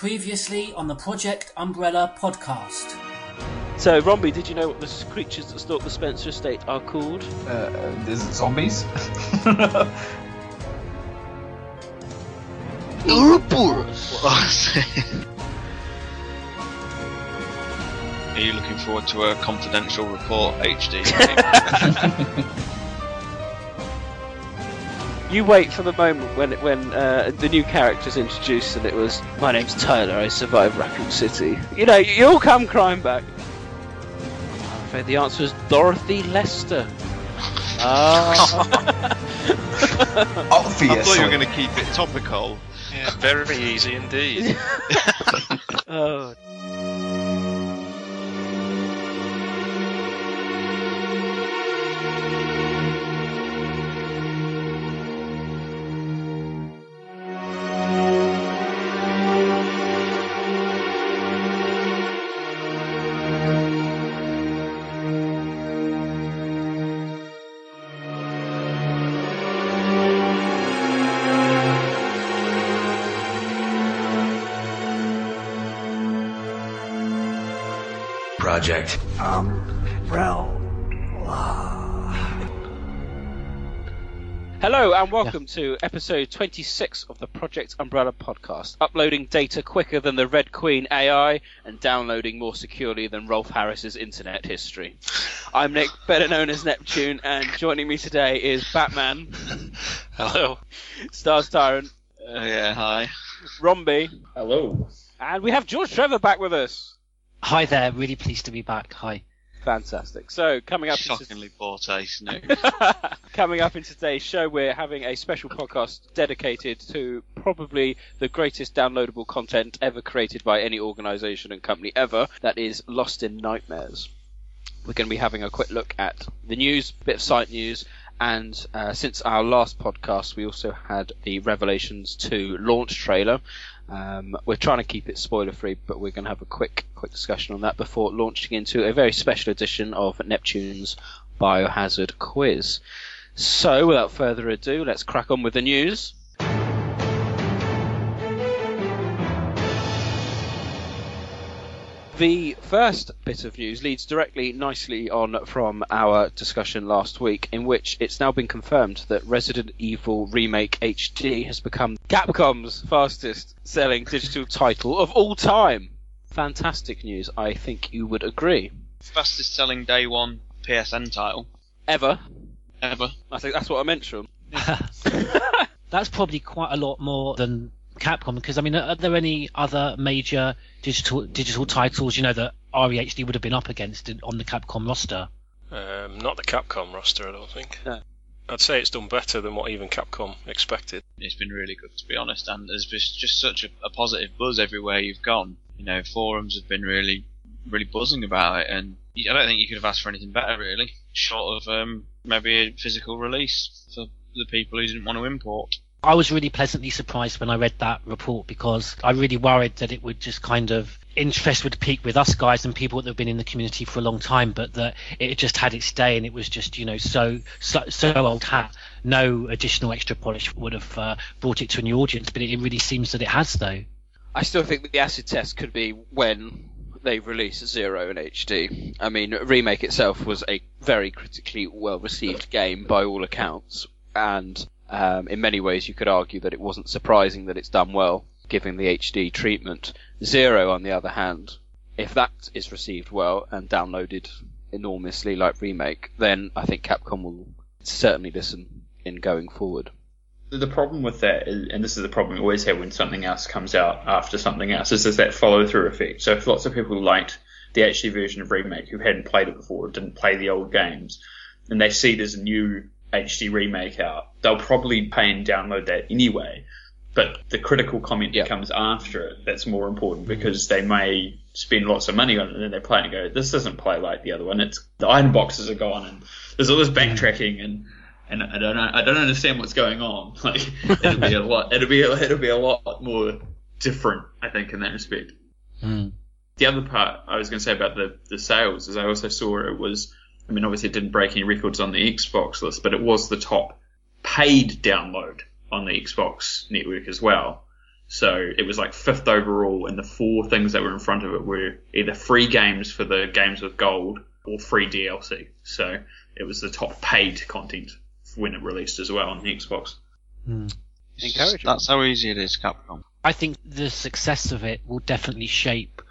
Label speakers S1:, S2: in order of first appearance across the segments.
S1: Previously on the Project Umbrella podcast.
S2: So, Romby, did you know what the creatures that stalk the Spencer estate are called?
S3: Uh, there's zombies.
S4: Uroboros. Are you looking forward to a confidential report, HD?
S2: You wait for the moment when when uh, the new character's introduced and it was, my name's Tyler, I survived Raccoon City. You know, you'll come crying back. I'm afraid the answer is Dorothy Lester. Ah.
S4: I
S3: Obviously.
S4: thought you were going to keep it topical.
S5: Yeah, very easy indeed.
S2: oh.
S6: Project.
S2: Hello and welcome to episode 26 of the Project Umbrella podcast, uploading data quicker than the Red Queen AI and downloading more securely than Rolf Harris's internet history. I'm Nick, better known as Neptune, and joining me today is Batman,
S5: Hello.
S2: Stars Tyrant,
S4: Uh, yeah, hi.
S2: Romby,
S3: Hello.
S2: and we have George Trevor back with us.
S7: Hi there, really pleased to be back. Hi.
S2: Fantastic. So coming up, into-
S4: Shockingly poor taste, Nick.
S2: Coming up in today's show, we're having a special podcast dedicated to probably the greatest downloadable content ever created by any organisation and company ever. That is Lost in Nightmares. We're going to be having a quick look at the news, bit of site news, and uh, since our last podcast, we also had the Revelations 2 launch trailer. Um, we're trying to keep it spoiler free, but we're going to have a quick, quick discussion on that before launching into a very special edition of Neptune's Biohazard quiz. So, without further ado, let's crack on with the news. The first bit of news leads directly nicely on from our discussion last week, in which it's now been confirmed that Resident Evil Remake HD has become Capcom's fastest selling digital title of all time. Fantastic news, I think you would agree.
S4: Fastest selling day one PSN title
S2: Ever.
S4: ever.
S2: I think that's what I meant, Sean.
S7: That's probably quite a lot more than Capcom because I mean, are there any other major digital digital titles you know that REHD would have been up against on the Capcom roster?
S5: Um, not the Capcom roster, I don't think.
S2: No.
S5: I'd say it's done better than what even Capcom expected.
S4: It's been really good to be honest, and there's just, just such a, a positive buzz everywhere you've gone. You know, forums have been really, really buzzing about it, and I don't think you could have asked for anything better, really, short of um, maybe a physical release for the people who didn't want to import.
S7: I was really pleasantly surprised when I read that report because I really worried that it would just kind of interest would peak with us guys and people that have been in the community for a long time, but that it just had its day and it was just you know so so, so old hat. No additional extra polish would have uh, brought it to a new audience, but it, it really seems that it has though.
S2: I still think that the acid test could be when they release Zero in HD. I mean, Remake itself was a very critically well received game by all accounts, and um, in many ways you could argue that it wasn't surprising that it's done well, given the HD treatment. Zero, on the other hand, if that is received well and downloaded enormously like Remake, then I think Capcom will certainly listen in going forward.
S3: The problem with that, and this is the problem we always have when something else comes out after something else, is, is that follow through effect. So if lots of people liked the HD version of Remake who hadn't played it before, didn't play the old games, and they see there's a new HD remake out, they'll probably pay and download that anyway. But the critical comment
S2: Yeah.
S3: that comes after it, that's more important because they may spend lots of money on it and then they play it and go, this doesn't play like the other one. It's the item boxes are gone and there's all this backtracking and and I don't I don't understand what's going on. Like it'll be a lot, it'll be a, it'll be a lot more different, I think, in that respect.
S7: Mm.
S3: The other part I was going to say about the the sales is I also saw it was, I mean, obviously it didn't break any records on the Xbox list, but it was the top paid download on the Xbox network as well. So it was like fifth overall, and the four things that were in front of it were either free games for the games with gold or free DLC. So it was the top paid content when it released as well on the Xbox. Hmm.
S2: Encouraging.
S4: That's how easy it is, Capcom.
S7: I think the success of it will definitely shape.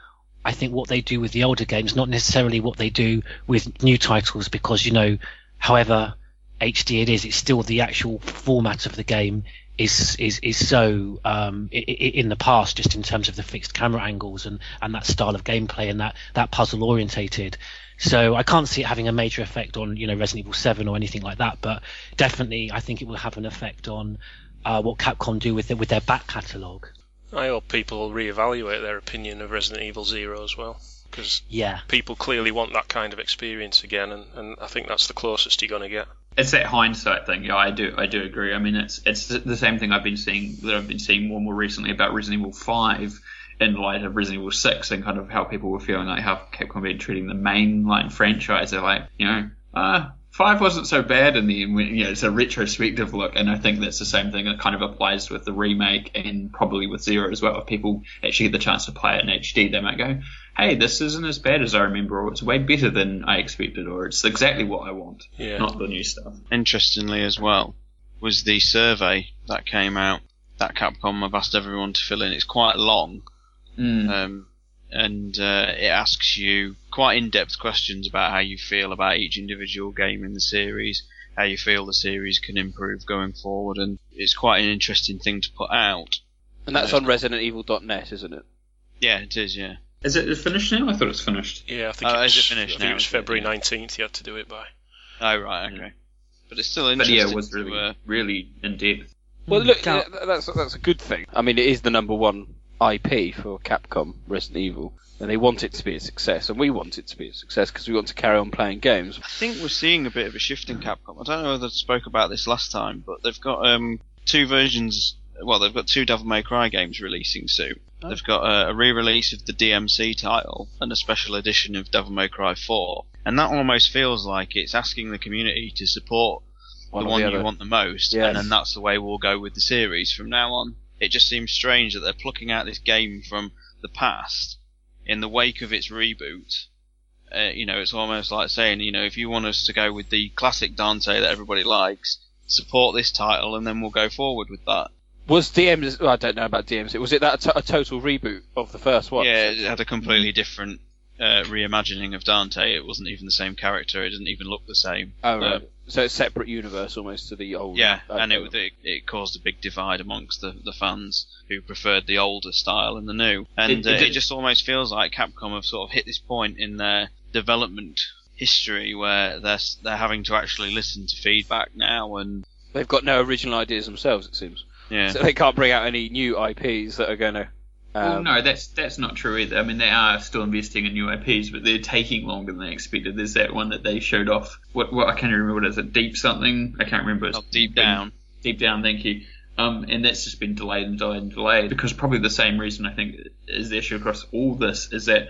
S7: I think what they do with the older games, not necessarily what they do with new titles, because you know, however HD it is, it's still the actual format of the game is is is so um, in the past, just in terms of the fixed camera angles and and that style of gameplay and that that puzzle orientated. So I can't see it having a major effect on you know Resident Evil Seven or anything like that, but definitely I think it will have an effect on uh, what Capcom do with it with their back catalogue.
S5: I hope people will reevaluate their opinion of Resident Evil Zero as well, because
S7: Yeah.
S5: people clearly want that kind of experience again, and, and I think that's the closest you're going to get.
S3: It's that hindsight thing. Yeah, I do. I do agree. I mean, it's it's the same thing I've been seeing that I've been seeing more and more recently about Resident Evil Five in light of Resident Evil Six and kind of how people were feeling like how Capcom been treating the mainline franchise. They're like, you know, uh, Five wasn't so bad in the end. when- You know, it's a retrospective look, and I think that's the same thing that kind of applies with the remake and probably with Zero as well. If people actually get the chance to play it in HD, they might go, "Hey, this isn't as bad as I remember, or it's way better than I expected, or it's exactly what I want,
S5: Yeah.
S3: not the new stuff."
S4: Interestingly, as well, was the survey that came out that Capcom have asked everyone to fill in. It's quite long,
S3: Mm.
S4: um, and uh, it asks you quite in-depth questions about how you feel about each individual game in the series, how you feel the series can improve going forward, and it's quite an interesting thing to put out.
S2: And that's on ResidentEvil.net, isn't it?
S4: Yeah, it is. Yeah.
S3: Is it finished now? I thought it was finished.
S5: Yeah, I think
S4: Oh,
S5: it
S4: is
S5: was,
S4: it finished
S5: I think
S4: now,
S5: it was
S4: is it?
S5: February
S4: Yeah.
S5: 19th you had to do it by.
S4: Oh right, okay. But it's still interesting.
S3: But yeah, it was really,
S4: to, uh,
S3: really in depth.
S2: Well, look, uh, that's that's a good thing. I mean, it is the number one IP for Capcom, Resident Evil, and they want it to be a success, and we want it to be a success because we want to carry on playing games.
S4: I think we're seeing a bit of a shift in Capcom. I don't know whether I spoke about this last time, but they've got um, two versions. Well, they've got two Devil May Cry games releasing soon. They've got a, a re-release of the DMC title and a special edition of Devil May Cry 4, and that almost feels like it's asking the community to support
S2: One
S4: the one
S2: the
S4: you want the most,
S2: Yes.
S4: and then that's the way we'll go with the series from now on. It just seems strange that they're plucking out this game from the past in the wake of its reboot. Uh, you know, it's almost like saying, you know, if you want us to go with the classic Dante that everybody likes, support this title, and then we'll go forward with that.
S2: Was DMs? Well, I don't know about DMs. Was it that a, to- a total reboot of the first one?
S4: Yeah, it had a completely different uh, reimagining of Dante. It wasn't even the same character. It didn't even look the same.
S2: Oh, right.
S4: Uh,
S2: so it's separate universe almost to the old.
S4: Yeah, and it, it it caused a big divide amongst the, the fans who preferred the older style and the new. And
S3: It-
S4: uh,
S3: it
S4: it, just almost feels like Capcom have sort of hit this point in their development history where they're they're having to actually listen to feedback now and
S2: They've got no original ideas themselves, it seems.
S4: yeah.
S2: So they can't bring out any new IPs that are going to.
S3: Well,
S2: Um,
S3: no, that's that's not true either. I mean, they are still investing in new IPs, but they're taking longer than they expected. There's that one that they showed off. What, what I can't remember what it is. A deep something. I can't remember. It's
S4: Oh, deep
S3: been-
S4: down.
S3: Deep down. Thank you. Um, and that's just been delayed and delayed and delayed because probably the same reason I think is the issue across all this is that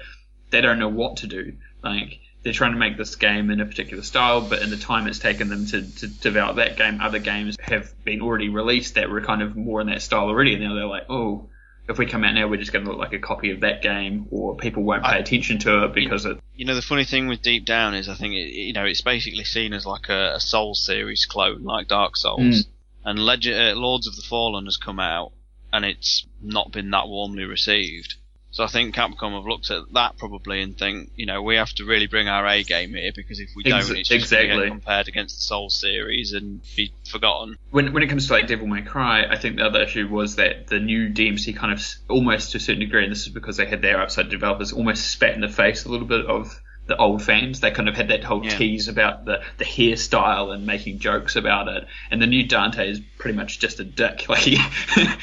S3: they don't know what to do. Like they're trying to make this game in a particular style, but in the time it's taken them to, to develop that game, other games have been already released that were kind of more in that style already, and now they're like, oh, if we come out now, we're just going to look like a copy of that game, or people won't pay
S4: I-
S3: attention to it because it.
S4: You know, the funny thing with Deep Down is I think it, you know it's basically seen as like a, a Souls series clone, like Dark Souls. And Leg- uh, Lords of the Fallen has come out, and it's not been that warmly received. So I think Capcom have looked at that probably and think, you know, we have to really bring our A game here because if we don't, it's just going to
S3: exactly.
S4: compared against the Souls series and be forgotten.
S3: when when it comes to like Devil May Cry, I think the other issue was that the new DMC kind of almost to a certain degree, and this is because they had their outside developers almost spat in the face a little bit of the old fans. They kind of had that whole
S4: Yeah.
S3: tease about the the hairstyle and making jokes about it. And the new Dante is pretty much just a dick. Like he,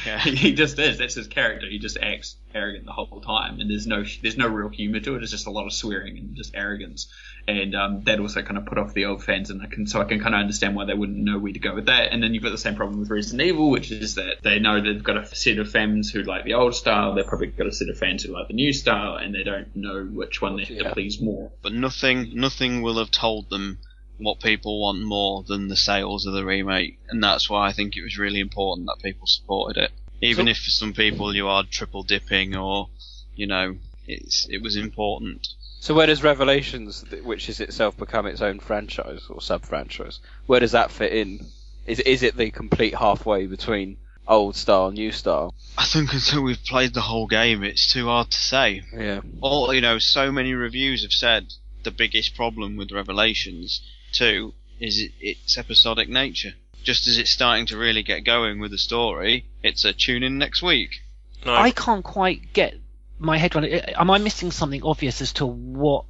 S4: Yeah.
S3: he just is. That's his character. He just acts arrogant the whole time, and there's no there's no real humor to it. It's just a lot of swearing and just arrogance. And um, that also kind of put off the old fans, and I can so I can kind of understand why they wouldn't know where to go with that. And then you've got the same problem with Resident Evil, which is that they know they've got a set of fans who like the old style, they've probably got a set of fans who like the new style, and they don't know which one they have
S2: Yeah.
S3: to please more.
S4: But nothing, nothing will have told them what people want more than the sales of the remake, and that's why I think it was really important that people supported it. Even
S2: So-
S4: if for some people you are triple dipping or, you know, it's it was important.
S2: So where does Revelations, which is itself become its own franchise or sub-franchise, where does that fit in? Is is it the complete halfway between old style, and new style?
S4: I think until we've played the whole game, it's too hard to say.
S2: Yeah.
S4: All you know, so many reviews have said the biggest problem with Revelations 2 is it, its episodic nature. Just as it's starting to really get going with the story, it's a tune in next week.
S5: No,
S7: I can't quite get my head around it. Uh, am I missing something obvious as to what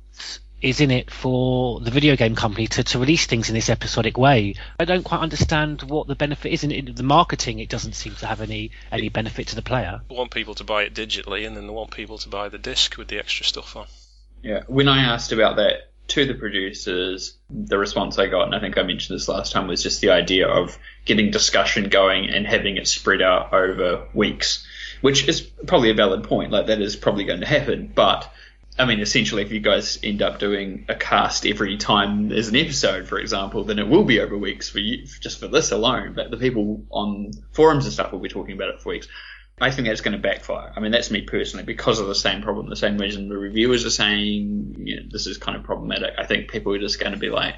S7: is in it for the video game company to, to release things in this episodic way? I don't quite understand what the benefit is in it. The marketing, it doesn't seem to have any any benefit to the player.
S5: they want people to buy it digitally, and then they want people to buy the disc with the extra stuff on.
S3: Yeah, when I asked about that to the producers, the response I got, and I think I mentioned this last time, was just the idea of getting discussion going and having it spread out over weeks, which is probably a valid point. Like that is probably going to happen, but. I mean, essentially, if you guys end up doing a cast every time there's an episode, for example, then it will be over weeks for you, just for this alone. But the people on forums and stuff will be talking about it for weeks. I think that's going to backfire. I mean, that's me personally because of the same problem, the same reason the reviewers are saying you know, this is kind of problematic. I think people are just going to be like,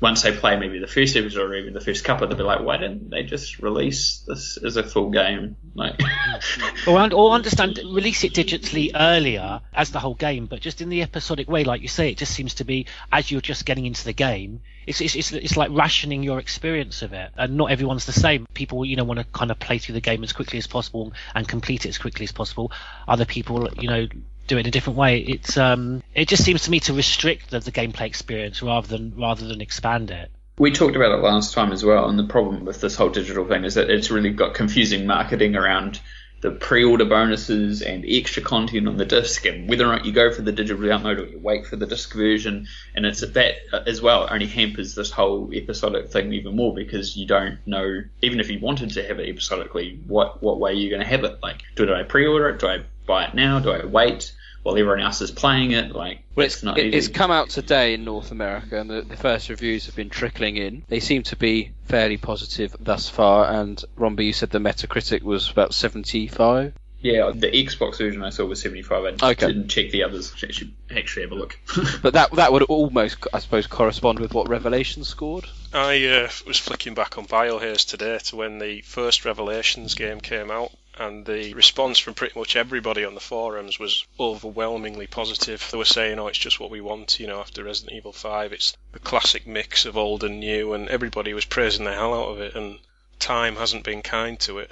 S3: once they play maybe the first episode or even the first couple, they'll be like, why didn't they just release this as a full game? Like,
S7: Or, or understand, release it digitally earlier as the whole game, but just in the episodic way, like you say, it just seems to be as you're just getting into the game. It's it's it's, it's like rationing your experience of it, and not everyone's the same. People, you know, want to kind of play through the game as quickly as possible and complete it as quickly as possible. Other people, you know, do it in a different way. It's um, it just seems to me to restrict the, the gameplay experience rather than rather than expand it.
S3: we talked about it last time as well, and the problem with this whole digital thing is that it's really got confusing marketing around the pre-order bonuses and extra content on the disc, and whether or not you go for the digital download or you wait for the disc version, and it's that uh, as well only hampers this whole episodic thing even more because you don't know even if you wanted to have it episodically, what what way are you're going to have it. Like, do I pre-order it? Do I buy it now? Do I wait while everyone else is playing it? Like,
S2: Well, it's,
S3: not
S2: it-
S3: easy.
S2: it's come out today in North America, and the, the first reviews have been trickling in. They seem to be fairly positive thus far. And Romby, you said the Metacritic was about 75.
S3: Yeah, the Xbox version I saw was 75. I
S2: Okay.
S3: didn't check the others. I should actually have a look.
S2: But that that would almost, I suppose, correspond with what Revelation scored.
S5: I uh, was flicking back on BioHaze today to when the first Revelations game came out, and the response from pretty much everybody on the forums was overwhelmingly positive. They were saying, "Oh, it's just what we want," you know, after Resident Evil 5. It's the classic mix of old and new, and everybody was praising the hell out of it. And time hasn't been kind to it,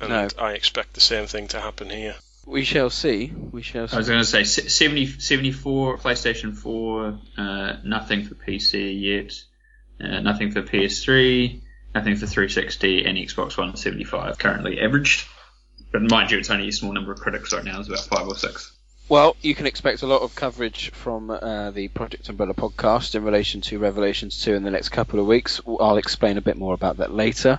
S5: and
S2: No.
S5: I expect the same thing to happen here.
S2: We shall see. We shall See.
S3: I was going to say se- 70, 74 PlayStation 4, uh, nothing for PC yet, uh, nothing for PS3, nothing for 360 and Xbox One 75 currently averaged. But mind you, it's only a small number of critics right now. It's about five or six.
S2: Well, you can expect a lot of coverage from uh, the Project Umbrella podcast in relation to Revelations 2 in the next couple of weeks. I'll explain a bit more about that later.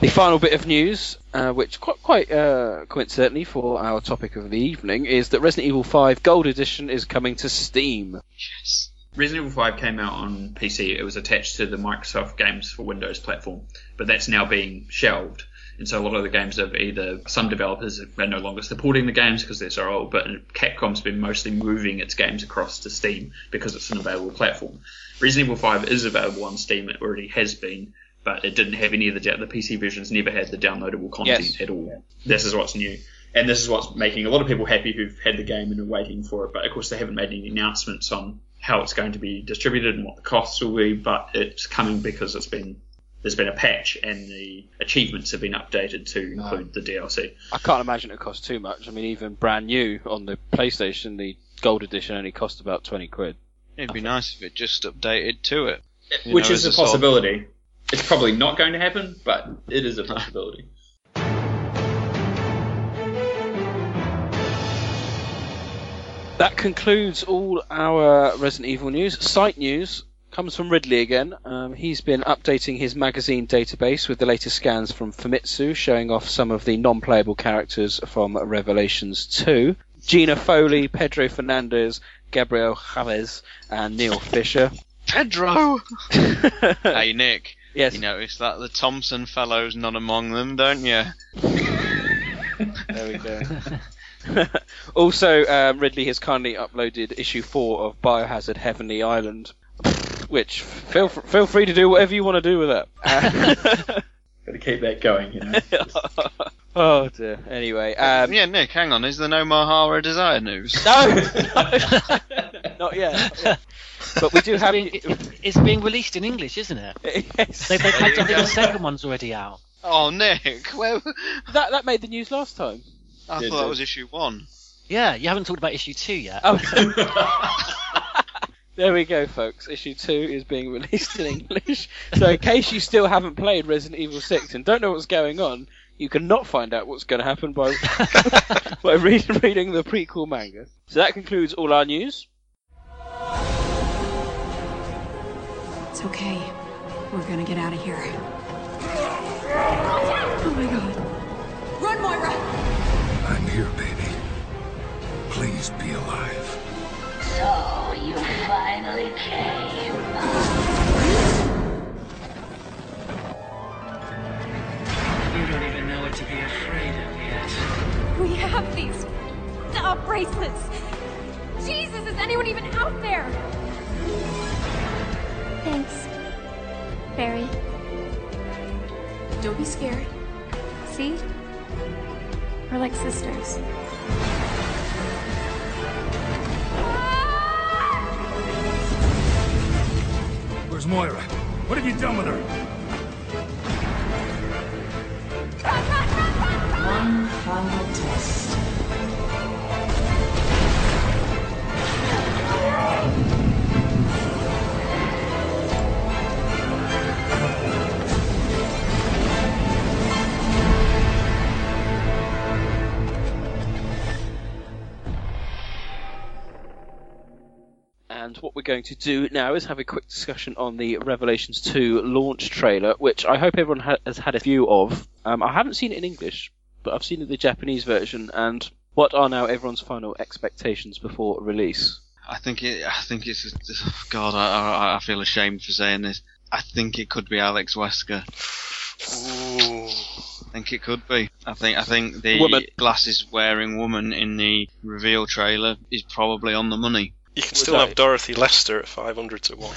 S2: The final bit of news, uh, which quite, quite uh, coincidentally for our topic of the evening, is that Resident Evil 5 Gold Edition is coming to Steam.
S4: Yes.
S3: Resident Evil 5 came out on PC. It was attached to the Microsoft Games for Windows platform, but that's now being shelved. And so a lot of the games have either some developers are no longer supporting the games because they're so old, but Capcom's been mostly moving its games across to Steam because it's an available platform. Resident Evil 5 is available on Steam. It already has been, but it didn't have any of the the PC versions. Never had the downloadable content
S2: Yes.
S3: at all. This is what's new. And this is what's making a lot of people happy who've had the game and are waiting for it. But of course, they haven't made any announcements on how it's going to be distributed and what the costs will be. But it's coming because it's been there's been a patch and the achievements have been updated to include the DLC.
S2: I can't imagine it costs too much. I mean, even brand new on the PlayStation, the Gold Edition only cost about 20 quid.
S4: It'd be nice if it just updated to it. You
S3: Which
S4: know,
S3: is a
S4: a sort of-
S3: possibility. It's probably not going to happen, but it is a possibility.
S2: That concludes all our Resident Evil news. Site news comes from Ridley again. Um, he's been updating his magazine database with the latest scans from Famitsu, showing off some of the non-playable characters from Revelations 2. Gina Foley, Pedro Fernandez, Gabriel Chavez, and Neil Fisher.
S4: Pedro. hey Nick,
S2: yes.
S4: you notice that the Thompson fellow's not among them, don't you?
S2: There we go. also, um, Ridley has kindly uploaded issue four of Biohazard Heavenly Island, which feel feel free to do whatever you want to do with that. Uh,
S3: Got to keep that going, you know.
S2: Oh dear. Anyway, um,
S4: yeah, Nick, hang on. Is there no Marhawa Desire news?
S2: no, no, not yet. not yet. But we do
S7: It's
S2: have.
S7: being, it- it's being released in English, isn't it?
S2: yes.
S7: They've, they've had, I think the second one's already out.
S4: Oh, Nick, where?
S2: that that made the news last time.
S4: I
S3: Did
S4: thought that
S3: it?
S4: was issue one.
S7: Yeah, you haven't talked about issue two yet.
S2: Oh. There we go, folks. Issue 2 is being released in English. So, in case you still haven't played Resident Evil 6 and don't know what's going on, you can not find out what's going to happen by, by read, reading the prequel manga. So, that concludes all our news.
S6: It's okay. We're gonna get out of here. Oh my god. Run, Moira!
S8: I'm here, baby. Please be alive.
S9: So you finally came.
S1: To be afraid of yet.
S6: We have these uh, bracelets. Jesus, is anyone even out there?
S10: Thanks, Barry.
S6: Don't be scared.
S10: See? We're like sisters.
S8: Where's Moira? What have you done with her?
S9: One final test.
S2: And what we're going to do now is have a quick discussion on the Revelations 2 launch trailer, which I hope everyone ha- has had a view of. Um, I haven't seen it in English, but I've seen the Japanese version. And what are now everyone's final expectations before release?
S4: I think it. I think it's. God, I, I, I feel ashamed for saying this. I think it could be Alex Wesker.
S5: Ooh.
S4: I think it could be. I think. I think the
S2: Woman.
S4: glasses wearing woman in the reveal trailer is probably on the money.
S5: You can
S2: Would
S5: still
S2: I?
S5: have Dorothy Lester at 500 to 1.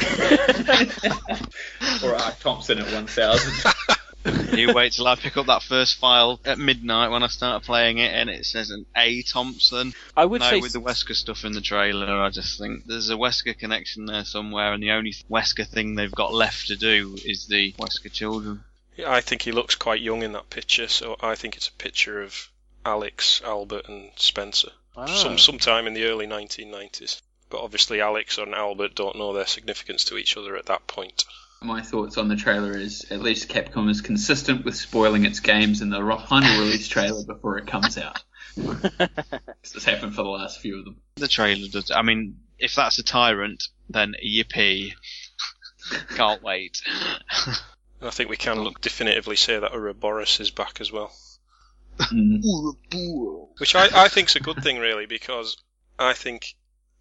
S3: or Art Thompson at 1000.
S4: you wait till I pick up that first file at midnight when I start playing it, and it says an A Thompson.
S2: I would
S4: no,
S2: say
S4: with the Wesker stuff in the trailer, I just think there's a Wesker connection there somewhere, and the only Wesker thing they've got left to do is the Wesker children.
S5: Yeah, I think he looks quite young in that picture, so I think it's a picture of Alex, Albert, and Spencer.
S2: Ah.
S5: Some sometime in the early 1990s. But obviously, Alex and Albert don't know their significance to each other at that point.
S3: My thoughts on the trailer is at least Capcom is consistent with spoiling its games in the final release trailer before it comes out. 'Cause It's happened for the last few of them.
S4: The trailer does. I mean, if that's a tyrant, then yippee! Can't wait.
S5: And I think we can look definitively say that Uroboros is back as well.
S3: Mm.
S5: Which I, I think's a good thing, really, because I think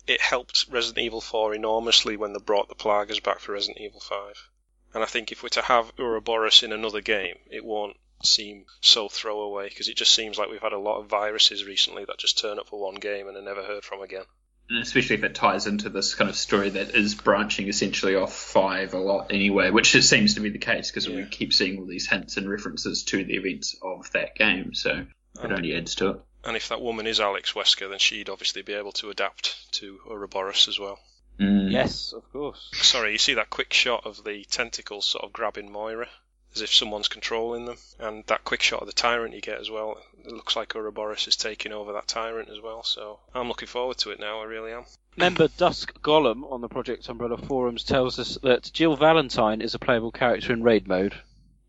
S5: it helped Resident Evil 4 enormously when they brought the Plagas back for Resident Evil 5. And I think if we're to have Uroboros in another game, it won't seem so throwaway, because it just seems like we've had a lot of viruses recently that just turn up for one game and are never heard from again.
S3: And especially if it ties into this kind of story that is branching essentially off five a lot anyway, which it seems to be the case because we keep seeing all these hints and references to the events of that game, so it only adds to it.
S5: And if that woman is Alex Wesker, then she'd obviously be able to adapt to Uroboros as well.
S3: Mm.
S2: yes, of course.
S5: Sorry, you see that quick shot of the tentacles sort of grabbing Moira, as if someone's controlling them, and that quick shot of the tyrant you get as well. It looks like Uroboros is taking over that tyrant as well. So I'm looking forward to it now. I really am.
S2: Member Dusk Gollum on the Project Umbrella forums tells us that Jill Valentine is a playable character in raid mode.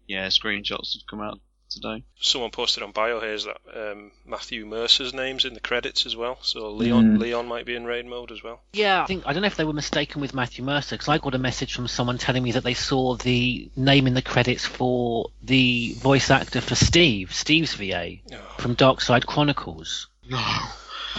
S4: yeah, screenshots have come out today.
S5: Someone posted on BioHaze that um, Matthew Mercer's name's in the credits as well, so Leon
S3: Mm.
S5: Leon might be in raid mode as well.
S7: Yeah, I think I don't know if they were mistaken with Matthew Mercer because I got a message from someone telling me that they saw the name in the credits for the voice actor for Steve, Steve's VA
S5: Oh.
S7: from Darkside Chronicles.
S4: No.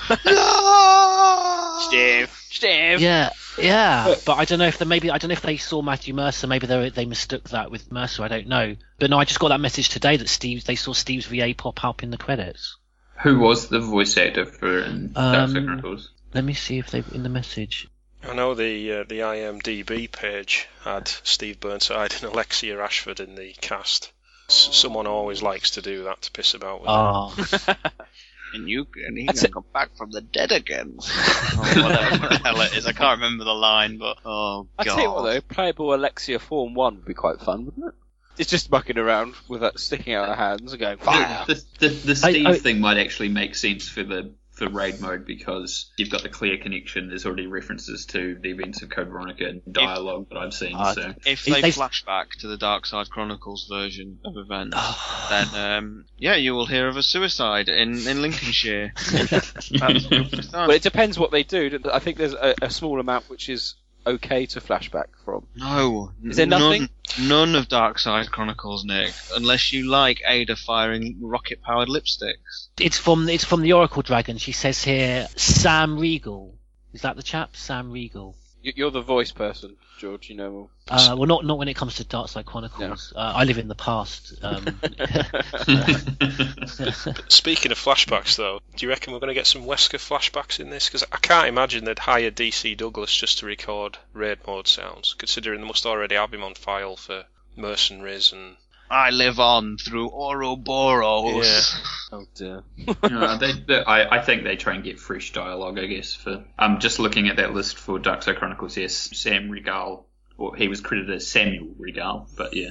S2: Steve, Steve.
S7: Yeah, Yeah, but I don't know if they maybe I don't know if they saw Matthew Mercer. Maybe they they mistook that with Mercer. I don't know. But no, I just got that message today that Steve they saw Steve's VA pop up in the credits.
S3: Who was the voice actor for in Dark
S7: Um,
S3: Chronicles?
S7: Let me see if they in the message.
S5: I know the uh, the IMDb page had Steve Burnside and Alexia Ashford in the cast. S- someone always likes to do that to piss about with it.
S4: And you and he
S2: That's
S4: can
S2: it.
S4: come back from the dead again. or oh, whatever the hell it is. I can't remember the line, but oh god.
S2: I
S4: god.
S2: tell you what though, playable Alexia Form One would be quite fun, wouldn't it? It's just mucking around with that sticking out her hands and going fire.
S3: The, the, the
S7: I-
S3: Steve
S7: I-
S3: thing might actually make sense for the for raid mode because you've got the clear connection. There's already references to the events of Code Veronica and dialogue that I've seen.
S7: Ah,
S3: so
S4: if
S7: They-
S4: they,
S7: they-
S4: flash back to the Darkside Chronicles version of events, then um, yeah, you will hear of a suicide in, in Lincolnshire. That's.
S2: But it depends what they do. I think there's a, a small amount which is okay to flashback from.
S4: No,
S2: Is there nothing?
S4: None, none of Darkside Chronicles, Nick, unless you like Ada firing rocket-powered lipsticks.
S7: it's from it's from the Oracle Dragon. She says here Sam Riegel. Is that the chap? Sam Riegel.
S2: You- You're the voice person, George. You know.
S7: Uh, well, not not when it comes to Darkside Chronicles. Uh, I live in the past. Um,
S5: Speaking of flashbacks, though, do you reckon we're going to get some Wesker flashbacks in this? Because I can't imagine they'd hire DC Douglas just to record raid mode sounds, considering they must already have him on file for mercenaries and.
S4: I live on through Uroboros.
S2: Oh dear.
S3: No, they, they, I, I think they try and get fresh dialogue, I guess. For I'm just looking at that list for Darkside Chronicles. Yes, Sam Riegel, or he was credited as Samuel Riegel, but yeah,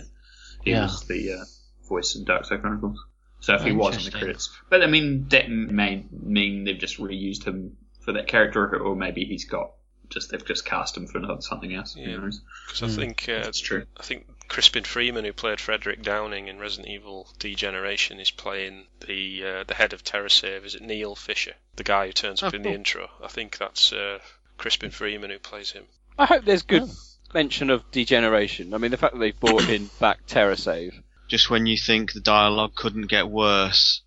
S3: he
S7: Yeah.
S3: was the uh, voice in Darkside Chronicles. So if he was in the credits, but I mean that may mean they've just reused him for that character, or maybe he's got just they've just cast him for another- something else.
S5: Yeah. Because I think uh,
S3: That's true.
S5: I think Crispin Freeman, who played Frederick Downing in Resident Evil Degeneration, is playing the uh, the head of TerraSave. Is it Neil Fisher, the guy who turns up
S4: Oh,
S5: in
S4: cool.
S5: the intro? I think that's uh, Crispin Freeman who plays him.
S2: I hope there's good mention of degeneration. I mean, the fact that they've brought in back TerraSave.
S4: Just when you think the dialogue couldn't get worse,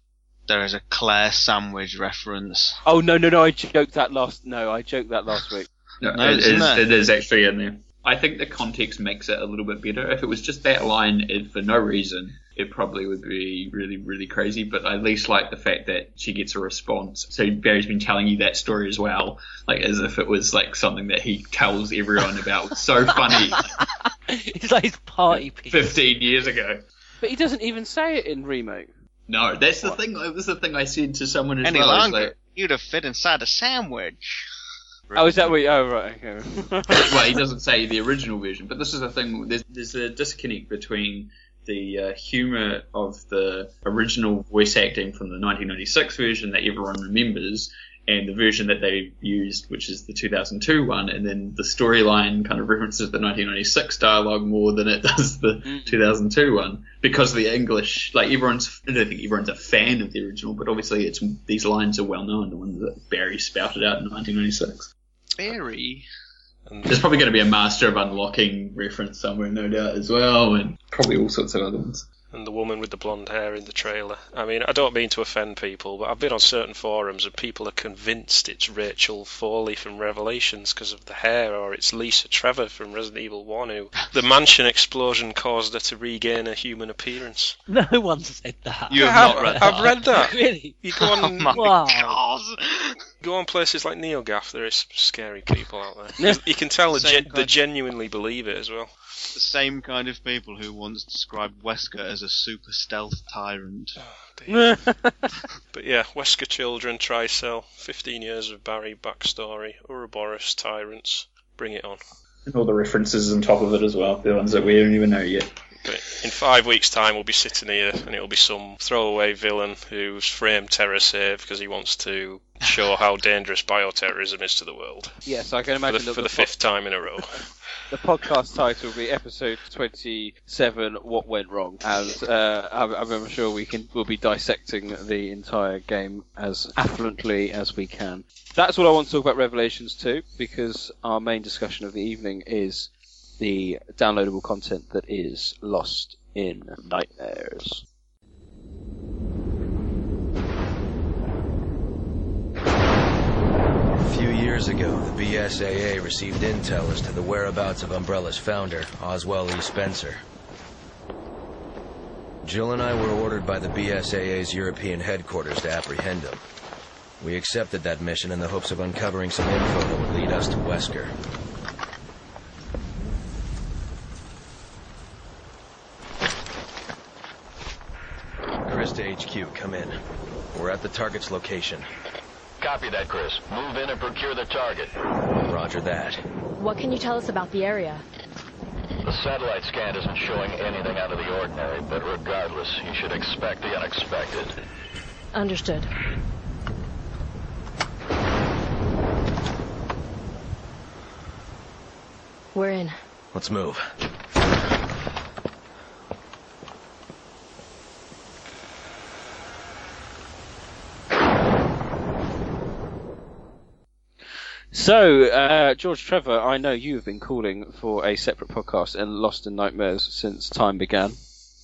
S4: there is a Claire Sandwich reference.
S2: Oh no no no! I joked that last. No, I joked that last week.
S3: No,
S4: No,
S3: it
S4: it's in
S3: is-
S4: there.
S3: it is actually in there. I think the context makes it a little bit better. If it was just that line it, for no reason, it probably would be really, really crazy. But I at least like the fact that she gets a response. So Barry's been telling you that story as well, like as if it was like something that he tells everyone about. So funny,
S7: it's like his party piece.
S3: fifteen years ago.
S2: But he doesn't even say it in remake.
S3: No, that's the thing. That was the thing I said to someone as
S4: Any
S3: well. is
S4: longer,
S3: like,
S4: you'd have fit inside a sandwich.
S2: Oh, is that what? You, oh, right. Okay.
S3: well, he doesn't say the original version, but this is the thing. There's, there's a disconnect between the uh, humor of the original voice acting from the 1996 version that everyone remembers, and the version that they used, which is the 2002 one, and then the storyline kind of references the 1996 dialogue more than it does the 2002 one because the English, like everyone's, I don't think everyone's a fan of the original, but obviously it's these lines are well known, the ones that Barry spouted out in 1996.
S5: And
S3: There's probably going to be a Master of Unlocking reference somewhere, no doubt, as well, and probably all sorts of other ones.
S5: And the woman with the blonde hair in the trailer. I mean, I don't mean to offend people, but I've been on certain forums and people are convinced it's Rachel Foley from Revelations because of the hair, or it's Lisa Trevor from Resident Evil 1 who the mansion explosion caused her to regain a human appearance.
S7: No one said that.
S4: You
S5: Yeah,
S4: have not
S5: I've-
S4: read
S5: I've
S4: that.
S5: read that.
S7: really?
S5: You go
S4: Oh
S5: on,
S4: my
S7: Wow.
S4: god!
S5: go on places like NeoGAF, there is some scary people out there. you can tell they, gen-
S4: kind
S5: genuinely believe it as well.
S4: The same kind of people who once described Wesker as a super stealth tyrant.
S5: Oh, but yeah, Wesker Children, Tricell, 15 years of Barry backstory, Uroboros, Tyrants, bring it on.
S3: And all the references on top of it as well, the ones that we don't even know yet.
S5: But in five weeks' time, we'll be sitting here and it'll be some throwaway villain who's framed TerraSave because he wants to show how dangerous bioterrorism is to the world
S2: yes, I can
S5: for
S2: imagine
S5: the,
S2: that
S5: for the
S2: po-
S5: fifth time in a row.
S2: the podcast title will be episode 27 what went wrong. And uh, I'm, I'm sure we can we'll be dissecting the entire game as affluently as we can. That's all I want to talk about Revelations 2 because our main discussion of the evening is the downloadable content that is lost in nightmares
S11: years ago, the BSAA received intel as to the whereabouts of Umbrella's founder, Oswell E. Spencer. Jill and I were ordered by the BSAA's European headquarters to apprehend him. We accepted that mission in the hopes of uncovering some info that would lead us to Wesker. Chris to HQ, come in. We're at the target's location.
S12: Copy that, Chris. Move in and procure the target.
S11: Roger that.
S13: What can you tell us about the area?
S12: The satellite scan isn't showing anything out of the ordinary, but regardless, you should expect the unexpected.
S13: Understood. We're in.
S11: Let's move.
S2: So, uh, George Trevor, I know you've been calling for a separate podcast in Lost in Nightmares since time began,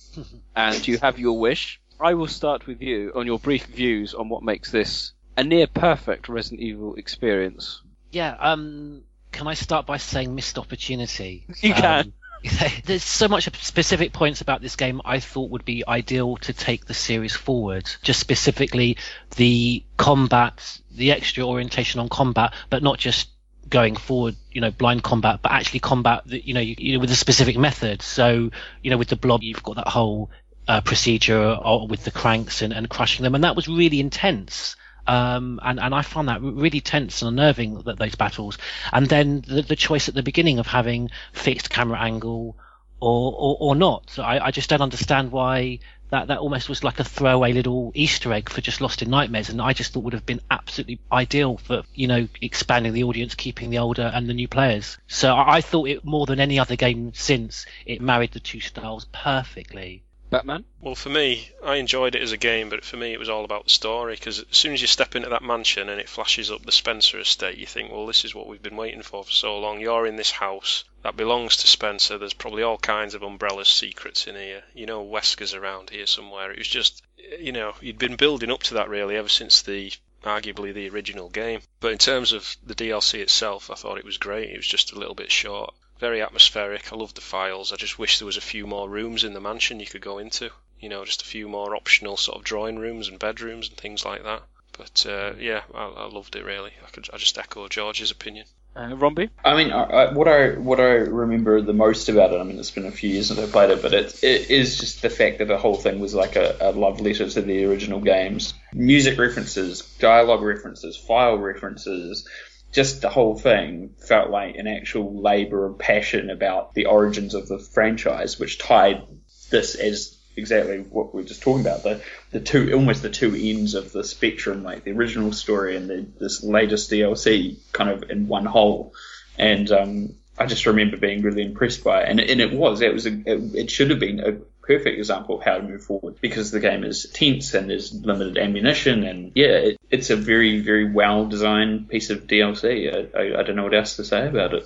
S2: and you have your wish. I will start with you on your brief views on what makes this a near perfect Resident Evil experience.
S7: Yeah, um, can I start by saying missed opportunity?
S2: You can.
S7: There's so much specific points about this game I thought would be ideal to take the series forward. Just specifically the combat, the extra orientation on combat, but not just going forward, you know, blind combat, but actually combat that, you know, you, you know, with a specific method. So, you know, with the blob, you've got that whole uh, procedure uh, with the cranks and, and crushing them, and that was really intense. Um, and, and I found that really tense and unnerving that those battles. And then the, the choice at the beginning of having fixed camera angle or, or, or not. So I, I just don't understand why that, that almost was like a throwaway little Easter egg for just Lost in Nightmares. And I just thought would have been absolutely ideal for, you know, expanding the audience, keeping the older and the new players. So I, I thought it more than any other game since it married the two styles perfectly.
S2: Batman?
S5: Well, for me, I enjoyed it as a game, but for me, it was all about the story. Because as soon as you step into that mansion and it flashes up the Spencer estate, you think, well, this is what we've been waiting for for so long. You're in this house that belongs to Spencer. There's probably all kinds of Umbrella's secrets in here. You know, Wesker's around here somewhere. It was just, you know, you'd been building up to that really ever since the arguably the original game. But in terms of the DLC itself, I thought it was great. It was just a little bit short very atmospheric. I love the files. I just wish there was a few more rooms in the mansion you could go into. You know, just a few more optional sort of drawing rooms and bedrooms and things like that. But uh, yeah, I, I, loved it really. I could I just echo George's opinion.
S2: Uh, Romby?
S3: I mean, I, I, what I what I remember the most about it. I mean, it's been a few years since I played it, but it, it is just the fact that the whole thing was like a, a love letter to the original games. Music references, dialogue references, file references, just the whole thing felt like an actual labour of passion about the origins of the franchise, which tied this as exactly what we were just talking about the the two almost the two ends of the spectrum, like the original story and the, this latest DLC, kind of in one whole. And um, I just remember being really impressed by it, and, and it was it was a, it, it should have been a perfect example of how to move forward because the game is tense and there's limited ammunition and yeah, it, it's a very very well designed piece of DLC. I, I, I, don't know what else to say about it.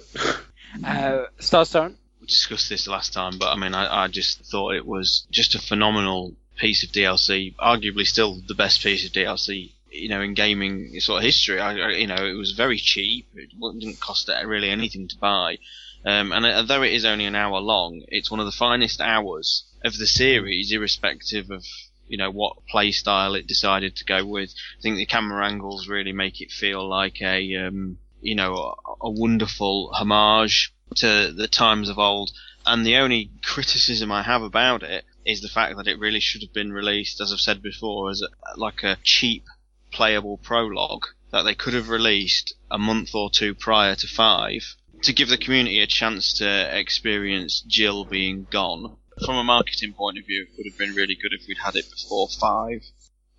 S2: uh, Starstone.
S4: We discussed this last time, but I mean, I, I just thought it was just a phenomenal piece of DLC. Arguably, still the best piece of DLC you know, in gaming sort of history. I, you know, it was very cheap. It didn't cost really anything to buy. Um, and although it is only an hour long, it's one of the finest hours of the series, irrespective of you know what play style it decided to go with. I think the camera angles really make it feel like a um, you know a, a wonderful homage to the times of old. And the only criticism I have about it is the fact that it really should have been released, as I've said before, as a, like a cheap playable prologue that they could have released a month or two prior to five to give the community a chance to experience Jill being gone. From a marketing point of view, it would have been really good if we'd had it before five.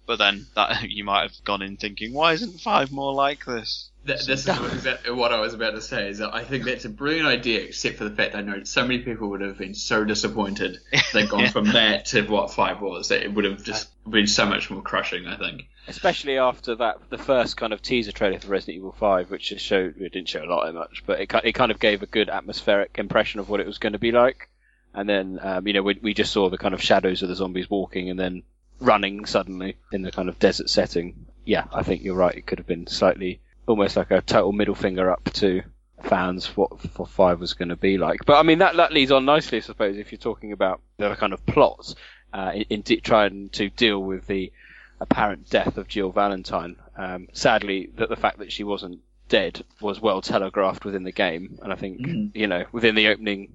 S4: But then that you might have gone in thinking, why isn't five more like this?
S3: That, this is exactly what I was about to say. Is that I think that's a brilliant idea, except for the fact that I know so many people would have been so disappointed they've gone yeah. from that to what five was. That it would have just been so much more crushing. I think,
S2: especially after that, the first kind of teaser trailer for Resident Evil Five, which showed it didn't show a lot of much, but it it kind of gave a good atmospheric impression of what it was going to be like. And then, um, you know, we, we just saw the kind of shadows of the zombies walking and then running suddenly in the kind of desert setting. Yeah, I think you're right. It could have been slightly almost like a total middle finger up to fans what for five was going to be like. But I mean that that leads on nicely, I suppose, if you're talking about the kind of plots uh, in, in de- trying to deal with the apparent death of Jill Valentine. Um, sadly, that the fact that she wasn't dead was well telegraphed within the game, and I think
S3: Mhm.
S2: you know within the opening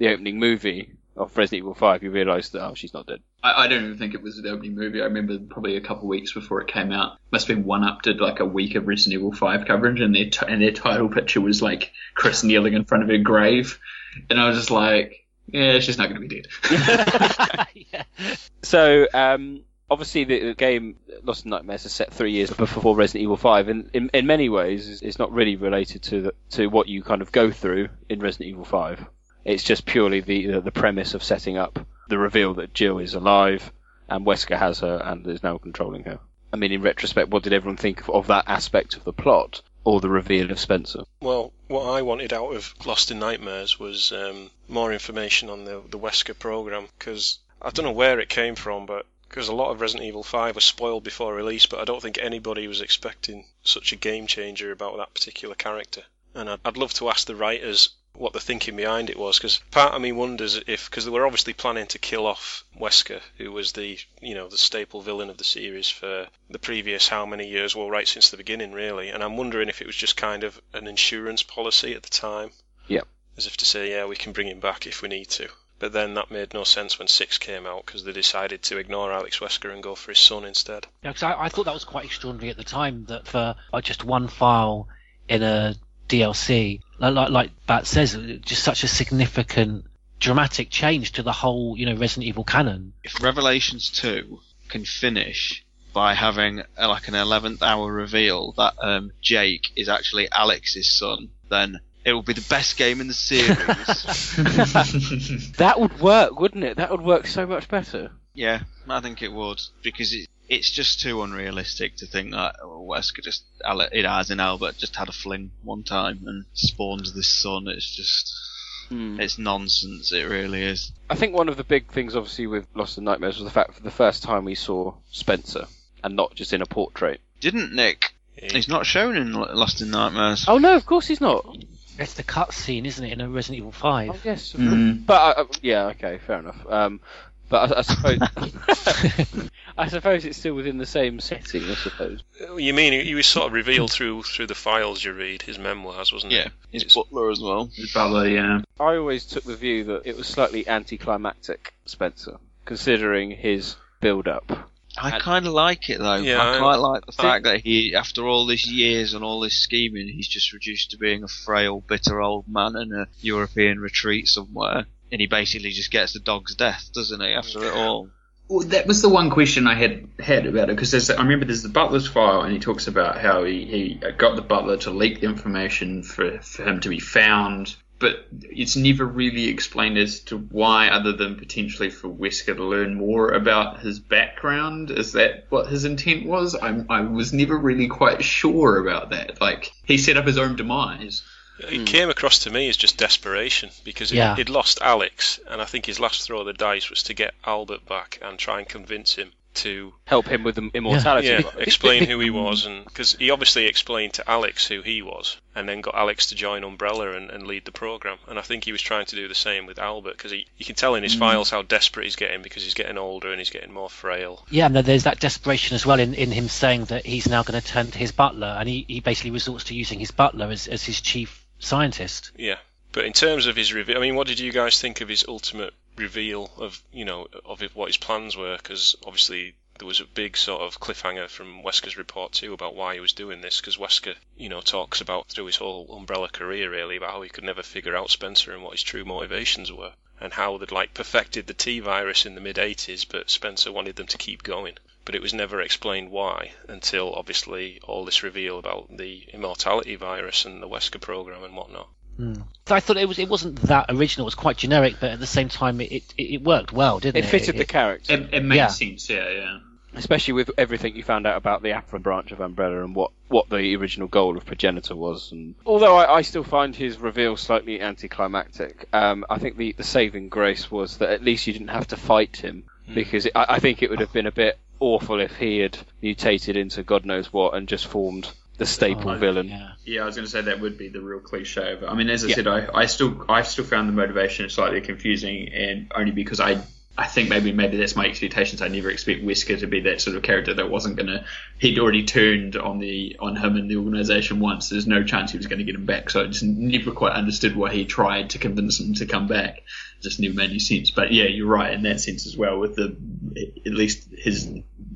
S2: the opening movie of Resident Evil Five, you realise that oh she's not dead.
S3: I, I don't even think it was the opening movie. I remember probably a couple of weeks before it came out. Must have been 1UP did like a week of Resident Evil Five coverage, and their t- and their title picture was like Chris kneeling in front of her grave, and I was just like, yeah, she's not going to be dead.
S2: So, um, obviously, the, the game Lost in Nightmares is set three years before Resident Evil Five, and in, in many ways, it's not really related to the, to what you kind of go through in Resident Evil Five. It's just purely the the, premise of setting up the reveal that Jill is alive and Wesker has her and is now controlling her. I mean, in retrospect, what did everyone think of, of that aspect of the plot, or the reveal of Spencer?
S5: Well, what I wanted out of Lost in Nightmares was um, more information on the the Wesker program because I don't know where it came from, but because a lot of Resident Evil 5 was spoiled before release, but I don't think anybody was expecting such a game changer about that particular character. And I'd, I'd love to ask the writers what the thinking behind it was, because part of me wonders if, because they were obviously planning to kill off Wesker, who was the, you know, the staple villain of the series for the previous how many years, well, right since the beginning, really. And I'm wondering if it was just kind of an insurance policy at the time,
S2: Yep.
S5: as if to say, yeah, we can bring him back if we need to. But then that made no sense when six came out because they decided to ignore Alex Wesker and go for his son instead.
S7: Yeah, 'cause I, I thought that was quite extraordinary at the time that for uh, just one file in a DLC, like like, like Bat says, just such a significant, dramatic change to the whole, you know, Resident Evil canon.
S4: If Revelations 2 can finish by having uh, like an 11th hour reveal that um, Jake is actually Alex's son, then it will be the best game in the series.
S2: that would work, wouldn't it? That would work so much better.
S4: yeah, I think it would because it, it's just too unrealistic to think that Wesker just it has in Albert just had a fling one time and spawns this son. It's just
S2: Hmm.
S4: it's nonsense. It really is.
S2: I think one of the big things, obviously, with Lost in Nightmares was the fact for the first time we saw Spencer, and not just in a portrait.
S4: Didn't Nick? He's not shown in Lost in Nightmares.
S2: Oh no, of course he's not.
S7: It's the cutscene, isn't it, in a Resident Evil 5?
S2: Oh, yes,
S3: Mm.
S2: but uh, yeah, okay, fair enough. Um, but I, I suppose, I suppose it's still within the same setting. I suppose.
S5: You mean he he was sort of revealed through through the files you read, his memoirs, wasn't it?
S4: Yeah,
S5: it?
S4: his butler as well.
S3: His butler, yeah.
S2: I always took the view that it was slightly anticlimactic, Spencer, considering his build-up.
S4: I kind of like it though.
S5: Yeah,
S4: I
S5: I-
S4: quite like the
S2: See-
S4: fact that he, after all these years and all this scheming, he's just reduced to being a frail, bitter old man in a European retreat somewhere, and he basically just gets the dog's death, doesn't he? After it all.
S3: Well, that was the one question I had had about it because I remember there's the butler's file and he talks about how he, he got the butler to leak the information for, for him to be found, but it's never really explained as to why, other than potentially for Wesker to learn more about his background. Is that what his intent was? I, I was never really quite sure about that. Like he set up his own demise.
S5: It came across to me as just desperation because
S7: Yeah.
S5: he'd lost Alex, and I think his last throw of the dice was to get Albert back and try and convince him to
S2: Help him with the immortality.
S5: yeah, explain who he was, and because he obviously explained to Alex who he was, and then got Alex to join Umbrella and, and lead the program. And I think he was trying to do the same with Albert because he you can tell in his
S7: Mm.
S5: files how desperate he's getting because he's getting older and he's getting more frail.
S7: Yeah, and there's that desperation as well in, in him saying that he's now going to turn to his butler, and he, he basically resorts to using his butler as, as his chief scientist.
S5: Yeah, but in terms of his reveal, I mean, what did you guys think of his ultimate reveal of you know of what his plans were? Because obviously there was a big sort of cliffhanger from Wesker's Report II about why he was doing this. Because Wesker, you know, talks about through his whole Umbrella career really about how he could never figure out Spencer and what his true motivations were, and how they'd like perfected the T virus in the mid '80s, but Spencer wanted them to keep going. But it was never explained why until obviously all this reveal about the immortality virus and the Wesker program and whatnot.
S7: Hmm. So I thought it was it wasn't that original. It was quite generic, but at the same time, it it, it worked well, didn't
S2: It
S7: it?
S2: fitted the character.
S3: It, it makes
S7: Yeah.
S3: sense, yeah, yeah.
S2: especially with everything you found out about the Afro branch of Umbrella and what, what the original goal of Progenitor was. And although I, I still find his reveal slightly anticlimactic, um, I think the, the saving grace was that at least you didn't have to fight him because it, I, I think it would have been a bit awful if he had mutated into God knows what and just formed the staple
S3: Oh,
S2: villain.
S3: Yeah, yeah. I was going to say that would be the real cliche of it. I mean, as I
S2: Yeah.
S3: said, I, I still I still found the motivation slightly confusing, and only because I I think maybe maybe that's my expectations. I never expect Wesker to be that sort of character that wasn't going to. He'd already turned on the on him and the organisation once. There's no chance he was going to get him back. So I just never quite understood why he tried to convince him to come back. It just never made any sense. But yeah, you're right in that sense as well. With the at least his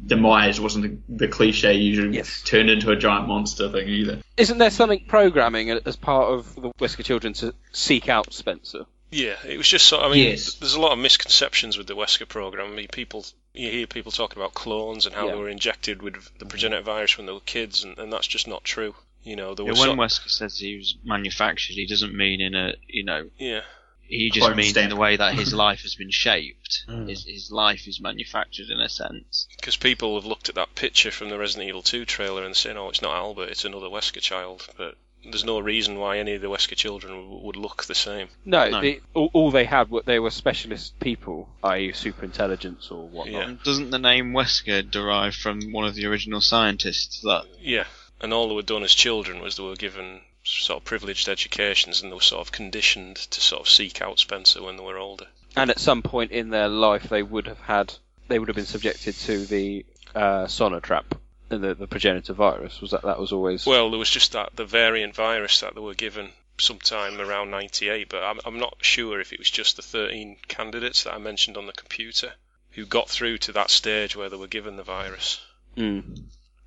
S3: demise wasn't the, the cliche usually turned into a giant monster thing either.
S2: Isn't there something programming as part of the Wesker children to seek out Spencer?
S5: Yeah, it was just sort. I mean,
S2: Yes.
S5: there's a lot of misconceptions with the Wesker program. I mean, people you hear people talking about clones and how
S4: Yeah.
S5: they were injected with the progenitor virus when they were kids, and, and that's just not true. You know, there
S4: Yeah,
S5: was
S4: when
S5: sort-
S4: Wesker says he was manufactured, he doesn't mean in a you know.
S5: Yeah.
S4: He just
S5: Clone
S4: means
S5: stamp.
S4: in the way that his life has been shaped.
S5: Mm.
S4: His his life is manufactured in a sense.
S5: because people have looked at that picture from the Resident Evil 2 trailer and said, "Oh, it's not Albert, it's another Wesker child." But there's no reason why any of the Wesker children w- would look the same.
S2: No, The, all, all they had were they were specialist people, i.e., super intelligence or whatnot.
S4: And Doesn't the name Wesker derive from one of the original scientists? That
S5: Yeah, and all they were done as children was they were given sort of privileged educations and they were sort of conditioned to sort of seek out Spencer when they were older.
S2: And at some point in their life, they would have had they would have been subjected to the uh, Sonna trap the, the progenitor virus. Was that that was always
S5: Well, there was just that the variant virus that they were given sometime around 98, but I'm, I'm not sure if it was just the 13 candidates that I mentioned on the computer who got through to that stage where they were given the virus.
S2: Because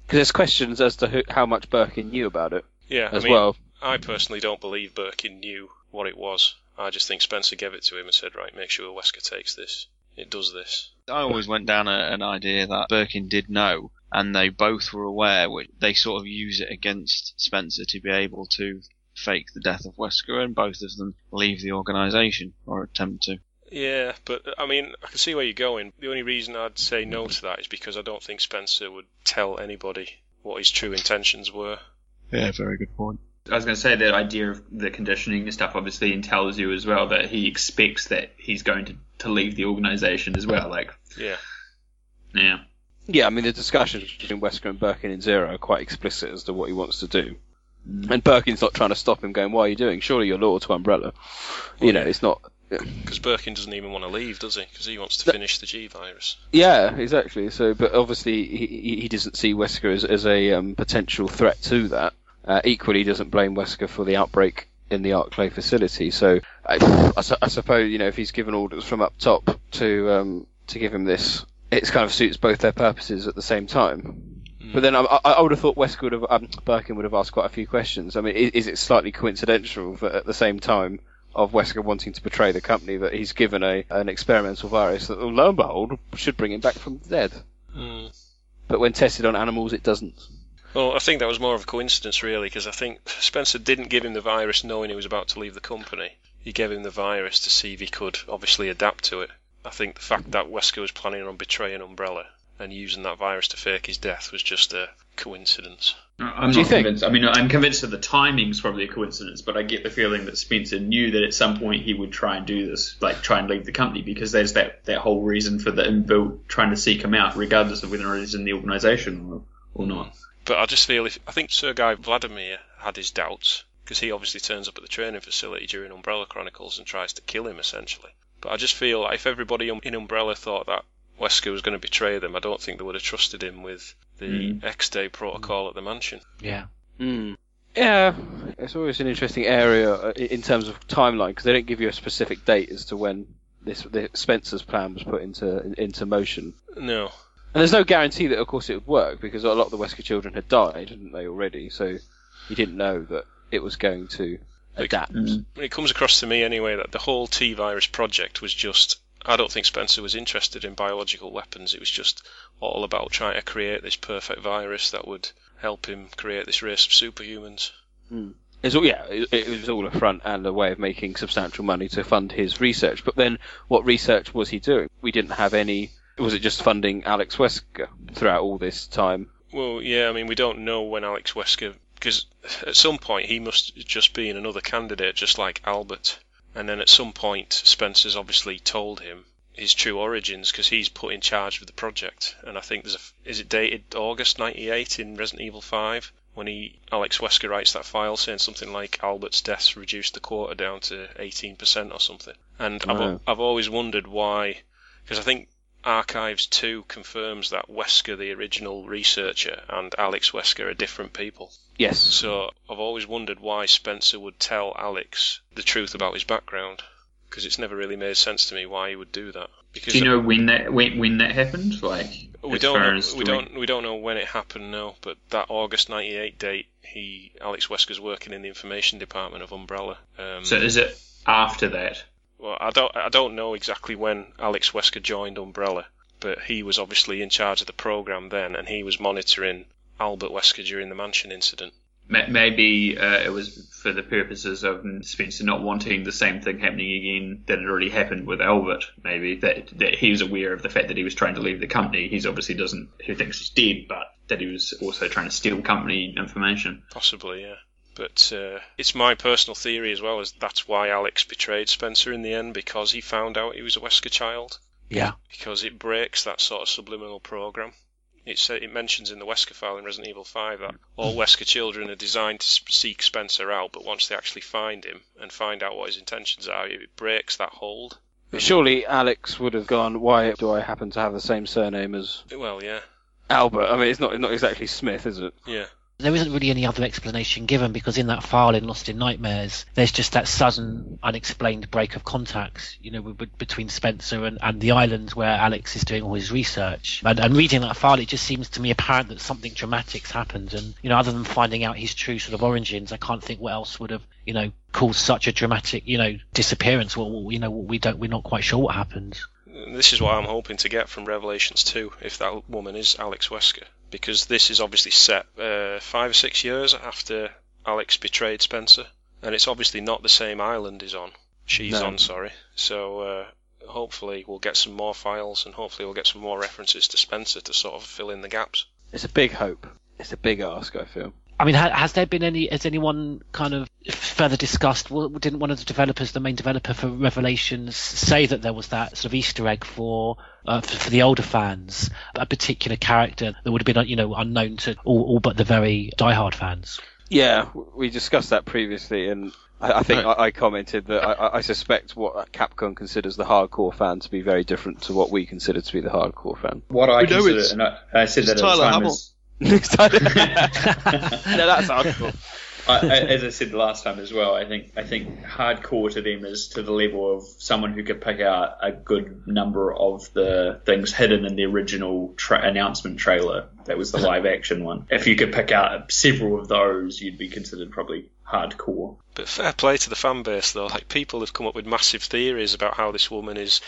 S2: there's questions as to who, how much Birkin knew about it.
S5: Yeah,
S2: as
S5: I mean,
S2: well.
S5: I personally don't believe Birkin knew what it was. I just think Spencer gave it to him and said, right, make sure Wesker takes this. It does this.
S4: I always went down a, an idea that Birkin did know, and they both were aware. Which they sort of use it against Spencer to be able to fake the death of Wesker, and both of them leave the organisation or attempt to.
S5: Yeah, but I mean, I can see where you're going. The only reason I'd say no to that is because I don't think Spencer would tell anybody what his true intentions were.
S4: Yeah, very good point.
S3: I was going to say that idea of the conditioning and stuff obviously tells you as well that he expects that he's going to, to leave the organisation as well. Like,
S5: Yeah.
S3: yeah.
S2: Yeah, I mean the discussions between Wesker and Birkin in Zero are quite explicit as to what he wants to do. And Birkin's not trying to stop him, going, "Why are you doing? Surely you're loyal to Umbrella." You know, it's not.
S5: Because Birkin doesn't even want to leave, does he? Because he wants to finish the G virus.
S2: Yeah, exactly. So, but obviously he he he doesn't see Wesker as as a um, potential threat to that. Uh, equally, doesn't blame Wesker for the outbreak in the Arclay facility. So, I, I, su- I suppose you know if he's given orders from up top to um, to give him this, it kind of suits both their purposes at the same time. But then I, I I would have thought Wesker would have um, Birkin would have asked quite a few questions. I mean, is, is it slightly coincidental that at the same time of Wesker wanting to betray the company that he's given a an experimental virus that, lo and behold, should bring him back from the dead?
S5: Mm.
S2: But when tested on animals, it doesn't.
S5: Well, I think that was more of a coincidence, really, because I think Spencer didn't give him the virus knowing he was about to leave the company. He gave him the virus to see if he could obviously adapt to it. I think the fact that Wesker was planning on betraying Umbrella and using that virus to fake his death was just a coincidence.
S3: I'm
S2: Do
S3: not convinced. I mean, I'm convinced that the timing's probably a coincidence, but I get the feeling that Spencer knew that at some point he would try and do this, like try and leave the company, because there's that, that whole reason for the inbuilt trying to seek him out, regardless of whether he's in the organisation or, or not.
S5: But I just feel if I think Sergei Vladimir had his doubts because he obviously turns up at the training facility during Umbrella Chronicles and tries to kill him essentially. But I just feel like if everybody in Umbrella thought that Wesker was going to betray them, I don't think they would have trusted him with the
S2: Mm.
S5: X-Day protocol at the mansion.
S7: Yeah.
S2: Mm. Yeah, it's always an interesting area uh, in terms of timeline because they don't give you a specific date as to when this the Spencer's plan was put into into motion.
S5: No.
S2: And there's no guarantee that, of course, it would work because a lot of the Wesker children had died, hadn't they already? So you didn't know that it was going to adapt.
S5: It comes across to me anyway that the whole T virus project was just. I don't think Spencer was interested in biological weapons. It was just all about trying to create this perfect virus that would help him create this race of superhumans.
S2: Mm. It's all, yeah, it, it was all a front and a way of making substantial money to fund his research. But then, what research was he doing? We didn't have any. Was it just funding Alex Wesker throughout all this time?
S5: Well, yeah, I mean, we don't know when Alex Wesker, because at some point he must just be in another candidate, just like Albert. And then at some point, Spencer's obviously told him his true origins because he's put in charge of the project. And I think there's a, is it dated August '98 in Resident Evil 5, when he Alex Wesker writes that file saying something like Albert's death reduced the quota down to 18% or something. And I've, I've always wondered why, because I think Archives 2 confirms that Wesker, the original researcher, and Alex Wesker are different people.
S2: Yes.
S5: So I've always wondered why Spencer would tell Alex the truth about his background, because it's never really made sense to me why he would do that. Because
S3: Do you know when that when, when that happened? Like
S5: we don't know, we don't we don't know when it happened no, but that August '98 date, he Alex Wesker's working in the information department of Umbrella. Um,
S3: So is it after that?
S5: Well, I don't I don't know exactly when Alex Wesker joined Umbrella, but he was obviously in charge of the program then, and he was monitoring Albert Wesker during the mansion incident.
S3: Maybe uh, it was for the purposes of Spencer not wanting the same thing happening again that had already happened with Albert. Maybe that that he was aware of the fact that he was trying to leave the company. He's obviously doesn't. He thinks he's dead, but that he was also trying to steal company information.
S5: Possibly, yeah. But uh, it's my personal theory as well as that's why Alex betrayed Spencer in the end because he found out he was a Wesker child.
S7: Yeah.
S5: Because it breaks that sort of subliminal program. It it mentions in the Wesker file in Resident Evil 5 that all Wesker children are designed to seek Spencer out, but once they actually find him and find out what his intentions are, it breaks that hold.
S2: But surely Alex would have gone, why do I happen to have the same surname as
S5: Well, yeah,
S2: Albert? I mean, it's not not exactly Smith, is it?
S5: yeah.
S7: There isn't really any other explanation given because in that file in Lost in Nightmares, there's just that sudden, unexplained break of contacts, you know, between Spencer and, and the island where Alex is doing all his research. And, and reading that file, it just seems to me apparent that something dramatic's happened. And, you know, other than finding out his true sort of origins, I can't think what else would have, you know, caused such a dramatic, you know, disappearance. Well, you know, we don't, we're not quite sure what happened.
S5: This is what I'm hoping to get from Revelations 2, if that woman is Alex Wesker. Because this is obviously set uh, five or six years after Alex betrayed Spencer. And it's obviously not the same island he's on. She's
S2: No.
S5: on, sorry. So uh, hopefully we'll get some more files and hopefully we'll get some more references to Spencer to sort of fill in the gaps.
S2: It's a big hope. It's a big ask, I feel.
S7: I mean, ha- has there been any? Has anyone kind of further discussed? Well, didn't one of the developers, the main developer for Revelations, say that there was that sort of Easter egg for uh, for, for the older fans, a particular character that would have been, you know, unknown to all, all but the very diehard fans?
S2: Yeah, we discussed that previously, and I, I think I, I commented that I- I, I suspect what Capcom considers the hardcore fan to be very different to what we consider to be the hardcore fan.
S3: What I
S14: We know
S3: consider, and I, I said
S14: it's
S3: that at the time
S14: Hamill.
S3: is,
S2: no, that's hardcore.
S3: I, I, as I said the last time as well, I think I think hardcore to them is to the level of someone who could pick out a good number of the things hidden in the original tra- announcement trailer. That was the live action one. If you could pick out several of those, you'd be considered probably hardcore.
S5: But fair play to the fan base though. Like people have come up with massive theories about how this woman is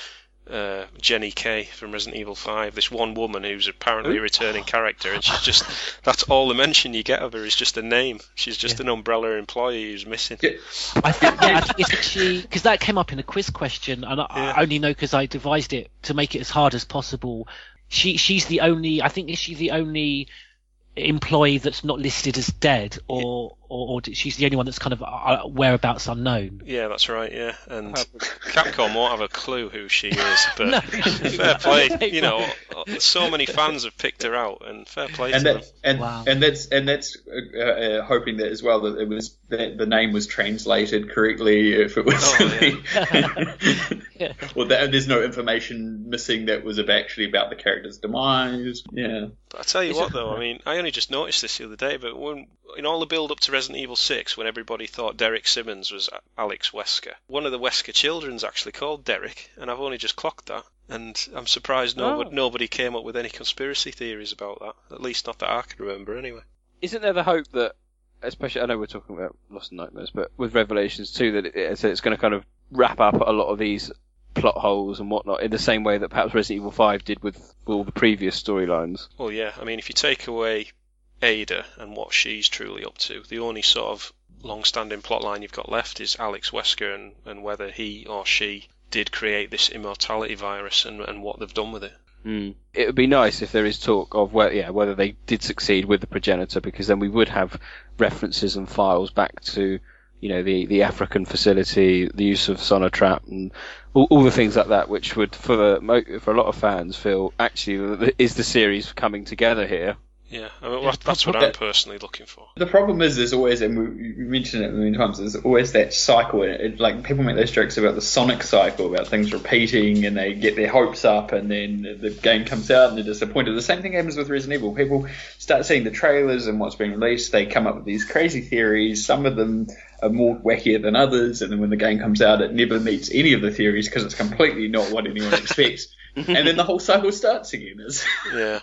S5: uh, Jenny Kay from Resident Evil 5. This one woman who's apparently a returning character, and she's just that's all the mention you get of her is just a name. She's just an umbrella employee who's missing.
S7: I think, yeah, I think isn't she? Because that came up in a quiz question, and I, I only know because I devised it to make it as hard as possible. She she's the only. I think is she the only employee that's not listed as dead, or or, or she's the only one that's kind of uh, whereabouts unknown.
S5: Yeah, that's right. Yeah, and Capcom won't have a clue who she is, but
S7: No.
S5: fair play. You know, so many fans have picked her out, and fair play
S3: and
S5: to
S3: that,
S5: them.
S3: and and that's and that's uh, uh, hoping that as well that it was that the name was translated correctly. If it was, well, that, there's no information missing that was actually about the character's demise. Yeah,
S5: But I tell you what, though, I mean, I only just noticed this the other day, but when in all the build up to Resident Evil 6, when everybody thought Derek Simmons was Alex Wesker, one of the Wesker children's actually called Derek, and I've only just clocked that. And I'm surprised nobody,
S2: Oh.
S5: nobody came up with any conspiracy theories about that. At least not that I can remember, anyway.
S2: Isn't there the hope that, especially, I know we're talking about Lost Nightmares, but with Revelations 2, that it, it's, it's going to kind of wrap up a lot of these plot holes and whatnot in the same way that perhaps Resident Evil 5 did with all the previous storylines.
S5: Well, yeah, I mean, if you take away Ada and what she's truly up to, the only sort of long-standing plotline you've got left is Alex Wesker and, and whether he or she did create this immortality virus and, and what they've done with it.
S2: Mm. It would be nice if there is talk of where, yeah, whether they did succeed with the progenitor, because then we would have references and files back to, you know, the, the African facility, the use of Sonotrap, and all, all the things like that, which would, for the, for a lot of fans, feel actually is the series coming together here.
S5: Yeah, I mean, that- that's what I'm personally looking for.
S3: The problem is, there's always, and we mentioned it million times, there's always that cycle. And it, like people make those jokes about the Sonic cycle, about things repeating, and they get their hopes up, and then the game comes out and they're disappointed. The same thing happens with Resident Evil. People start seeing the trailers and what's being released, they come up with these crazy theories. Some of them are more wackier than others, and then when the game comes out, it never meets any of the theories because it's completely not what anyone expects. and then the whole cycle starts again. It's,
S5: Yeah.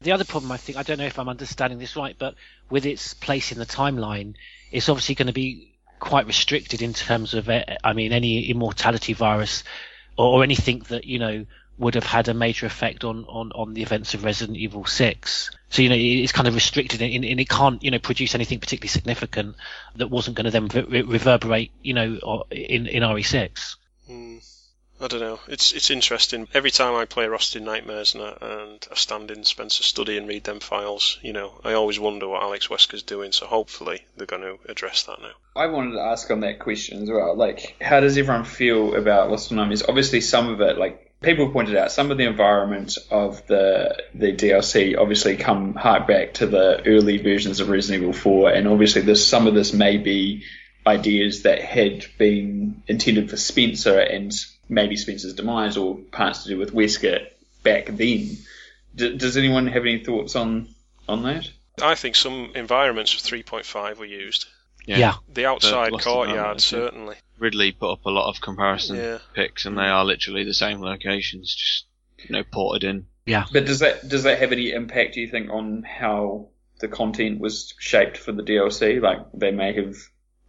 S7: The other problem, I think, I don't know if I'm understanding this right, but with its place in the timeline, it's obviously going to be quite restricted in terms of, uh, I mean, any immortality virus or, or anything that, you know, would have had a major effect on, on, on the events of Resident Evil 6. So, you know, it's kind of restricted and, it can't, you know, produce anything particularly significant that wasn't going to then re- reverberate, you know, in, in RE6.
S5: Hmm. I don't know. It's it's interesting. Every time I play Rusted Nightmares and I, and I stand in Spencer's study and read them files, you know, I always wonder what Alex Wesker's doing. So hopefully they're going to address that now.
S3: I wanted to ask on that question as well. Like, how does everyone feel about Lost Nightmares? Obviously, some of it, like people pointed out, some of the environment of the the DLC obviously come hark back to the early versions of Resident Evil 4, and obviously, this some of this may be ideas that had been intended for Spencer and maybe Spencer's demise or parts to do with Wesker back then. D- does anyone have any thoughts on on that?
S5: I think some environments of 3.5 were used.
S7: Yeah.
S5: The outside
S4: Lost in
S5: courtyard, certainly.
S4: Ridley put up a lot of comparison
S5: Yeah.
S4: pics, and they are literally the same locations, just you know ported in.
S7: Yeah.
S3: But does that does that have any impact? Do you think on how the content was shaped for the DLC? Like they may have,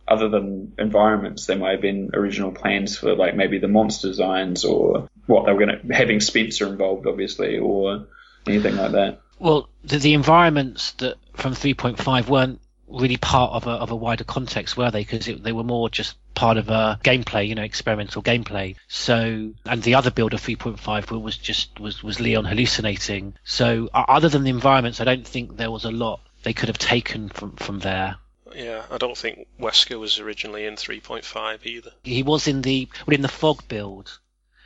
S3: other than environments, there may have been original plans for like maybe the monster designs or what they were going to having Spencer involved, obviously, or anything like that.
S7: Well, the, the environments that from 3.5 weren't really part of a, of a wider context, were they? Because they were more just part of a gameplay, you know, experimental gameplay. So, and the other build of 3.5 was just was was Leon hallucinating. So, o- other than the environments, I don't think there was a lot they could have taken from from there.
S5: Yeah, I don't think Wesker was originally in 3.5 either.
S7: He was in the well, in the fog build,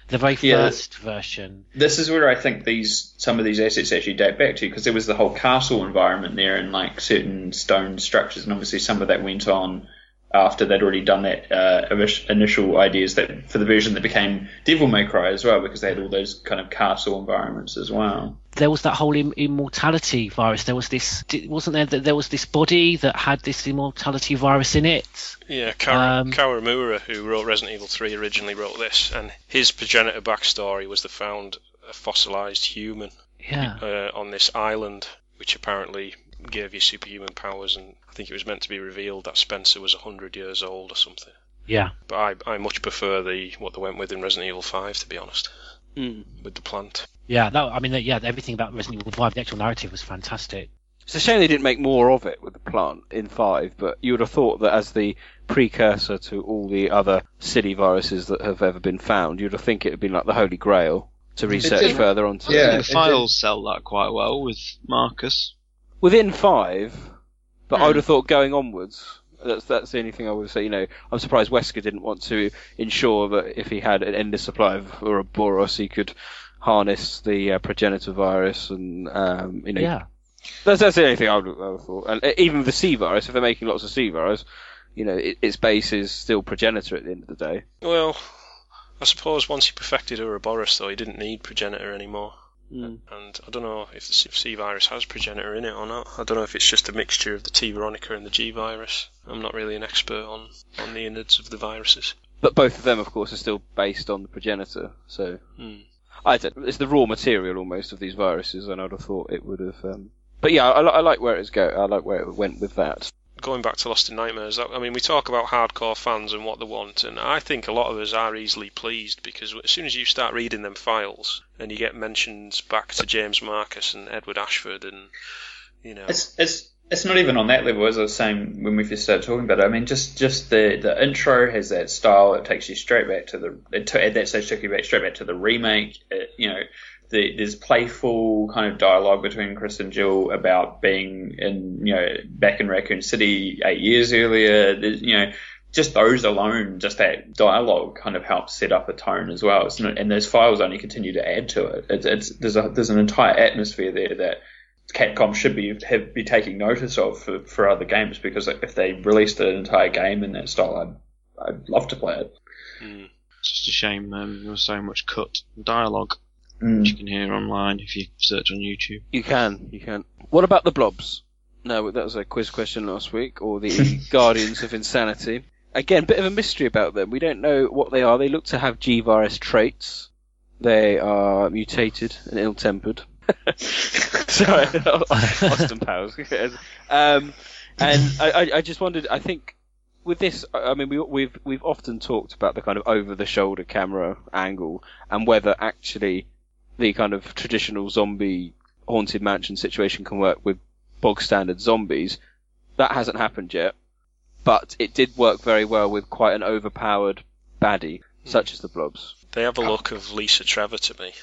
S7: the very
S3: Yeah.
S7: first version.
S3: This is where I think these some of these assets actually date back to because there was the whole castle environment there and like certain stone structures, and obviously some of that went on after they'd already done that uh, initial ideas that for the version that became Devil May Cry as well because they had all those kind of castle environments as well.
S7: There was that whole Im- immortality virus. There was this, wasn't there? That there was this body that had this immortality virus in it.
S5: Yeah, Kara,
S7: Um,
S5: Kawamura, who wrote Resident Evil 3, originally wrote this, and his progenitor backstory was they found a fossilized human
S7: Yeah.
S5: uh, on this island, which apparently gave you superhuman powers, and I think it was meant to be revealed that Spencer was 100 years old or something.
S7: Yeah.
S5: But I, I much prefer the what they went with in Resident Evil 5, to be honest,
S2: Mm.
S5: with the plant.
S7: Yeah. That, I mean, yeah, everything about Resident Evil 5, the actual narrative was fantastic.
S2: It's a shame they didn't make more of it with the plant in five, but you would have thought that as the precursor to all the other silly viruses that have ever been found, you'd have think it would been like the holy grail to research
S3: did-
S2: further onto.
S3: Yeah,
S4: the
S3: it did-
S4: files sell that quite well with Marcus.
S2: Within five, but I
S3: Hmm.
S2: would have thought going onwards. That's that's the only thing I would say. You know, I'm surprised Wesker didn't want to ensure that if he had an endless supply of Uroboros, he could harness the uh, progenitor virus and um, you know
S7: Yeah.
S2: That's, that's the only thing I would, I would have thought. And uh, even the C virus, if they're making lots of C virus, you know, it, its base is still progenitor at the end of the day.
S5: Well, I suppose once he perfected Uroboros, though, he didn't need progenitor anymore.
S2: Mm.
S5: And I don't know if the C- C virus has progenitor in it or not. I don't know if it's just a mixture of the T Veronica and the G virus. I'm not really an expert on, on the innards of the viruses.
S2: But both of them, of course, are still based on the progenitor. So
S5: Hmm.
S2: I don't, it's the raw material almost of these viruses, and I'd have thought it would have. Um, but yeah, I, li- I like where it's go. I like where it went with that.
S5: Going back to Lost in Nightmares, I mean, we talk about hardcore fans and what they want, and I think a lot of us are easily pleased because as soon as you start reading them files and you get mentions back to James Marcus and Edward Ashford, and you know,
S3: It's it's it's not even on that level as I was saying when we first started talking about it. I mean, just just the the intro has that style. It takes you straight back to the at that stage took you back straight back to the remake. It, you know, the, there's playful kind of dialogue between Chris and Jill about being in you know back in Raccoon City eight years earlier. There's, you know. Just those alone, just that dialogue kind of helps set up a tone as well. It's not, and those files only continue to add to it. It's, it's there's a there's an entire atmosphere there that Capcom should be have, be taking notice of for, for other games because if they released an entire game in that style, I'd I'd love to play it.
S4: It's just a shame um, there was so much cut dialogue
S3: Mm.
S4: which you can hear online if you search on YouTube.
S2: You can, you can. What about the blobs? No, that was a quiz question last week, or the Guardians of Insanity. Again, bit of a mystery about them. We don't know what they are. They look to have G-virus traits. They are mutated and ill-tempered. Sorry, Austin Powers. um, and I, I, I just wondered. I think with this, I I mean, we, we've we've often talked about the kind of over-the-shoulder camera angle and whether actually the kind of traditional zombie haunted mansion situation can work with bog standard zombies. That hasn't happened yet, but it did work very well with quite an overpowered baddie, hmm. such as the blobs.
S5: They have a uh, look of Lisa Trevor to me.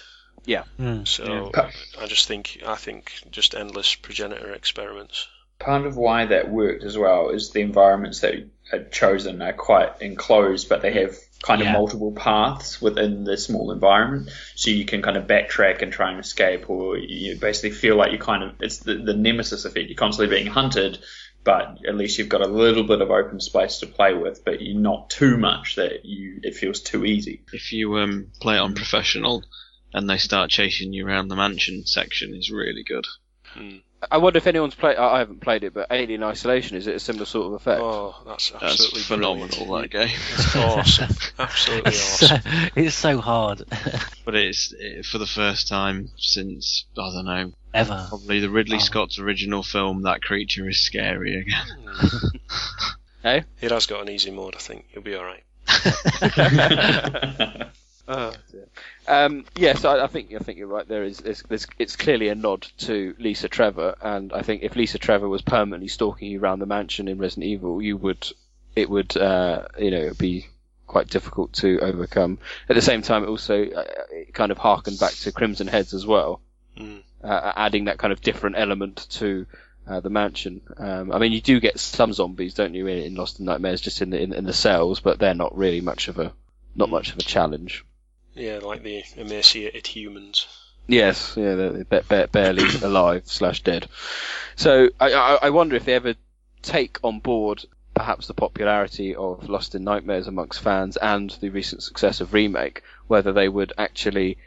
S2: Yeah. Hmm.
S5: So
S3: Yeah.
S5: I just think I think just endless progenitor experiments.
S3: Part of why that worked as well is the environments that are chosen are quite enclosed, but they have kind of multiple paths within the small environment, so you can kind of backtrack and try and escape, or you basically feel like you kind of it's the, the nemesis effect. You're constantly being hunted, but at least you've got a little bit of open space to play with, but you're not too much that you it feels too easy.
S4: If you um, play it on professional and they start chasing you around the mansion section, is really good.
S2: I wonder if anyone's played. I I haven't played it, but Alien Isolation is it a similar sort of effect?
S5: Oh, that's
S4: That's
S5: absolutely
S4: phenomenal.
S5: brilliant.
S4: That game.
S5: It's awesome, absolutely
S7: It's
S5: awesome.
S7: so, it's so hard.
S4: But it's it, for the first time since I don't know,
S7: Ever.
S4: probably the Ridley
S7: Oh.
S4: Scott's original film. That creature is scary again. Hmm.
S2: Hey?
S5: It has got an easy mode. I think you'll be all right.
S2: Um, yes, I, I think I think you're right. There is there's, there's, it's clearly a nod to Lisa Trevor, and I think if Lisa Trevor was permanently stalking you around the mansion in Resident Evil, you would it would uh, you know be quite difficult to overcome. At the same time, it also uh, it kind of harkened back to Crimson Heads as well,
S5: Mm.
S2: uh, adding that kind of different element to. Uh, the mansion. Um, I mean, you do get some zombies, don't you, in, in Lost in Nightmares, just in the in, in the cells, but they're not really much of a not much of a challenge.
S5: Yeah, like the emaciated humans.
S2: Yes, yeah, they're, they're ba- barely alive slash dead. So I, I, I wonder if they ever take on board perhaps the popularity of Lost in Nightmares amongst fans and the recent success of remake, whether they would actually,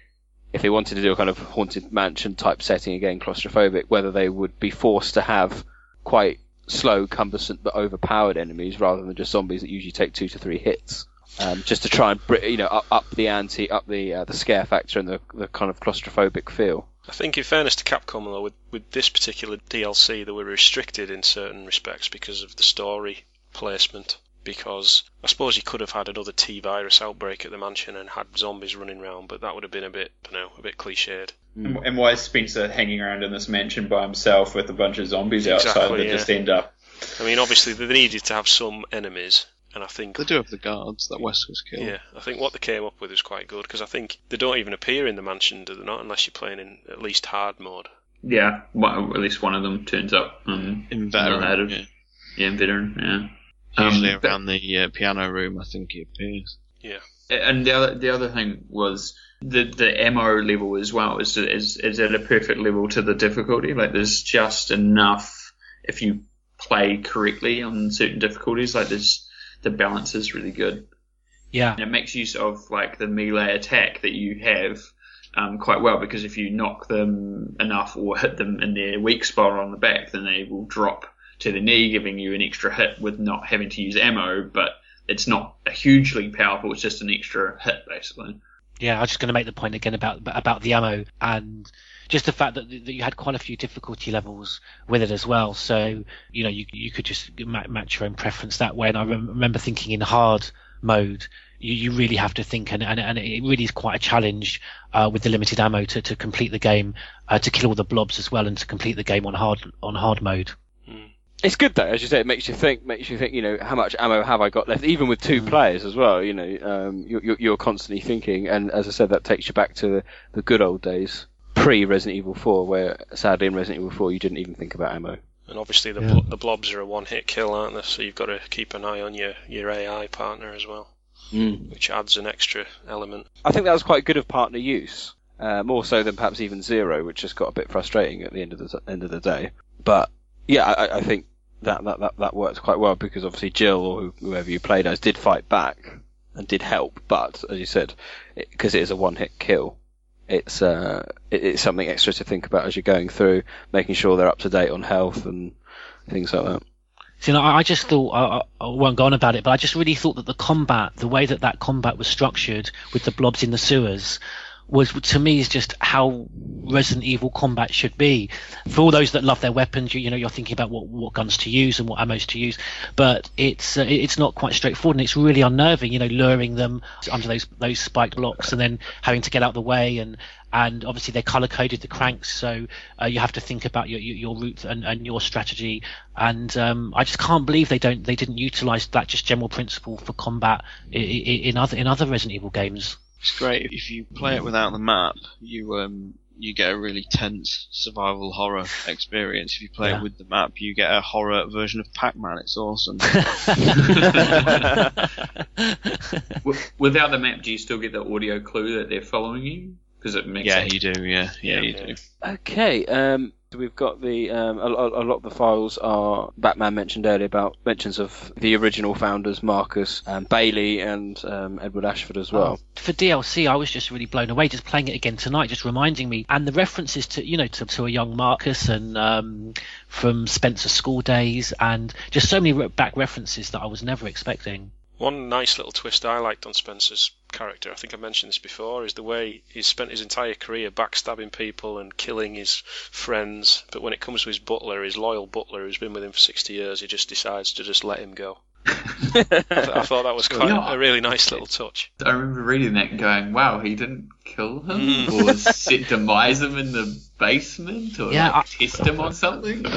S2: if they wanted to do a kind of haunted mansion type setting again, claustrophobic, whether they would be forced to have quite slow, cumbersome but overpowered enemies rather than just zombies that usually take two to three hits. Um, just to try and you know up, up the ante, up the uh, the scare factor and the the kind of claustrophobic feel.
S5: I think, in fairness to Capcom, though, with, with this particular DLC, they were restricted in certain respects because of the story placement. Because I suppose you could have had another T virus outbreak at the mansion and had zombies running around, but that would have been a bit, you know, a bit cliched.
S3: And, and why is Spencer hanging around in this mansion by himself with a bunch of zombies outside
S5: Exactly,
S3: that
S5: yeah.
S3: just end up?
S5: I mean, obviously they needed to have some enemies, and I think
S4: They do have the guards that Wesker's killed.
S5: Yeah, I think what they came up with is quite good because I think they don't even appear in the mansion, do they not? Unless you're playing in at least hard mode.
S3: Yeah, well, at least one of them turns up. Um,
S4: In veteran,
S3: added.
S4: yeah.
S3: Yeah, in veteran. Yeah. Um,
S4: Usually
S3: but-
S4: around the uh, piano room, I think he appears.
S5: Yeah.
S3: And the other the other thing was the the ammo level as well is is is at a perfect level to the difficulty. Like there's just enough if you play correctly on certain difficulties. Like there's the balance is really good.
S7: Yeah.
S3: And it makes use of like the melee attack that you have um, quite well because if you knock them enough or hit them in their weak spot on the back, then they will drop to the knee, giving you an extra hit with not having to use ammo. But it's not a hugely powerful; it's just an extra hit basically.
S7: Yeah, I was just going to make the point again about about the ammo and just the fact that, that you had quite a few difficulty levels with it as well. So you know you you could just ma- match your own preference that way. And I rem- remember thinking in hard mode, you, you really have to think, and, and and it really is quite a challenge uh, with the limited ammo to, to complete the game, uh, to kill all the blobs as well, and to complete the game on hard on hard mode.
S2: It's good though, as you say, it makes you think, makes you think, you know, how much ammo have I got left, even with two players as well, you know, um, you're, you're- you're constantly thinking, and as I said, that takes you back to the, the good old days, pre Resident Evil 4, where sadly in Resident Evil 4 you didn't even think about ammo.
S5: And obviously the
S7: Yeah.
S5: blo- the blobs are a one hit kill, aren't they? So you've got to keep an eye on your, your AI partner as well,
S2: Mm.
S5: which adds an extra element.
S2: I think that was quite good of partner use. uh, more so than perhaps even Zero, which just got a bit frustrating at the end of the end of the day. But yeah, I, I think that, that that that worked quite well because obviously Jill or whoever you played as did fight back and did help, but as you said, because it, it is a one-hit kill, it's uh, it, it's something extra to think about as you're going through, making sure they're up to date on health and things like that.
S7: Know, I I just thought I, I won't go on about it, but I just really thought that the combat, the way that that combat was structured with the blobs in the sewers, was to me is just how Resident Evil combat should be. For all those that love their weapons, you, you know, you're thinking about what, what guns to use and what ammos to use, but it's uh, it's not quite straightforward and it's really unnerving. You know, luring them under those those spiked blocks and then having to get out the way and and obviously they color coded the cranks, so uh, you have to think about your your, your route and, and your strategy. And um, I just can't believe they don't they didn't utilize that just general principle for combat in, in other in other Resident Evil games.
S4: It's great if you play it without the map. You um you get a really tense survival horror experience. If you play
S7: Yeah.
S4: it with the map, you get a horror version of Pac-Man. It's awesome.
S3: Without the map, do you still get the audio clue that they're following you? Because it makes
S4: yeah,
S3: it-
S4: you do. Yeah, yeah, you do.
S2: Okay, um, we've got the um, a, a a lot of the files are Batman mentioned earlier about mentions of the original founders, Marcus, um, Bailey, and um, Edward Ashford as well.
S7: for DLC, I was just really blown away just playing it again tonight, just reminding me, and the references to you know to, to a young Marcus and um, from Spencer School Days, and just so many back references that I was never expecting.
S5: One nice little twist I liked on Spencer's character, I think I mentioned this before, is the way he's spent his entire career backstabbing people and killing his friends. But when it comes to his butler, his loyal butler who's been with him for 60 years, he just decides to just let him go. I, th- I thought that was quite
S3: Yeah.
S5: a really nice little touch.
S3: I remember reading that and going, wow, he didn't kill him?
S5: Mm.
S3: or set, demise him in the basement? Or
S7: Yeah,
S3: like, test him on something?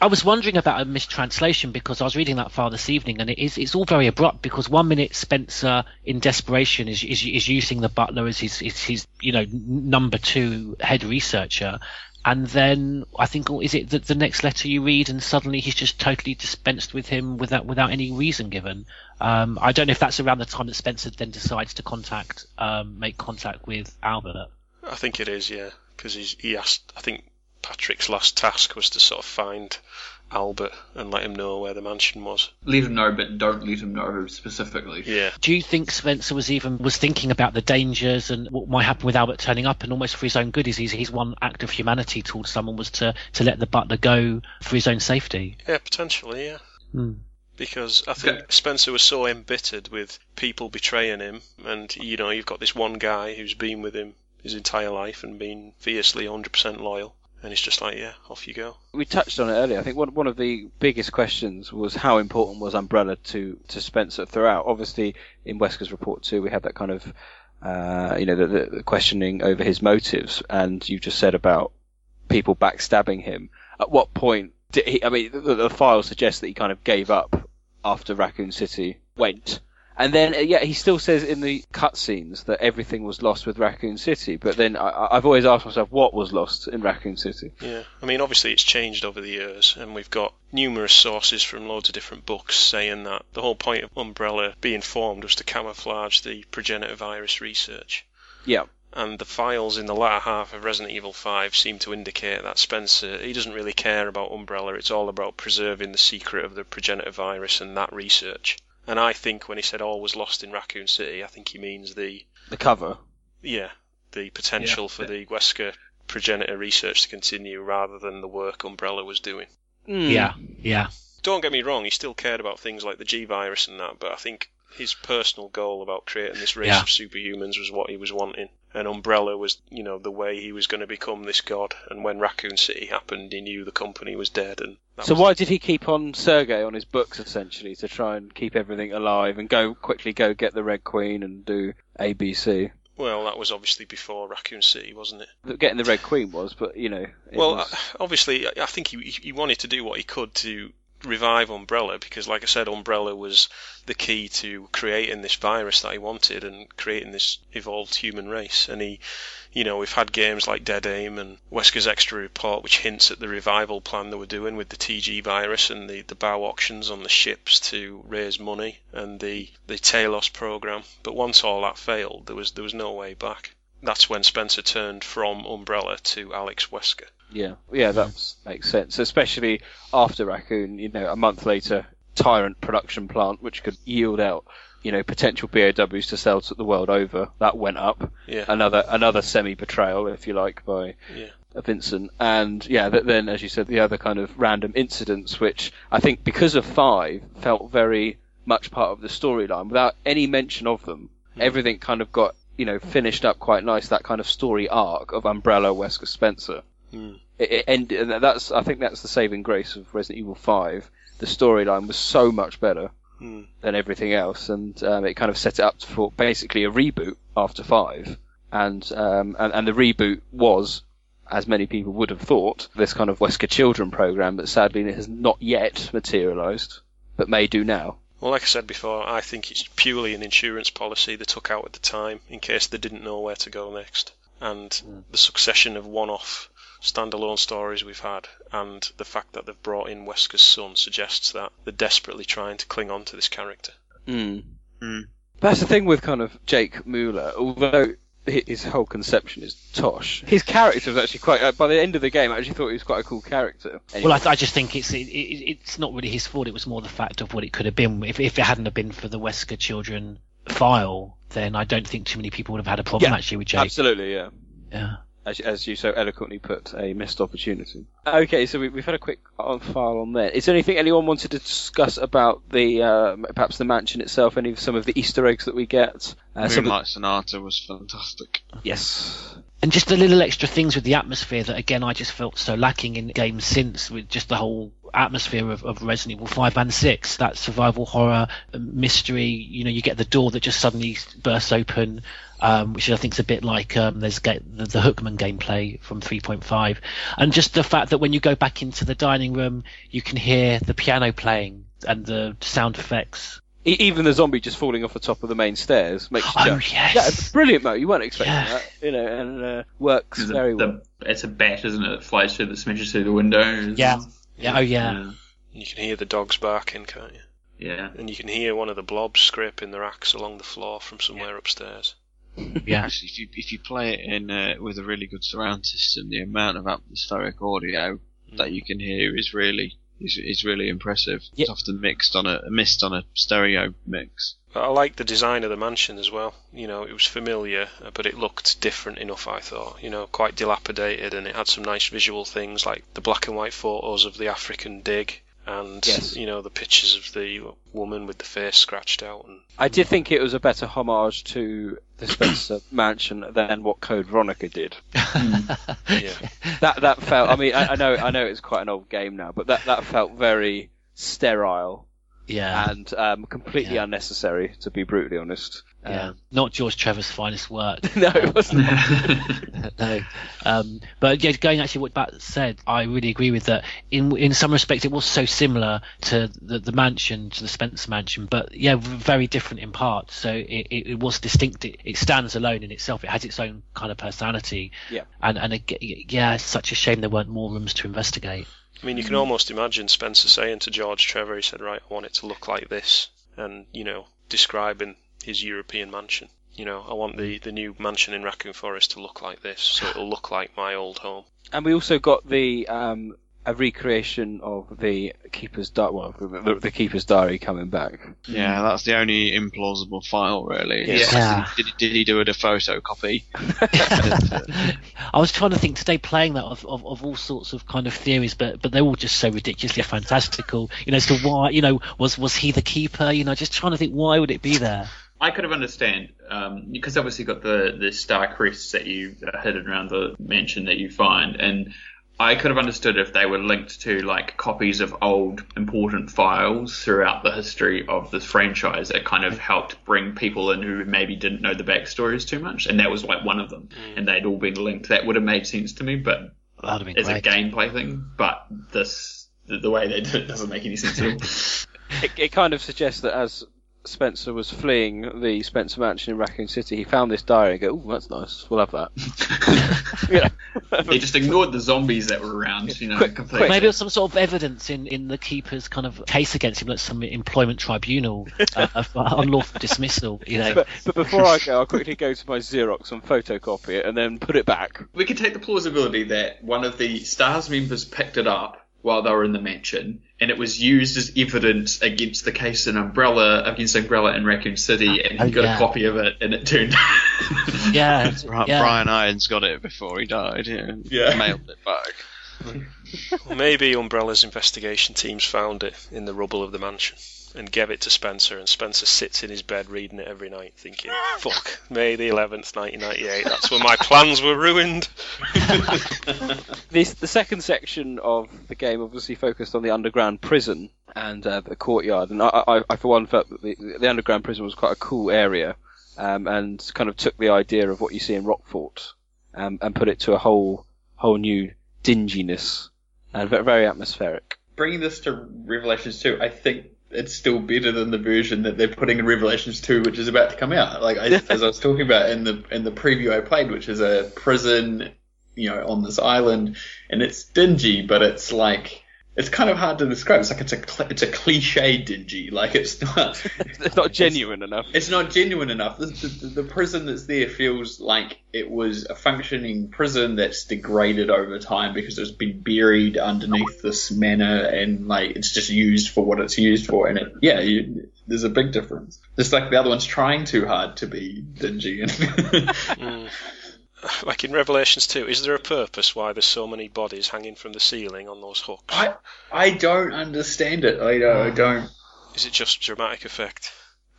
S7: I was wondering about a mistranslation because I was reading that file this evening, and it is it's all very abrupt because one minute Spencer, in desperation, is is, is using the butler as his, his his you know number two head researcher, and then I think oh, is it the, the next letter you read, and suddenly he's just totally dispensed with him without without any reason given. Um, I don't know if that's around the time that Spencer then decides to contact um, make contact with Albert.
S5: I think it is, yeah, because he asked. I think Patrick's last task was to sort of find Albert and let him know where the mansion was.
S3: let him know, but don't let him know specifically.
S5: Yeah.
S7: Do you think Spencer was even was thinking about the dangers and what might happen with Albert turning up, and almost for his own good? Is his, his one act of humanity towards someone was to to let the butler go for his own safety?
S5: Yeah, potentially, yeah.
S7: Hmm.
S5: Because I think Spencer was so embittered with people betraying him, and you know, you've got this one guy who's been with him his entire life and been fiercely 100% loyal, and it's just like, yeah, off you go.
S2: We touched on it earlier. I think one one of the biggest questions was how important was Umbrella to to Spencer throughout. Obviously, in Wesker's Report II, we had that kind of uh, you know the, the, questioning over his motives, and you just said about people backstabbing him. At what point did he? I mean, the, the file suggests that he kind of gave up after Raccoon City went. And then, uh, yeah, he still says in the cutscenes that everything was lost with Raccoon City. But then I, I've always asked myself, what was lost in Raccoon City?
S5: Yeah, I mean, obviously it's changed over the years, and we've got numerous sources from loads of different books saying that the whole point of Umbrella being formed was to camouflage the progenitor virus research.
S2: Yeah.
S5: And the files in the latter half of Resident Evil 5 seem to indicate that Spencer, he doesn't really care about Umbrella, it's all about preserving the secret of the progenitor virus and that research. And I think when he said oh, all was lost in Raccoon City, I think he means the,
S2: The cover.
S5: yeah, the potential
S2: Yeah.
S5: for the Wesker progenitor research to continue rather than the work Umbrella was doing. Hmm.
S7: Yeah, yeah.
S5: Don't get me wrong, he still cared about things like the G virus and that, but I think his personal goal about creating this race
S7: Yeah.
S5: of superhumans was what he was wanting. And Umbrella was, you know, the way he was going to become this god. And when Raccoon City happened, he knew the company was dead. And that
S2: So
S5: was
S2: why did he keep on Sergei on his books essentially to try and keep everything alive and go quickly go get the Red Queen and do ABC?
S5: well, that was obviously before Raccoon City, wasn't it?
S2: Getting the Red Queen was, but you know.
S5: Well,
S2: was-
S5: uh, obviously, I I think he he wanted to do what he could to revive Umbrella because, like I said, Umbrella was the key to creating this virus that he wanted and creating this evolved human race. And he, you know, we've had games like Dead Aim and Wesker's Extra Report, which hints at the revival plan they were doing with the TG virus and the the bow auctions on the ships to raise money and the the Talos program. But once all that failed, there was there was no way back. that's when Spencer turned from Umbrella to Alex Wesker.
S2: Yeah, yeah, that makes sense. Especially after Raccoon, you know, a month later, Tyrant production plant, which could yield out, you know, potential BOWs to sell to the world over, that went up.
S5: Yeah.
S2: Another another semi betrayal, if you like, by
S5: Yeah.
S2: Vincent. And yeah, th- then as you said, the other kind of random incidents, which I think because of five felt very much part of the storyline without any mention of them. Hmm. Everything kind of got you know finished up quite nice. That kind of story arc of Umbrella, Wesker, Spencer.
S5: Hmm.
S2: It, it ended, and that's I think that's the saving grace of Resident Evil Five. The storyline was so much better
S5: Hmm.
S2: than everything else, and um, it kind of set it up for basically a reboot after Five. And um, and, and the reboot was, as many people would have thought, this kind of Wesker Children program, but sadly it has not yet materialised, but may do now.
S5: Well, like I said before, I think it's purely an insurance policy they took out at the time in case they didn't know where to go next. And the succession of one off standalone stories we've had and the fact that they've brought in Wesker's son suggests that they're desperately trying to cling on to this character.
S2: Mm.
S4: Hmm.
S2: That's the thing with kind of Jake Mueller, although his whole conception is tosh. His character was actually quite. Uh, by the end of the game, I actually thought he was quite a cool character.
S7: Well, I, I just think it's it, it, it's not really his fault. It was more the fact of what it could have been. If, if it hadn't have been for the Wesker children file, then I don't think too many people would have had a problem
S2: Yeah,
S7: actually with Jake.
S2: Absolutely, yeah.
S7: Yeah.
S2: As, as you so eloquently put, a missed opportunity. Okay, so we, we've had a quick on file on there. Is there anything anyone wanted to discuss about the uh, perhaps the mansion itself? Any of some of the Easter eggs that we get? Uh, some of-
S4: Moonlight Sonata was fantastic.
S2: yes.
S7: And just the little extra things with the atmosphere that again I just felt so lacking in games since with just the whole atmosphere of, of Resident Evil 5 and 6 that survival horror mystery you know you get the door that just suddenly bursts open um, which I think is a bit like um, there's ga- the, the Hookman gameplay from 3.5 and just the fact that when you go back into the dining room you can hear the piano playing and the sound effects
S2: E- even the zombie just falling off the top of the main stairs makes you
S7: Oh,
S2: jump.
S7: yes.
S2: Yeah, it's brilliant, Mo. You weren't expecting
S7: Yeah.
S2: that, you know, and uh, works
S3: The-
S2: very
S3: the-
S2: well.
S3: it's a bat, isn't it? It flies through the smashes through the window.
S7: yeah yeah oh yeah
S5: You can hear the dogs barking, can't you?
S3: Yeah.
S5: And you can hear one of the blobs scraping their axe along the floor from somewhere upstairs.
S7: yeah
S4: Actually, if you if you play it in uh, with a really good surround system, the amount of atmospheric audio that you can hear is really is, is really impressive.
S7: Yeah.
S4: It's often mixed on a missed on a stereo mix.
S5: But I liked the design of the mansion as well. You know, it was familiar, uh, but it looked different enough, I thought. You know, quite dilapidated, and it had some nice visual things like the black and white photos of the African dig, and
S2: Yes.
S5: you know the pictures of the woman with the face scratched out. And
S2: I did think it was a better homage to the Spencer Mansion than what Code Veronica did.
S5: yeah,
S2: That that felt. I mean, I, I know I know it's quite an old game now, but that that felt very sterile
S7: yeah
S2: and um, completely
S7: Yeah.
S2: unnecessary, to be brutally honest.
S7: yeah
S2: Um,
S7: not George Trevor's finest work
S2: no, it wasn't.
S7: no. Um, but yeah, going actually what Bat said, I really agree with that. In in some respects, it was so similar to the, the mansion, to the Spencer mansion, but yeah, very different in parts. So it, it, it was distinct. It, it stands alone in itself. It has its own kind of personality.
S2: Yeah.
S7: And and it, yeah, it's such a shame there weren't more rooms to investigate.
S5: I mean, you can almost imagine Spencer saying to George Trevor, he said, "Right, I want it to look like this," and you know, describing his European mansion. You know, I want the the new mansion in Raccoon Forest to look like this, so it'll look like my old home.
S2: And we also got the um, a recreation of the Keeper's Diary. Well, the, the Keeper's Diary coming back.
S4: Yeah, that's the only implausible file really.
S3: Yeah.
S7: Yeah.
S4: Did, did he do it a photocopy?
S7: I was trying to think today, playing that of, of, of all sorts of kind of theories, but but they're all just so ridiculously fantastical. You know, as to why, you know, was was he the keeper? You know, just trying to think why would it be there?
S3: I could have understand um, because obviously you've got the the star crests that you uh, hidden around the mansion that you find, and I could have understood if they were linked to like copies of old important files throughout the history of this franchise that kind of helped bring people in who maybe didn't know the backstories too much, and that was like one of them, mm. and they'd all been linked. That would have made sense to me, but
S7: That'd
S3: as a gameplay thing, but this the, the way they did it doesn't make any sense at all.
S2: It, it kind of suggests that as Spencer was fleeing the Spencer Mansion in Raccoon City, he found this diary and go, "Oh, that's nice. We'll have that." yeah.
S3: He just ignored the zombies that were around, you know,
S2: Quick-
S3: completely.
S7: Maybe it was some sort of evidence in, in the keeper's kind of case against him, like some employment tribunal uh, of unlawful dismissal. You know,
S2: But, but before I go, I'll quickly go to my Xerox and photocopy it, and then put it back.
S3: We could take the plausibility that one of the Stars members picked it up while they were in the mansion, and it was used as evidence against the case in Umbrella, against Umbrella in Raccoon City, ah, and he
S7: Oh,
S3: got
S7: yeah.
S3: a copy of it, and it turned.
S7: yeah,
S4: Bri-
S7: yeah.
S4: Brian Irons got it before he died. Yeah,
S3: Yeah.
S4: mailed it back.
S5: Maybe Umbrella's investigation teams found it in the rubble of the mansion and gave it to Spencer, and Spencer sits in his bed reading it every night, thinking, "Fuck, May the 11th, 1998. That's when my plans were ruined."
S2: This, the second section of the game obviously focused on the underground prison and uh, the courtyard, and I, I, I for one felt that the, the underground prison was quite a cool area, um, and kind of took the idea of what you see in Rockfort um, and put it to a whole whole new dinginess and very atmospheric.
S3: Bringing this to Revelations 2, I think it's still better than the version that they're putting in Revelations 2, which is about to come out. Like I, as I was talking about in the in the preview I played, which is a prison, you know, on this island, and it's dingy, but it's like it's kind of hard to describe. It's like it's a cl- it's a cliche dingy. Like it's not
S2: It's not genuine enough.
S3: it's not genuine enough. The, the, the prison that's there feels like it was a functioning prison that's degraded over time because it's been buried underneath this manor and like it's just used for what it's used for. And it, yeah, you, there's a big difference. Just like the other one's trying too hard to be dingy. And
S5: Mm. Like in Revelations 2, is there a purpose why there's so many bodies hanging from the ceiling on those hooks?
S3: I I don't understand it. I don't. I don't.
S5: Is it just dramatic effect?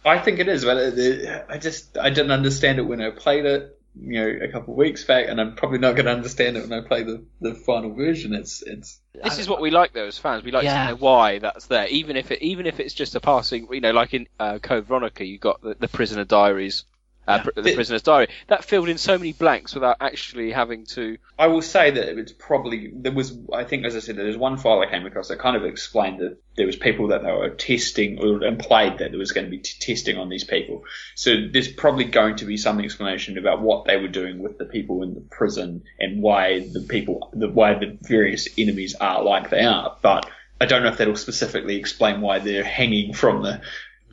S3: I think it is, but it, it- I just I didn't understand it when I played it, you know, a couple of weeks back, and I'm probably not going to understand it when I play the, the final version. It's it's
S2: This is what we like though as fans. We like
S7: Yeah.
S2: to know why that's there, even if it even if it's just a passing. You know, like in uh, Code Veronica, you got the, the prisoner diaries, uh, pr- the prisoner's diary. That filled in so many blanks without actually having to.
S3: I will say that it's probably there was I think as I said there was one file I came across that kind of explained that there was people that they were testing or implied that there was going to be t- testing on these people. So there's probably going to be some explanation about what they were doing with the people in the prison and why the people the why the various enemies are like they are. But I don't know if that'll specifically explain why they're hanging from the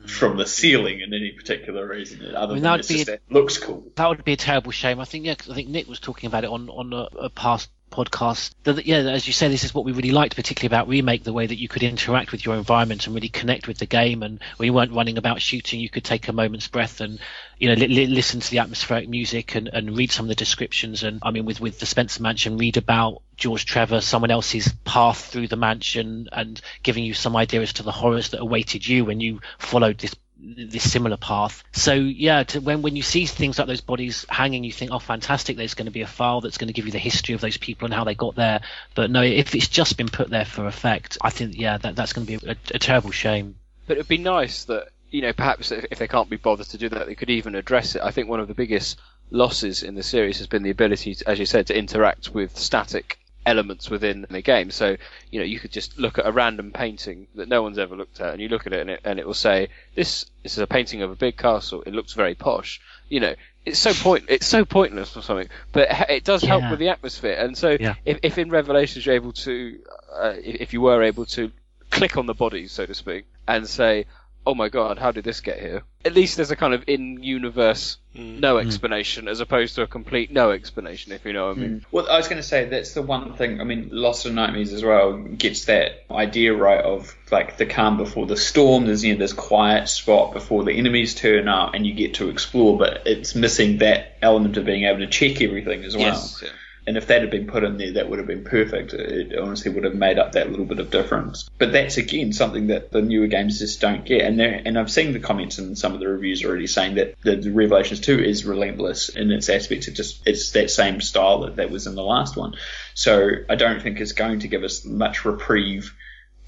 S3: Mm. from the ceiling mm. in any particular reason other
S7: mean,
S3: than it's just
S7: a-
S3: it looks cool.
S7: that would be a terrible shame. I think yeah, I think Nick was talking about it on on a, a past podcast. That, yeah, as you say, this is what we really liked, particularly about remake, the way that you could interact with your environment and really connect with the game. And when you weren't running about shooting, you could take a moment's breath and you know li- li- listen to the atmospheric music and, and read some of the descriptions. And I mean, with with the Spencer Mansion, read about George Trevor, someone else's path through the mansion, and giving you some idea as to the horrors that awaited you when you followed this this similar path. So yeah, to, when when you see things like those bodies hanging, you think, oh, fantastic! There's going to be a file that's going to give you the history of those people and how they got there. But no, if it's just been put there for effect, I think yeah, that that's going to be a, a terrible shame.
S2: But it'd be nice that you know perhaps if they can't be bothered to do that, they could even address it. I think one of the biggest losses in the series has been the ability, to, as you said, to interact with static elements within the game. So you know you could just look at a random painting that no one's ever looked at, and you look at it and it, and it will say this this is a painting of a big castle. It looks very posh. You know. It's so point. It's so pointless or something, but it, does help with the atmosphere. And so,
S7: Yeah.
S2: if, if in Revelations you're able to, uh, if if you were able to click on the bodies, so to speak, and say, "Oh my God, how did this get here?" At least there's a kind of in-universe hmm. no hmm. explanation, as opposed to a complete no explanation. If you know what I mean. Hmm.
S3: Well, I was going to say that's the one thing. I mean, Lost in Nightmares as well gets that idea right of like the calm before the storm. There's you know this quiet spot before the enemies turn up, and you get to explore. But it's missing that element of being able to check everything as well.
S2: Yes. yeah.
S3: And if that had been put in there, that would have been perfect. It honestly would have made up that little bit of difference. But that's again something that the newer games just don't get. And and I've seen the comments in some of the reviews already saying that the, the Revelations 2 is relentless in its aspects. It just it's that same style that, that was in the last one. So I don't think it's going to give us much reprieve.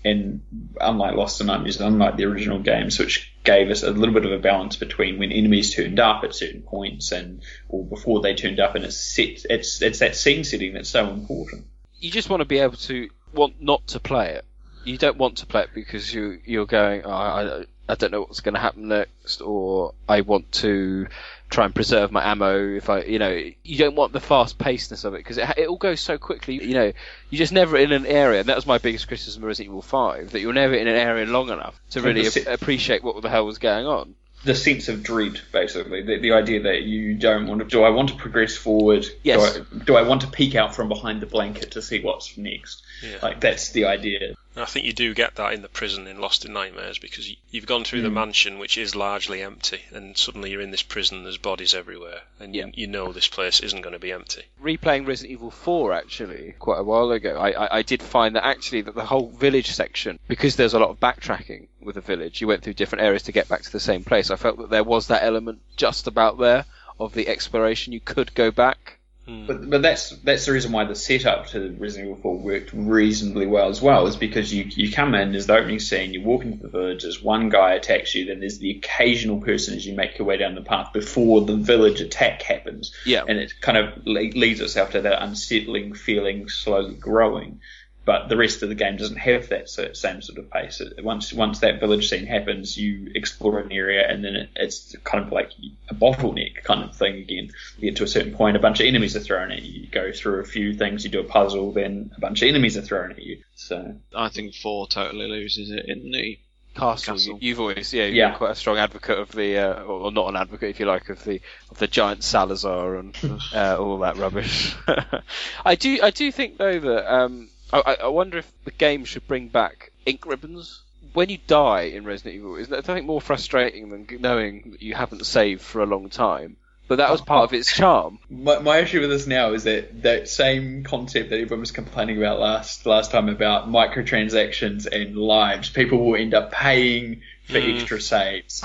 S3: And unlike Lost in Nightmares, unlike the original games, which gave us a little bit of a balance between when enemies turned up at certain points and or before they turned up, and it's set, it's it's that scene setting that's so important.
S2: You just want to be able to want not to play it. you don't want to play it because you you're going. Oh, I I don't know what's going to happen next, or I want to try and preserve my ammo. If I, you know, you don't want the fast pacedness of it because it it all goes so quickly. You know, you're just never in an area. And that was my biggest criticism of Resident Evil Five that you're never in an area long enough to really a- appreciate what the hell was going on.
S3: the sense of dread, basically, the, the idea that you don't want to. Do I want to progress forward?
S2: Yes.
S3: Do I, do I want to peek out from behind the blanket to see what's next?
S5: Yeah.
S3: Like that's the idea.
S5: I think you do get that in the prison in Lost in Nightmares because you- you've gone through the
S3: Mm.
S5: mansion, which is largely empty, and suddenly you're in this prison. There's bodies everywhere, and you, you know this place isn't going to be empty.
S2: replaying Resident Evil 4 actually quite a while ago, I, I, I did find that actually that the whole village section, because there's a lot of backtracking with the village, you went through different areas to get back to the same place. I felt that there was that element just about there of the exploration. You could go back. Hmm.
S3: But but that's that's the reason why the setup to Resident Evil 4 worked reasonably well as well, is because you you come in, there's the opening scene, you walk into the village, there's one guy attacks you, then there's the occasional person as you make your way down the path before the village attack happens.
S2: Yeah.
S3: And it kind of le- leads itself to that unsettling feeling slowly growing. But the rest of the game doesn't have that same sort of pace. Once once that village scene happens, you explore an area, and then it, it's kind of like a bottleneck kind of thing again. You get to a certain point, a bunch of enemies are thrown at you. You go through a few things, you do a puzzle, then a bunch of enemies are thrown at you. So
S4: I think four totally loses it in the
S2: Castle,
S4: Castle.
S2: You, have always, yeah, you're
S3: Yeah.
S2: quite a strong advocate of the, uh, or or not an advocate if you like, of the of the giant Salazar and uh, all that rubbish. I do, I do think though that um, I, I I wonder if the game should bring back ink ribbons. When you die in Resident Evil, isn't that something more frustrating than knowing that you haven't saved for a long time? But that was part of its charm.
S3: my, my issue with this now is that that same concept that everyone was complaining about last last time about microtransactions and lives, people will end up paying for
S2: Mm.
S3: extra saves.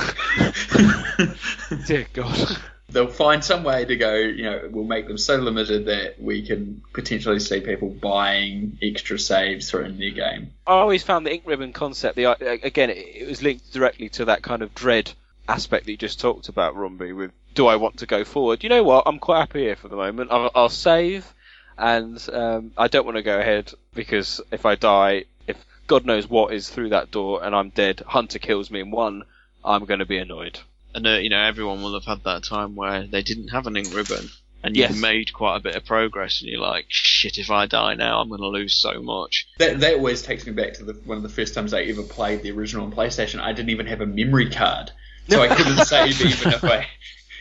S2: Dear God.
S3: They'll find some way to go, you know, we'll make them so limited that we can potentially see people buying extra saves through in their game.
S2: I always found the ink ribbon concept. The uh, again, it, it was linked directly to that kind of dread aspect that you just talked about, Rumby. With do I want to go forward? You know what? I'm quite happy here for the moment. I'll, I'll save, and um, I don't want to go ahead because if I die, if God knows what is through that door and I'm dead, Hunter kills me in one, I'm going to be annoyed.
S4: And uh, you know everyone will have had that time where they didn't have an ink ribbon and
S2: Yes.
S4: you've made quite a bit of progress and you're like shit if I die now I'm going to lose so much
S3: That that always takes me back to the, one of the first times I ever played the original on PlayStation. I didn't even have a memory card, so I couldn't save even if I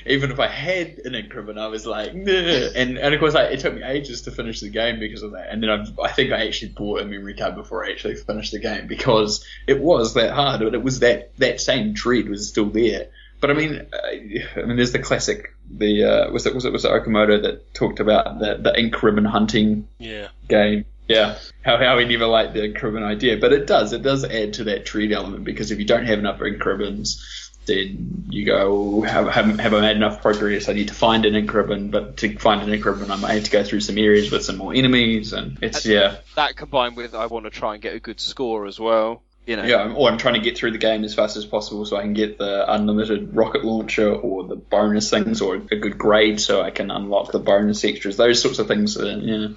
S3: even if I had an ink ribbon. I was like, nah. and and of course like, it took me ages to finish the game because of that. And then I, I think I actually bought a memory card before I actually finished the game because it was that hard. But it was that that same dread was still there. But I mean, I mean, there's the classic. The uh, was it was it was it Okamoto that talked about the the ink ribbon hunting
S5: Yeah.
S3: game. Yeah, how how we never liked the ink ribbon idea, but it does it does add to that treat element because if you don't have enough ink ribbons, then you go have have, have I made enough progress? I need to find an ink ribbon, but to find an ink ribbon, I might have to go through some areas with some more enemies, and it's yeah
S2: That combined with I want to try and get a good score as well. You know.
S3: yeah. Or I'm trying to get through the game as fast as possible so I can get the unlimited rocket launcher or the bonus things or a good grade so I can unlock the bonus extras. Those sorts of things. Uh, yeah.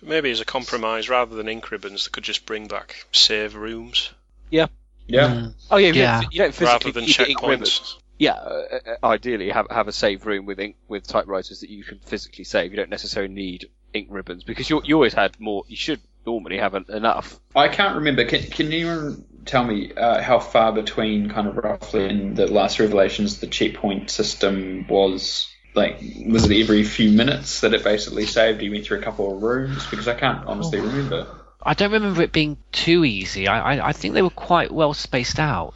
S5: But maybe as a compromise, rather than ink ribbons, they could just bring back save rooms.
S2: Yeah.
S3: Yeah.
S2: Oh yeah, you
S7: Yeah.
S2: don't- you don't physically
S5: Rather than
S2: need ink ribbons.
S5: checkpoints.
S2: Yeah, uh, uh, ideally have have a save room with ink with typewriters that you can physically save. You don't necessarily need ink ribbons because you you always had more. You should normally have en- enough.
S3: I can't remember. Can, can anyone tell me uh, how far between, kind of roughly, in the last revelations, the checkpoint system was? Like, was it every few minutes that it basically saved? You went through a couple of rooms because I can't honestly remember.
S7: I don't remember it being too easy. I, I, I think they were quite well spaced out.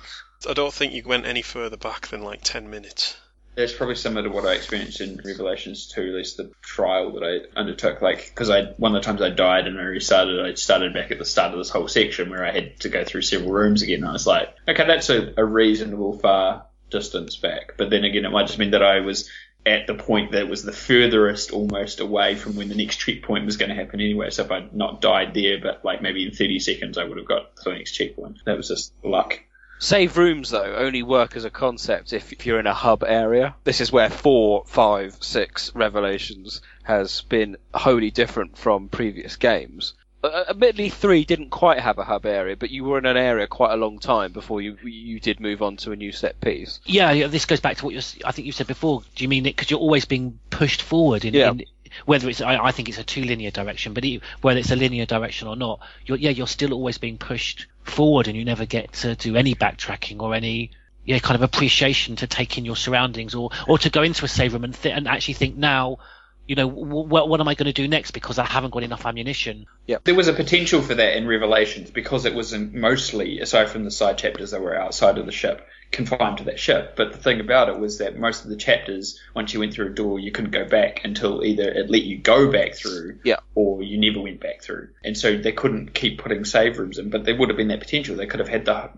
S5: I don't think you went any further back than like 10 minutes.
S3: It's probably similar to what I experienced in Revelations 2, at least the trial that I undertook. Like, because I one of the times I died and I restarted, I started back at the start of this whole section where I had to go through several rooms again. I was like, okay, that's a, a reasonable far distance back. But then again, it might just mean that I was at the point that was the furthest almost away from when the next checkpoint was going to happen anyway. So if I'd not died there, but like maybe in 30 seconds, I would have got to the next checkpoint. That was just luck.
S2: Save rooms though only work as a concept if, if you're in a hub area. This is where four, five, six Revelations has been wholly different from previous games. Uh, admittedly, three didn't quite have a hub area, but you were in an area quite a long time before you you did move on to a new set piece.
S7: Yeah, yeah, this goes back to what you I think you said before. Do you mean it because you're always being pushed forward in,
S2: Yeah.
S7: in whether it's I, I think it's a two linear direction, but e whether it's a linear direction or not, you're yeah you're still always being pushed forward, and you never get to do any backtracking or any yeah kind of appreciation to take in your surroundings or or to go into a save room and th- and actually think now. You know, what, am I going to do next because I haven't got enough ammunition?
S3: Yeah, There was a potential for that in Revelations because it was mostly, aside from the side chapters that were outside of the ship, confined to that ship. But the thing about it was that most of the chapters, once you went through a door, you couldn't go back until either it let you go back through,
S2: Yeah.
S3: or you never went back through. And so they couldn't keep putting save rooms in, but there would have been that potential. They could have had the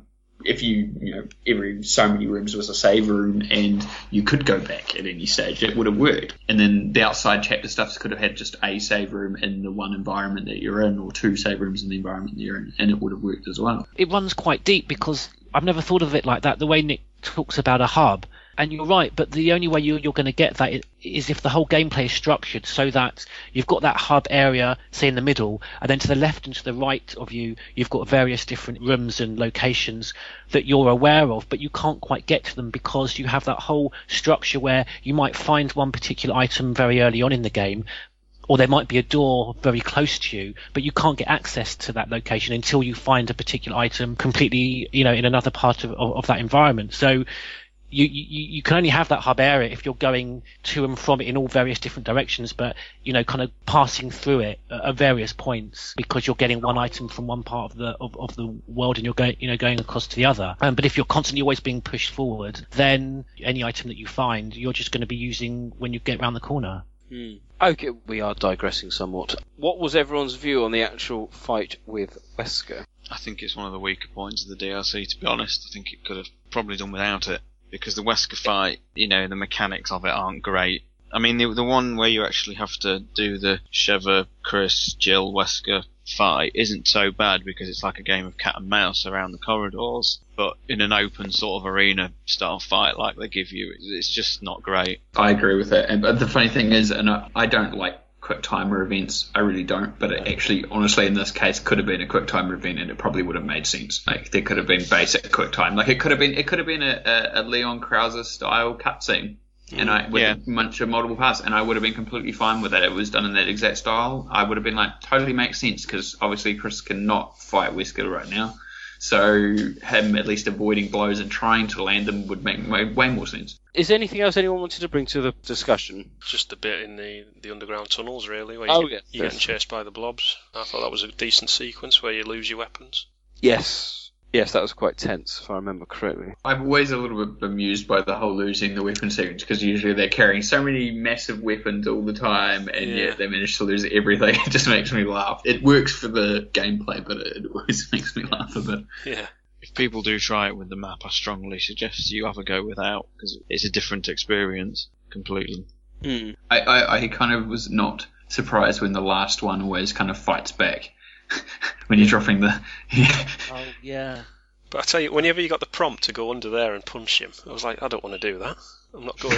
S3: if you, you know, every so many rooms was a save room and you could go back at any stage, it would have worked. And then the outside chapter stuff could have had just a save room in the one environment that you're in, or two save rooms in the environment that you're in, and it would have worked as well.
S7: it runs quite deep because I've never thought of it like that. The way Nick talks about a hub, and you're right, but the only way you, you're going to get that is if the whole gameplay is structured so that you've got that hub area, say in the middle, and then to the left and to the right of you, you've got various different rooms and locations that you're aware of, but you can't quite get to them because you have that whole structure where you might find one particular item very early on in the game, or there might be a door very close to you, but you can't get access to that location until you find a particular item completely, you know, in another part of, of, of that environment. So you, you, you can only have that hub area if you're going to and from it in all various different directions, but, you know, kind of passing through it at, at various points because you're getting one item from one part of the, of, of the world and you're going, you know, going across to the other. Um, but if you're constantly always being pushed forward, then any item that you find, you're just going to be using when you get around the corner.
S2: Hmm. Okay, we are digressing somewhat. What was everyone's view on the actual fight with Wesker?
S4: I think it's one of the weaker points of the DLC. To be honest, I think it could have probably done without it because the Wesker fight, you know, the mechanics of it aren't great. I mean, the the one where you actually have to do the Sheva, Chris, Jill, Wesker fight isn't so bad because it's like a game of cat and mouse around the corridors. But in an open sort of arena style fight like they give you, it's- just not great.
S3: I agree with it. And but the funny thing is, and I, I don't like quick timer events. I really don't. But it actually, honestly, in this case, could have been a quick timer event, and it probably would have made sense. Like there could have been basic quick time. Like it could have been, it could have been a, a, Leon Krauser style cutscene. And I with
S4: Yeah.
S3: a bunch of multiple parts, and I would have been completely fine with that. It was done in that exact style. I would have been like, totally makes sense because obviously Chris cannot fight Wesker right now. So him at least avoiding blows and trying to land them would make way way more sense.
S2: Is there anything else anyone wanted to bring to the discussion?
S5: Just the bit in the, the underground tunnels, really, where
S2: Oh,
S5: you,
S2: yes,
S5: you're
S2: yes.
S5: getting chased by the blobs. I thought that was a decent sequence where you lose your weapons.
S2: Yes. Yes, that was quite tense, if I remember correctly.
S3: I'm always a little bit bemused by the whole losing the weapon sequence because usually they're carrying so many massive weapons all the time, and
S5: Yeah.
S3: yet they manage to lose everything. It just makes me laugh. It works for the gameplay, but it always makes me laugh a bit.
S5: Yeah.
S4: If people do try it with the map, I strongly suggest you have a go without because it's a different experience completely.
S2: Hmm.
S3: I, I, I kind of was not surprised when the last one always kind of fights back when you're dropping the.
S7: Oh, yeah.
S5: But I tell you, whenever you got the prompt to go under there and punch him, I was like, I don't want to do that. I'm not going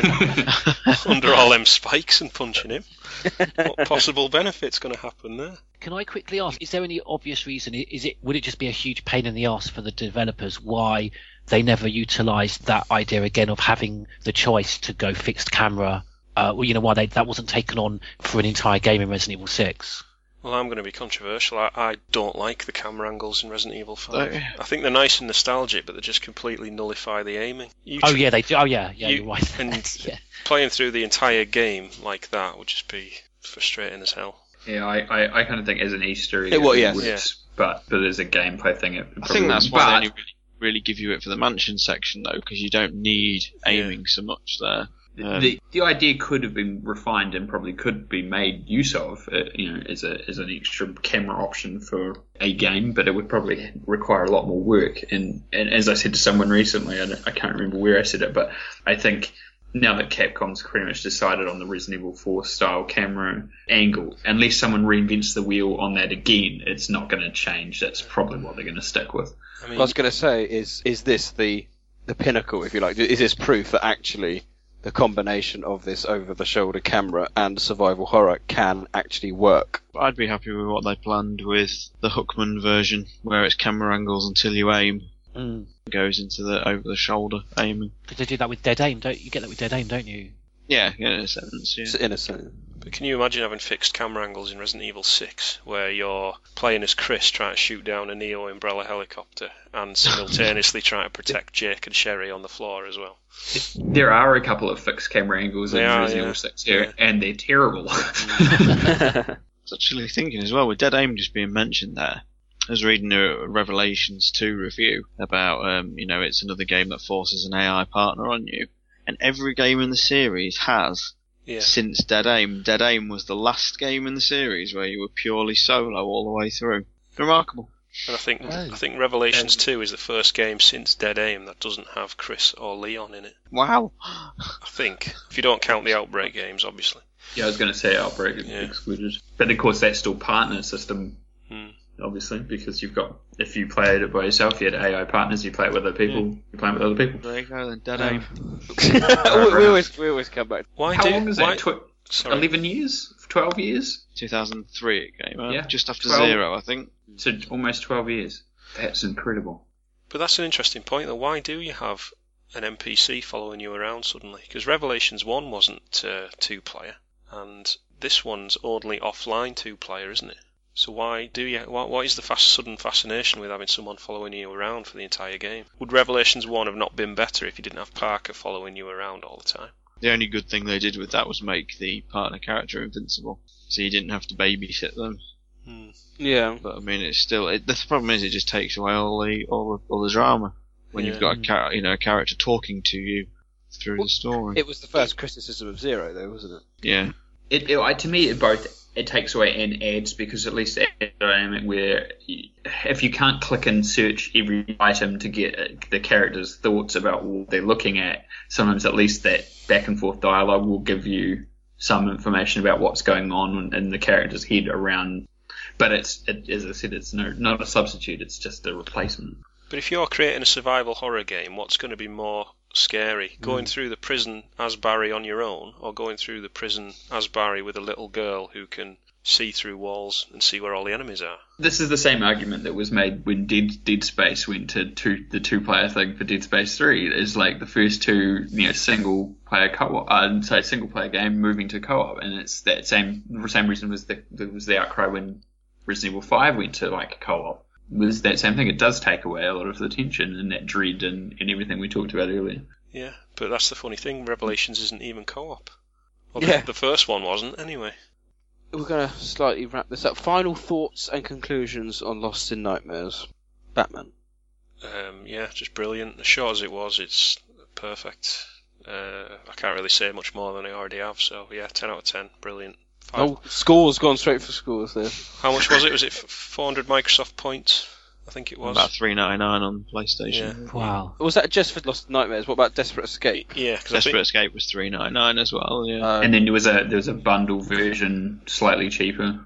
S5: under all them spikes and punching him. What possible benefit's going to happen there?
S7: Can I quickly ask, is there any obvious reason? Is it would it just be a huge pain in the ass for the developers why they never utilised that idea again of having the choice to go fixed camera? Uh, well, you know why they, that wasn't taken on for an entire game in Resident Evil Six.
S5: Well, I'm going to be controversial. I, I don't like the camera angles in Resident Evil 5.
S4: Oh, yeah.
S5: I think they're nice and nostalgic, but they just completely nullify the aiming. You
S7: Oh
S5: tr-
S7: yeah, they do. Oh yeah, yeah,
S5: you-
S7: you, are right.
S5: and
S7: yeah.
S5: playing through the entire game like that would just be frustrating as hell.
S3: Yeah, I, I, I kind of think as an Easter egg,
S2: It will,
S3: it works,
S5: Yeah.
S3: but but as a gameplay thing, it
S4: I think that's why they
S3: But-
S4: only really, really give you it for the mansion section though, because you don't need aiming so much there. Um,
S3: the the idea could have been refined and probably could be made use of, uh, you know, as a as an extra camera option for a game, but it would probably require a lot more work. And and as I said to someone recently, I, I can't remember where I said it, but I think now that Capcom's pretty much decided on the Resident Evil 4 style camera angle, unless someone reinvents the wheel on that again, it's not going to change. That's probably what they're going to stick with.
S5: I mean,
S2: I was going to say is, is this the the pinnacle, if you like? Is this proof that actually the combination of this over-the-shoulder camera and survival horror can actually work.
S4: I'd be happy with what they planned with the Hookman version, where it's camera angles until you aim.
S7: Mm.
S4: Goes into the over the shoulder aiming.
S7: Because they do that with Dead Aim, don't you? Get that with Dead Aim, don't you?
S4: Yeah, in a sense, yeah.
S2: It's innocent.
S5: But can you imagine having fixed camera angles in Resident Evil 6, where you're playing as Chris trying to shoot down a Neo Umbrella helicopter and simultaneously trying to protect Jake and Sherry on the floor as well?
S3: There are a couple of fixed camera angles
S5: They
S3: in
S5: are,
S3: Resident
S5: yeah.
S3: Evil 6 here, and they're terrible.
S4: I was actually thinking as well, with Dead Aim just being mentioned there, I was reading a Revelations 2 review about, um, you know, it's another game that forces an AI partner on you. And every game in the series has
S5: Yeah.
S4: since Dead Aim. Dead Aim was the last game in the series where you were purely solo all the way through. Remarkable.
S5: And I think I think Revelations 2 is the first game since Dead Aim that doesn't have Chris or Leon in it.
S4: Wow.
S5: I think. If you don't count the Outbreak games, obviously.
S3: yeah, I was going to say Outbreak is excluded. But of course, that's still partner system,
S5: Hmm.
S3: Obviously, because you've got, if you played it by yourself, you had AI partners, you play it with other people, you play it with other people.
S4: There you go then, Dead
S3: Um,
S4: Aim.
S2: we, we always we always come back.
S5: Why
S3: How
S5: do
S3: long is
S5: why,
S3: that? Tw-
S5: Sorry.
S3: 11 years? 12 years?
S4: 2003 it came out.
S3: Yeah.
S4: Just after
S3: 12.
S4: Zero, I think.
S3: So almost 12 years. That's incredible.
S5: But that's an interesting point, though. Why do you have an NPC following you around suddenly? Because Revelations 1 wasn't uh, two player, and this one's oddly offline two player, isn't it? So why do you? What, what is the fast, sudden fascination with having someone following you around for the entire game? Would Revelations 1 have not been better if you didn't have Parker following you around all the time?
S4: The only good thing they did with that was make the partner character invincible, so you didn't have to babysit them.
S5: Hmm.
S2: Yeah.
S4: But I mean, it's still. It, the problem is, it just takes away all the all the, all the drama when
S5: Yeah.
S4: you've got a char- you know a character talking to you through the story.
S2: It was the first criticism of Zero, though, wasn't it?
S4: yeah,
S3: It, it to me, it both it takes away and adds because at least where if you can't click and search every item to get the character's thoughts about what they're looking at, sometimes at least that back and forth dialogue will give you some information about what's going on in the character's head around. But it's it, as I said, it's no, not a substitute. It's just a replacement.
S5: But if you're creating a survival horror game, what's going to be more scary? Going through the prison as Barry on your own, or going through the prison as Barry with a little girl who can see through walls and see where all the enemies are?
S3: This is the same argument that was made when Dead Dead Space went to two, the two player thing for Dead Space Three. Is like the first two, you know, single player co-op, uh, say single player game moving to co-op, and it's that same the same reason was the was the outcry when Resident Evil Five went to like co-op. Was that same thing? It does take away a lot of the tension and that dread and, and everything we talked about earlier.
S5: Yeah, but that's the funny thing. Revelations isn't even co-op. Well,
S2: Yeah.
S5: the, the first one wasn't anyway.
S2: We're going to slightly wrap this up. Final thoughts and conclusions on Lost in Nightmares. Batman.
S5: Um, yeah, just brilliant. As short as it was, it's perfect. Uh, I can't really say much more than I already have. So yeah, ten out of ten, brilliant. Five.
S2: Oh, scores gone straight for scores there.
S5: How much was it? Was it 400 Microsoft points? I think it was.
S4: about three ninety nine on PlayStation.
S7: Wow.
S2: Was that just for Lost Nightmares? What about Desperate Escape?
S5: Yeah, because
S4: Desperate Escape was three ninety nine as well. Yeah.
S2: Uh,
S3: and then there was a there was a bundle version slightly cheaper,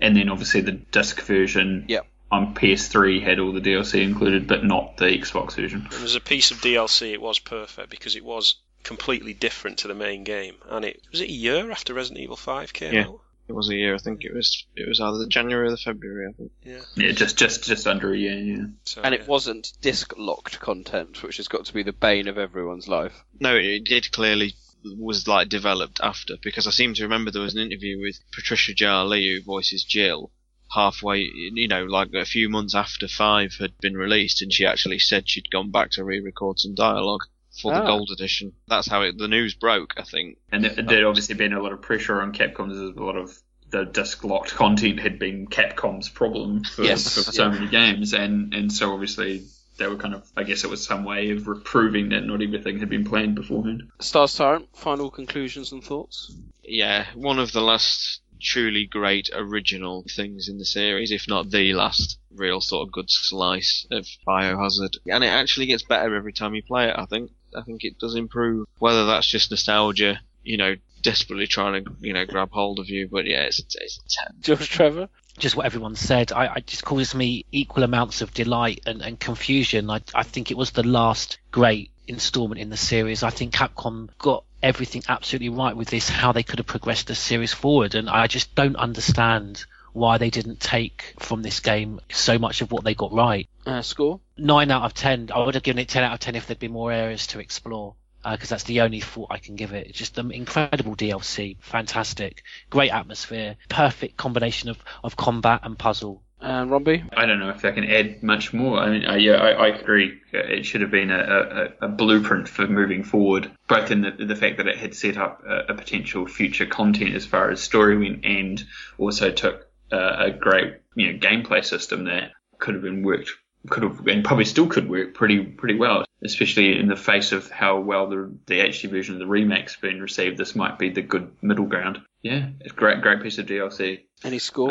S3: and then obviously the disc version
S2: Yep.
S3: on PS3 had all the DLC included, but not the Xbox version.
S5: And as a piece of DLC, it was perfect because it was completely different to the main game. And it was it a year after Resident Evil 5 came
S4: Yeah.
S5: out.
S4: It was a year. I think it was. It was either January or the February. I think.
S5: Yeah.
S3: Yeah, just just just under a year. Yeah.
S5: So,
S2: and
S5: yeah.
S2: it wasn't disc locked content, which has got to be the bane of everyone's life.
S4: No, it did clearly was like developed after because I seem to remember there was an interview with Patricia Ja Lee who voices Jill halfway, you know, like a few months after Five had been released, and she actually said she'd gone back to re-record some dialogue for the
S2: Ah.
S4: gold edition. That's how it, the news broke, I think.
S3: And there, there'd obviously been a lot of pressure on Capcom. There's a lot of the disc locked content had been Capcom's problem for,
S2: Yes,
S3: for so
S2: yeah.
S3: many games, and and so obviously they were kind of I guess it was some way of proving that not everything had been planned beforehand.
S2: Stars Tyrant, final conclusions and thoughts?
S4: Yeah, one of the last truly great original things in the series, if not the last real sort of good slice of Biohazard. And it actually gets better every time you play it, I think. I think it does improve. Whether that's just nostalgia, you know, desperately trying to, you know, grab hold of you, but yeah, it's, it's a 10.
S2: George Trevor?
S7: just what everyone said. I, I just causes me equal amounts of delight and, and confusion. I, I think it was the last great installment in the series. I think Capcom got everything absolutely right with this, how they could have progressed the series forward. And I just don't understand why they didn't take from this game so much of what they got right.
S2: Uh, score?
S7: Nine out of ten. I would have given it ten out of ten if there'd been more areas to explore. Because uh, that's the only thought I can give it. It's just an incredible DLC, fantastic, great atmosphere, perfect combination of, of combat and puzzle.
S2: And Romby?
S3: I don't know if I can add much more. I mean, uh, yeah, I, I, agree. It should have been a, a, a, blueprint for moving forward, both in the, the fact that it had set up a, a potential future content as far as story went, and also took uh, a great you know gameplay system that could have been worked could have and probably still could work pretty pretty well, especially in the face of how well the the HD version of the remake's been received. This might be the good middle ground. Yeah, it's great great piece of DLC.
S2: Any score?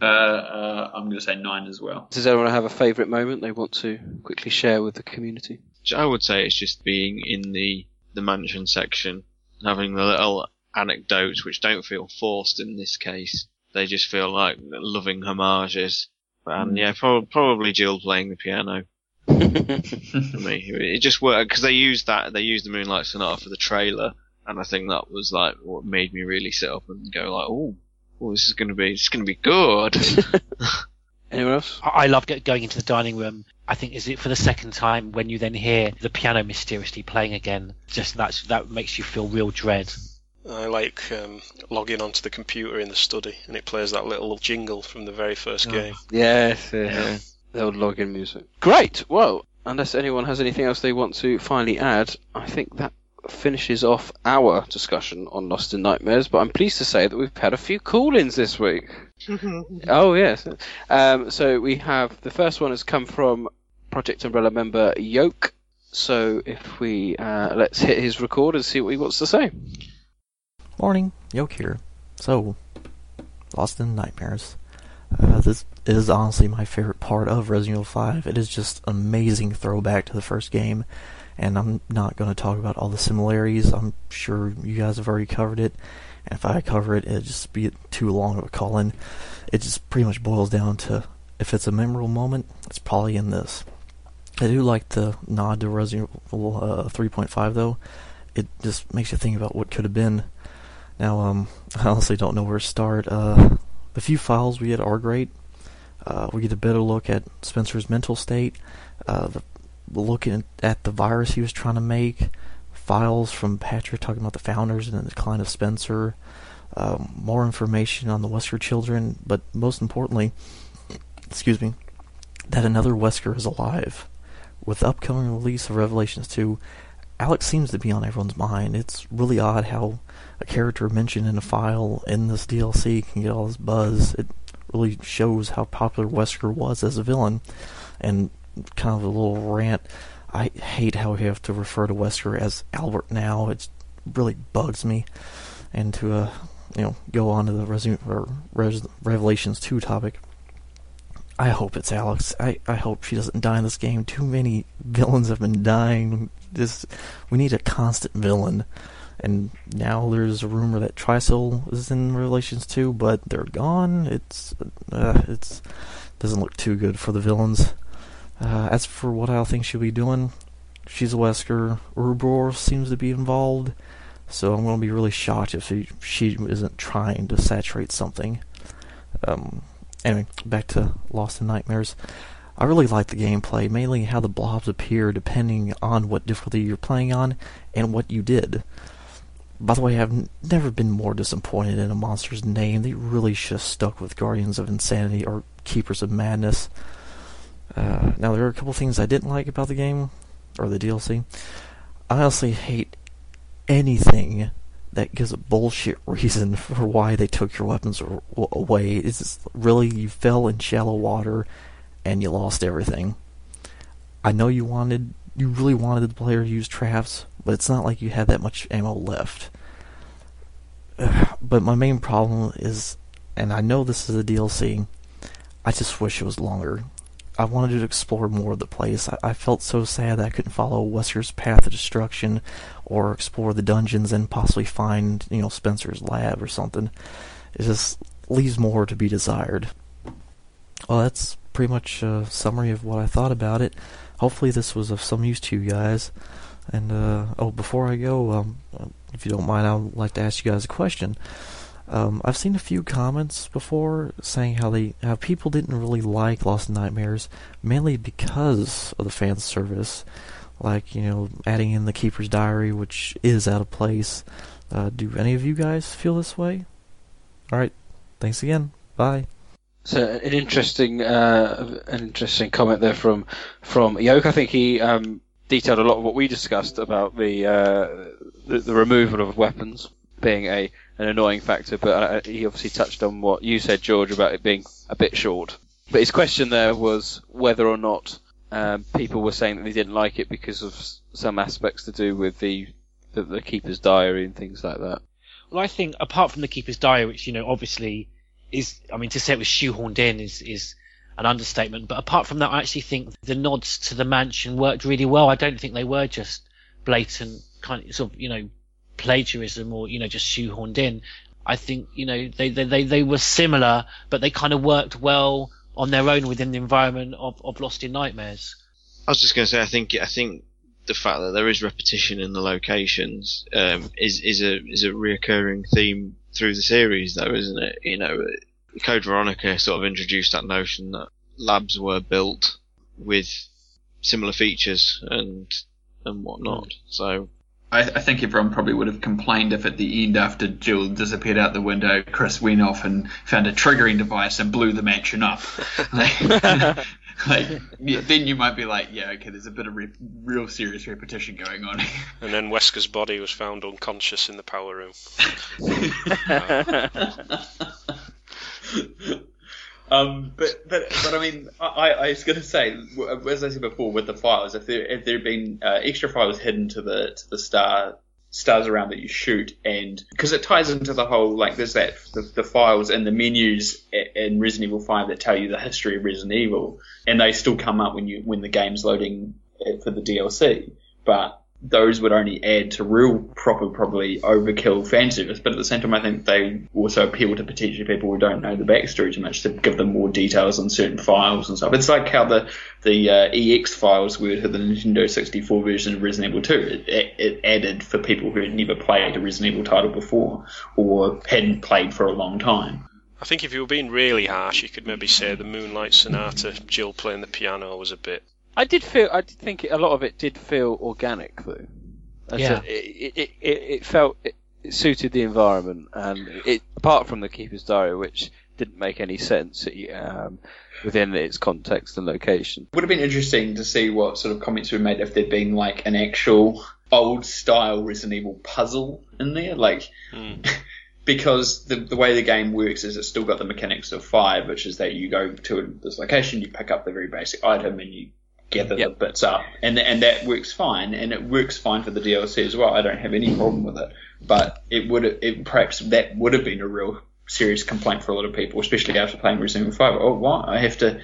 S3: Uh, uh, I'm going to say nine as well.
S2: Does anyone have a favourite moment they want to quickly share with the community?
S4: I would say it's just being in the the mansion section, having the little anecdotes which don't feel forced in this case. They just feel like loving homages and mm. yeah, pro- probably Jill playing the piano. for me, it just worked because they used that. They used the Moonlight Sonata for the trailer, and I think that was like what made me really sit up and go like, "Oh, oh this is gonna be, this is gonna be good."
S2: Anyone else?
S7: I love going into the dining room. I think is it for the second time when you then hear the piano mysteriously playing again. Just that's that makes you feel real dread.
S5: I like um, logging onto the computer in the study and it plays that little jingle from the very first oh. game.
S2: Yes, yeah, yeah. the old login music. Great. Well, unless anyone has anything else they want to finally add, I think that finishes off our discussion on Lost in Nightmares. But I'm pleased to say that we've had a few call-ins this week. oh yes. Um, so we have the first one has come from Project Umbrella member Yoke. So if we uh, let's hit his record and see what he wants to say.
S14: Morning, Yoke here. So, Lost in Nightmares. Uh, this is honestly my favorite part of Resident Evil 5. It is just amazing throwback to the first game, and I'm not going to talk about all the similarities. I'm sure you guys have already covered it, and if I cover it, it'd just be too long of a call-in. It just pretty much boils down to if it's a memorable moment, it's probably in this. I do like the nod to Resident Evil uh, 3.5 though. It just makes you think about what could have been now, um, I honestly don't know where to start. Uh, the few files we get are great. Uh, we get a better look at Spencer's mental state, uh, the looking at the virus he was trying to make, files from Patrick talking about the founders and the decline of Spencer, um, more information on the Wesker children, but most importantly, excuse me, that another Wesker is alive. With the upcoming release of Revelations 2, Alex seems to be on everyone's mind. It's really odd how a character mentioned in a file in this DLC can get all this buzz. It really shows how popular Wesker was as a villain. And kind of a little rant. I hate how we have to refer to Wesker as Albert now. It really bugs me. And to uh, you know go on to the or Res- Revelations 2 topic. I hope it's Alex. I, I hope she doesn't die in this game. Too many villains have been dying. This we need a constant villain. And now there's a rumor that Tricell is in Revelations 2, but they're gone. It's uh, it's doesn't look too good for the villains. Uh, as for what I think she'll be doing, she's a Wesker. Uroboros seems to be involved, so I'm going to be really shocked if she, she isn't trying to saturate something. Um, Anyway, back to Lost in Nightmares. I really like the gameplay, mainly how the blobs appear depending on what difficulty you're playing on and what you did. By the way, I've never been more disappointed in a monster's name. They really should have stuck with Guardians of Insanity or Keepers of Madness. Uh, now, there are a couple things I didn't like about the game, or the DLC. I honestly hate anything that gives a bullshit reason for why they took your weapons away. It's really you fell in shallow water and you lost everything. I know you wanted, you really wanted the player to use traps, but it's not like you had that much ammo left. But my main problem is, and I know this is a DLC, I just wish it was longer. I wanted to explore more of the place. I, I felt so sad that I couldn't follow Wesker's path of destruction, or explore the dungeons and possibly find, you know, Spencer's lab or something. It just leaves more to be desired. Well, that's pretty much a summary of what I thought about it. Hopefully, this was of some use to you guys. And uh, oh, before I go, um, if you don't mind, I'd like to ask you guys a question. Um, I've seen a few comments before saying how they how people didn't really like Lost in Nightmares mainly because of the fan service, like you know adding in the Keeper's Diary, which is out of place. Uh, do any of you guys feel this way? All right, thanks again. Bye.
S2: So an interesting, uh, an interesting comment there from from Yoke. I think he um, detailed a lot of what we discussed about the, uh, the the removal of weapons being a an annoying factor, but uh, he obviously touched on what you said, George, about it being a bit short. But his question there was whether or not um, people were saying that they didn't like it because of some aspects to do with the, the the keeper's diary and things like that.
S7: Well, I think apart from the Keeper's Diary, which you know obviously is, I mean, to say it was shoehorned in is is an understatement. But apart from that, I actually think the nods to the mansion worked really well. I don't think they were just blatant kind of sort of you know plagiarism or you know just shoehorned in. I think you know they they they, they were similar, but they kind of worked well on their own within the environment of, of Lost in Nightmares.
S4: I was just going to say, I think I think the fact that there is repetition in the locations um, is is a is a reoccurring theme through the series, though, isn't it? You know, Code Veronica sort of introduced that notion that labs were built with similar features and and whatnot. Mm. So
S3: I, I think everyone probably would have complained if at the end, after Jill disappeared out the window, Chris went off and found a triggering device and blew the mansion up. like, like, yeah, then you might be like, yeah, okay, there's a bit of re- real serious repetition going on.
S5: And then Wesker's body was found unconscious in the power room.
S3: Um, Um, but but but I mean, I, I was going to say, as I said before, with the files, if there if there had been uh, extra files hidden to the to the star stars around that you shoot, and because it ties into the whole like there's that the, the files and the menus in Resident Evil Five that tell you the history of Resident Evil, and they still come up when you when the game's loading uh, for the DLC, but those would only add to real proper probably overkill fan service. But at the same time I think they also appeal to potentially people who don't know the backstory too much to give them more details on certain files and stuff. It's like how the the uh, EX files were to the Nintendo 64 version of Resident Evil 2 it, it, it added for people who had never played a Resident Evil title before or hadn't played for a long time.
S5: I think if you were being really harsh, you could maybe say the Moonlight Sonata, Jill playing the piano, was a bit.
S2: I did feel, I did think a lot of it did feel organic though. As
S7: Yeah.
S2: a- it, it, it, it felt it, it suited the environment, and it apart from the Keeper's Diary, which didn't make any sense um, within its context and location.
S3: would have been interesting to see what sort of comments were made if there'd been like an actual old style Resident Evil puzzle in there, like because the the way the game works is it's still got the mechanics of five, which is that you go to this location, you pick up the very basic item, and you gather the bits up, and and that works fine, and it works fine for the DLC as well. I don't have any problem with it, but it would it perhaps that would have been a real serious complaint for a lot of people, especially after playing Resident Evil Five. Oh, what I have to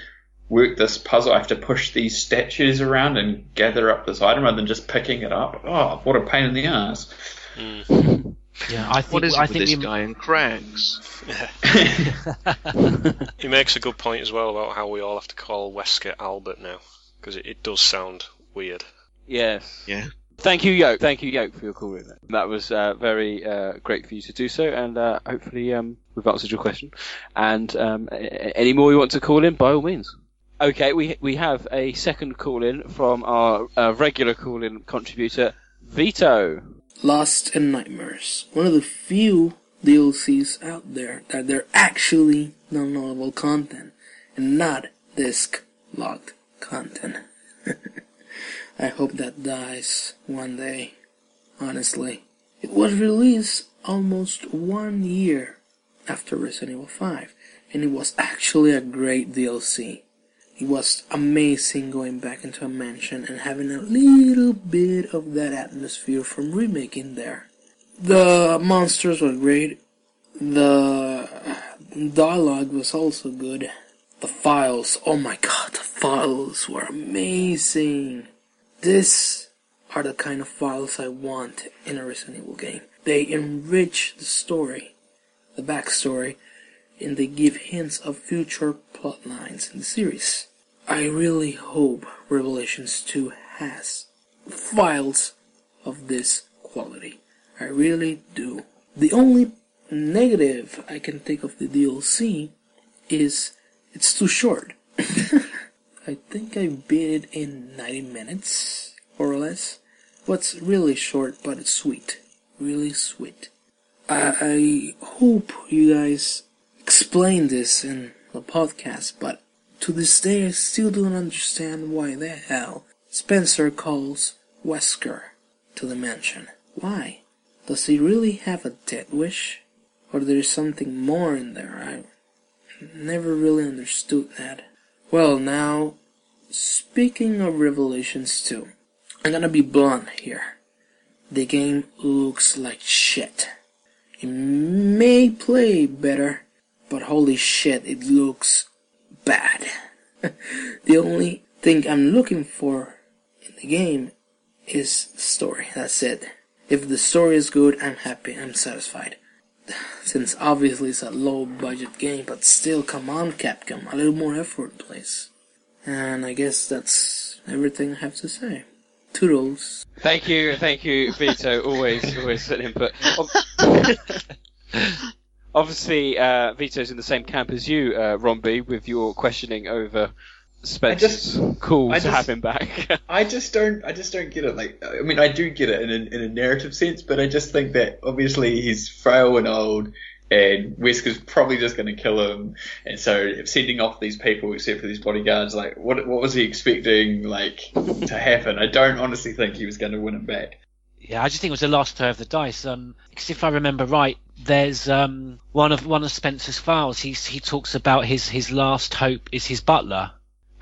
S3: work this puzzle. I have to push these statues around and gather up this item rather than just picking it up. Oh, what a pain in the ass. Mm.
S7: Yeah, I think
S4: what is it
S7: I
S4: with
S7: think
S4: this
S7: the-
S4: guy in Crags?
S5: He makes a good point as well about how we all have to call Wesker Albert now, because it, it does sound weird.
S2: Yes.
S4: Yeah.
S2: Thank you, Yoke. Thank you, Yoke, for your call in. That was uh, very uh, great for you to do so, and uh, hopefully um, we've answered your question. And um, a- a- any more you want to call in, by all means. Okay, we we have a second call in from our uh, regular call in contributor, Vito.
S15: Lost in Nightmares. One of the few DLCs out there that they're actually downloadable content and not disc locked content. I hope that dies one day, honestly. It was released almost one year after Resident Evil 5, and it was actually a great DLC. It was amazing going back into a mansion and having a little bit of that atmosphere from remake in there. The monsters were great. The dialogue was also good. The files, oh my god, the files were amazing. This are the kind of files I want in a Resident Evil game. They enrich the story, the backstory, and they give hints of future plot lines in the series. I really hope Revelations 2 has files of this quality. I really do. The only negative I can think of the DLC is it's too short. I think I beat it in 90 minutes, or less. What's really short, but it's sweet. Really sweet. I, I hope you guys explain this in the podcast, but to this day I still don't understand why the hell Spencer calls Wesker to the mansion. Why? Does he really have a dead wish? Or there is something more in there? I never really understood that. Well, now, speaking of Revelations 2, I'm gonna be blunt here. The game looks like shit. It may play better, but holy shit, it looks bad. the only thing I'm looking for in the game is the story. That's it. If the story is good, I'm happy, I'm satisfied. Since obviously it's a low budget game, but still, come on, Capcom, a little more effort, please. And I guess that's everything I have to say. Toodles.
S2: Thank you, thank you, Vito. always, always an input. Obviously, uh, Vito's in the same camp as you, uh, Romby, with your questioning over Spencer's cool to
S3: I just-
S2: have him back.
S3: I just don't. I just don't get it. Like, I mean, I do get it in a, in a narrative sense, but I just think that obviously he's frail and old, and Wesker's probably just going to kill him. And so, sending off these people, except for these bodyguards, like, what what was he expecting, like, to happen? I don't honestly think he was going to win him back.
S7: Yeah, I just think it was the last throw of the dice. Um, because if I remember right, there's um one of one of Spencer's files. He's he talks about his his last hope is his butler,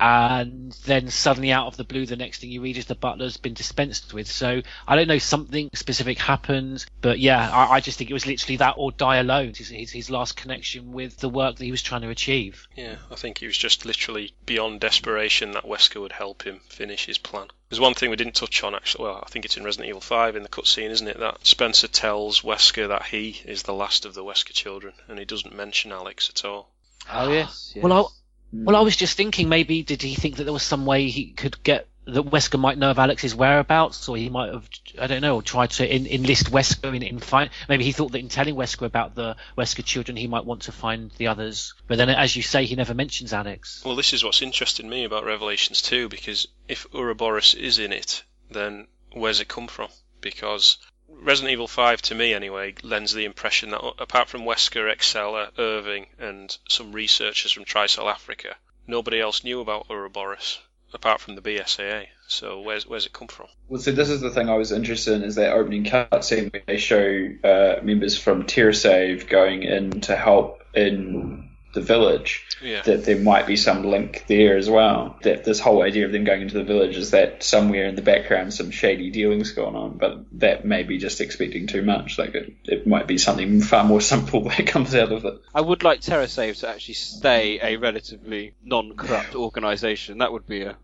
S7: and then suddenly out of the blue, the next thing you read is the butler's been dispensed with. So I don't know something specific happened, but yeah, I, I just think it was literally that or die alone. His, his his last connection with the work that he was trying to achieve.
S5: Yeah, I think he was just literally beyond desperation that Wesker would help him finish his plan. There's one thing we didn't touch on actually. Well, I think it's in Resident Evil 5 in the cutscene, isn't it? That Spencer tells Wesker that he is the last of the Wesker children, and he doesn't mention Alex at all.
S2: Oh yes.
S7: Well, I, Hmm. well, I was just thinking maybe did he think that there was some way he could get that Wesker might know of Alex's whereabouts, or he might have I don't know tried to en- enlist Wesker in in find. Maybe he thought that in telling Wesker about the Wesker children, he might want to find the others. But then, as you say, he never mentions Alex.
S5: Well, this is what's interesting me about Revelations 2, because if Uroboros is in it, then where's it come from? Because Resident Evil 5, to me anyway, lends the impression that apart from Wesker, Excella, Irving, and some researchers from Tricell Africa, nobody else knew about Uroboros apart from the BSAA. So where's where's it come from?
S3: Well, so this is the thing I was interested in is that opening cutscene where they show uh, members from TerraSave going in to help in the village.
S5: Yeah.
S3: That there might be some link there as well. That this whole idea of them going into the village is that somewhere in the background some shady dealings going on, but that may be just expecting too much. Like it, it might be something far more simple that comes out of it.
S2: I would like TerraSave to actually stay a relatively non-corrupt organisation. That would be a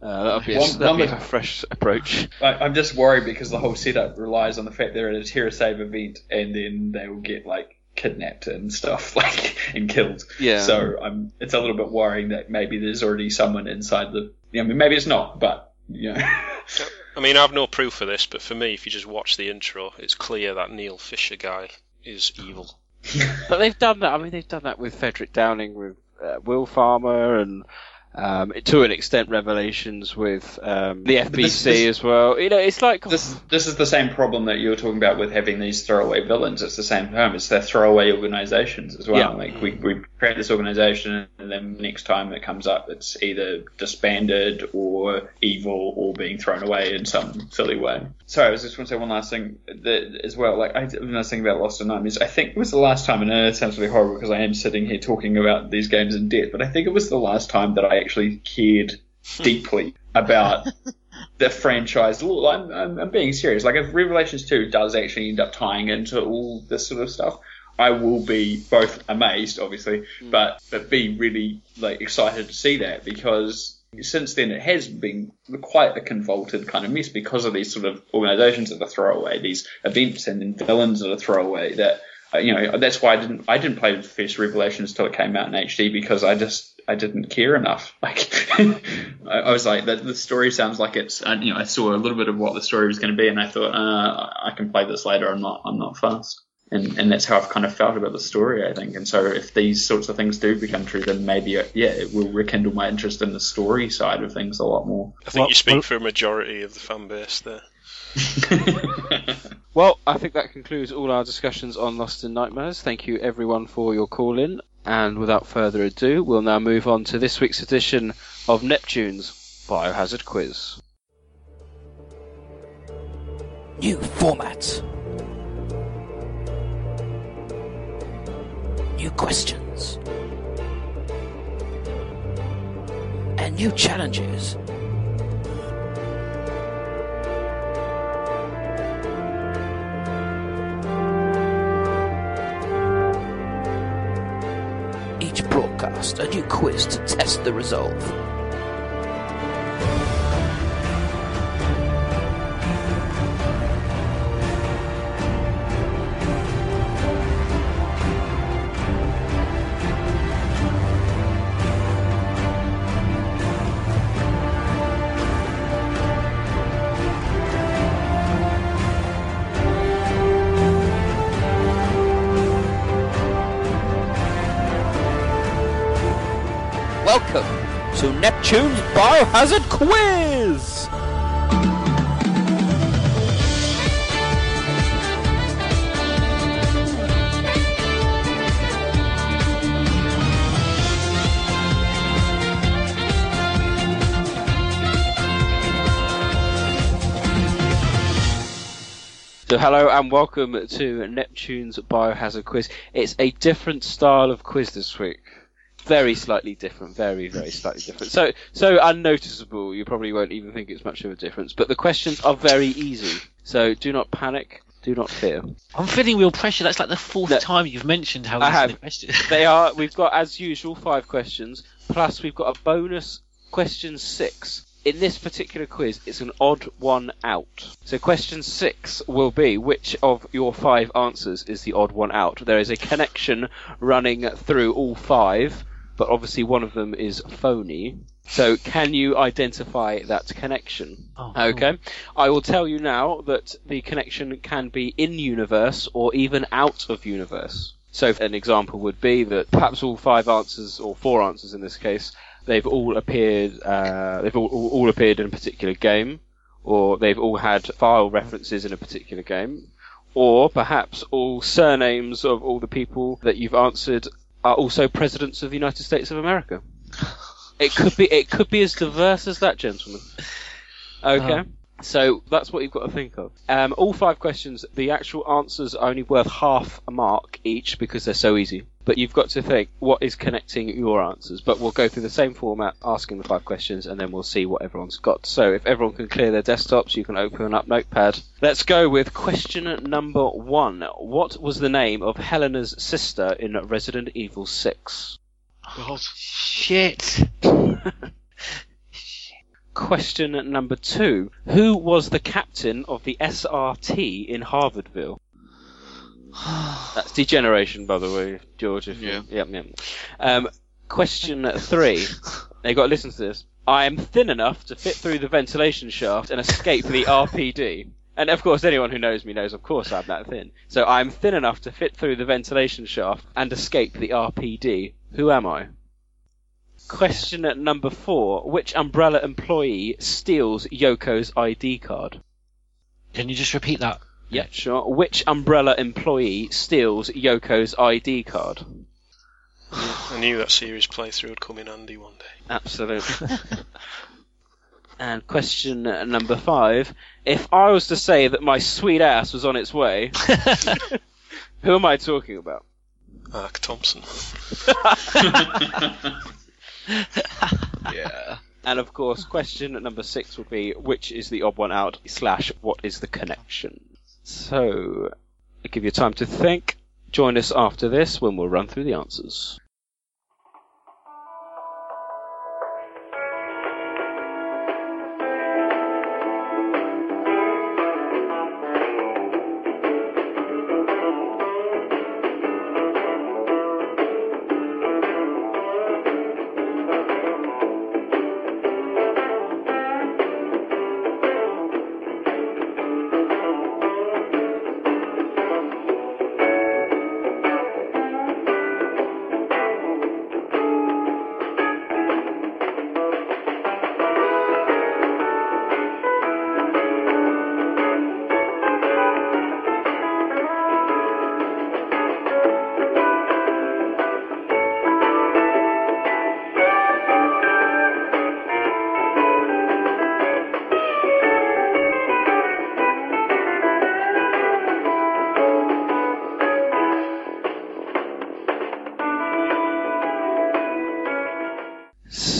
S2: uh, that would be, a,
S3: One-
S2: that'd be
S3: one
S2: a fresh approach.
S3: I, I'm just worried because the whole setup relies on the fact they're at a TerraSave event and then they will get like kidnapped and stuff, like and killed.
S2: Yeah.
S3: So I'm, it's a little bit worrying that maybe there's already someone inside the. I mean, maybe it's not, but you know.
S5: I mean, I have no proof of this, but for me, if you just watch the intro, it's clear that Neil Fisher guy is evil.
S2: But they've done that. I mean, they've done that with Frederick Downing, with uh, WilPharma, and um, to an extent, Revelations with um, the FBC
S3: this- this-
S2: as well. You know, it's like
S3: this this is the same problem that you were talking about with having these throwaway villains. It's the same time. It's their throwaway organizations as well.
S2: Yeah.
S3: Like we, we create this organization and then next time it comes up, it's either disbanded or evil or being thrown away in some silly way. Sorry, I was just going to say one last thing that, as well. Like I when I was thinking about Lost in Nightmares, I think it was the last time, and it sounds really horrible because I am sitting here talking about these games in depth, but I think it was the last time that I actually cared hmm. deeply about the franchise. I'm, I'm, I'm being serious. Like, if Revelations 2 does actually end up tying into all this sort of stuff, I will be both amazed, obviously, but but be really like excited to see that because since then it has been quite a convoluted kind of mess because of these sort of organisations that are throwaway, these events and then villains that are throwaway. That uh, you know that's why I didn't I didn't play the first Revelations till it came out in HD because I just I didn't care enough. Like I, was like, the, the story sounds like it's. You know, I saw a little bit of what the story was going to be, and I thought, uh, I can play this later. I'm not. I'm not fast. And and that's how I've kind of felt about the story. I think. And so if these sorts of things do become true, then maybe uh, yeah, it will rekindle my interest in the story side of things a lot more.
S5: I think you speak for a majority of the fan base there.
S2: Well, I think that concludes all our discussions on Lost in Nightmares. Thank you everyone for your call in. And without further ado, we'll now move on to this week's edition of Neptune's Biohazard Quiz.
S16: New format. New questions. And new challenges. Each broadcast, a new quiz to test the resolve.
S17: To Neptune's Biohazard Quiz!
S2: So hello and welcome to Neptune's Biohazard Quiz. It's a different style of quiz this week. Very slightly different, very, very slightly different. So, so unnoticeable, you probably won't even think it's much of a difference. But the questions are very easy. So do not panic, do not fear.
S7: I'm feeling real pressure. That's like the fourth time you've mentioned how
S2: I have.
S7: the.
S2: They are, we've got as usual five questions, plus we've got a bonus question six. In this particular quiz, it's an odd one out. So question six will be which of your five answers is the odd one out. There is a connection running through all five, but obviously one of them is phony. So can you identify that connection?
S7: Oh,
S2: okay. I will tell you now that the connection can be in universe or even out of universe. So an example would be that perhaps all five answers, or four answers in this case, they've all appeared, uh, they've all, all, all appeared in a particular game, or they've all had file references in a particular game, or perhaps all surnames of all the people that you've answered are also presidents of the United States of America. It could be, it could be as diverse as that, gentlemen. Okay.
S7: Oh.
S2: So that's what you've got to think of. Um, all five questions, the actual answers are only worth half a mark each because they're so easy. But you've got to think what is connecting your answers. But we'll go through the same format, asking the five questions, and then we'll see what everyone's got. So if everyone can clear their desktops, you can open up Notepad. Let's go with question number one. What was the name of Helena's sister in Resident Evil 6?
S4: God.
S7: Shit.
S2: Question number two. Who was the captain of the SRT in Harvardville? That's degeneration, by the way, George. If
S4: Yeah.
S2: You, yep, yep. Um, question three. Now you got to listen to this. I am thin enough to fit through the ventilation shaft and escape the RPD. And of course, anyone who knows me knows, of course, I'm that thin. So I'm thin enough to fit through the ventilation shaft and escape the RPD. Who am I? Question number four. Which Umbrella employee steals Yoko's ID card?
S7: Can you just repeat that?
S2: Yeah, sure. Which Umbrella employee steals Yoko's ID card?
S5: I knew that series playthrough would come in handy one day.
S2: Absolutely. and question number five. If I was to say that my sweet ass was on its way, who am I talking about?
S5: Mark Thompson.
S11: yeah.
S2: And of course, question number six would be which is the odd one out slash what is the connection? So, I'll give you time to think. Join us after this when we'll run through the answers.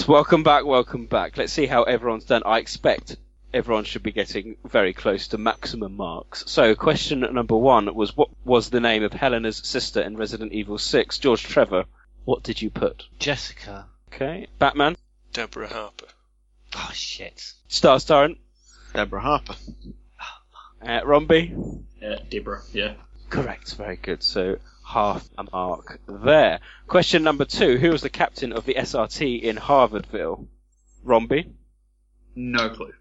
S2: Yes, welcome back, welcome back. Let's see how everyone's done. I expect everyone should be getting very close to maximum marks. So, question number one was what was the name of Helena's sister in Resident Evil 6? George Trevor, what did you put?
S7: Jessica.
S2: Okay. Batman?
S5: Deborah Harper.
S7: Oh shit.
S2: Stars Tyrant?
S4: Deborah Harper.
S2: Uh, Romby?
S3: Yeah, Deborah. Yeah.
S2: Correct, very good. So, half a mark there. Question number two Who was the captain of the SRT in Harvardville? Romby?
S3: No clue.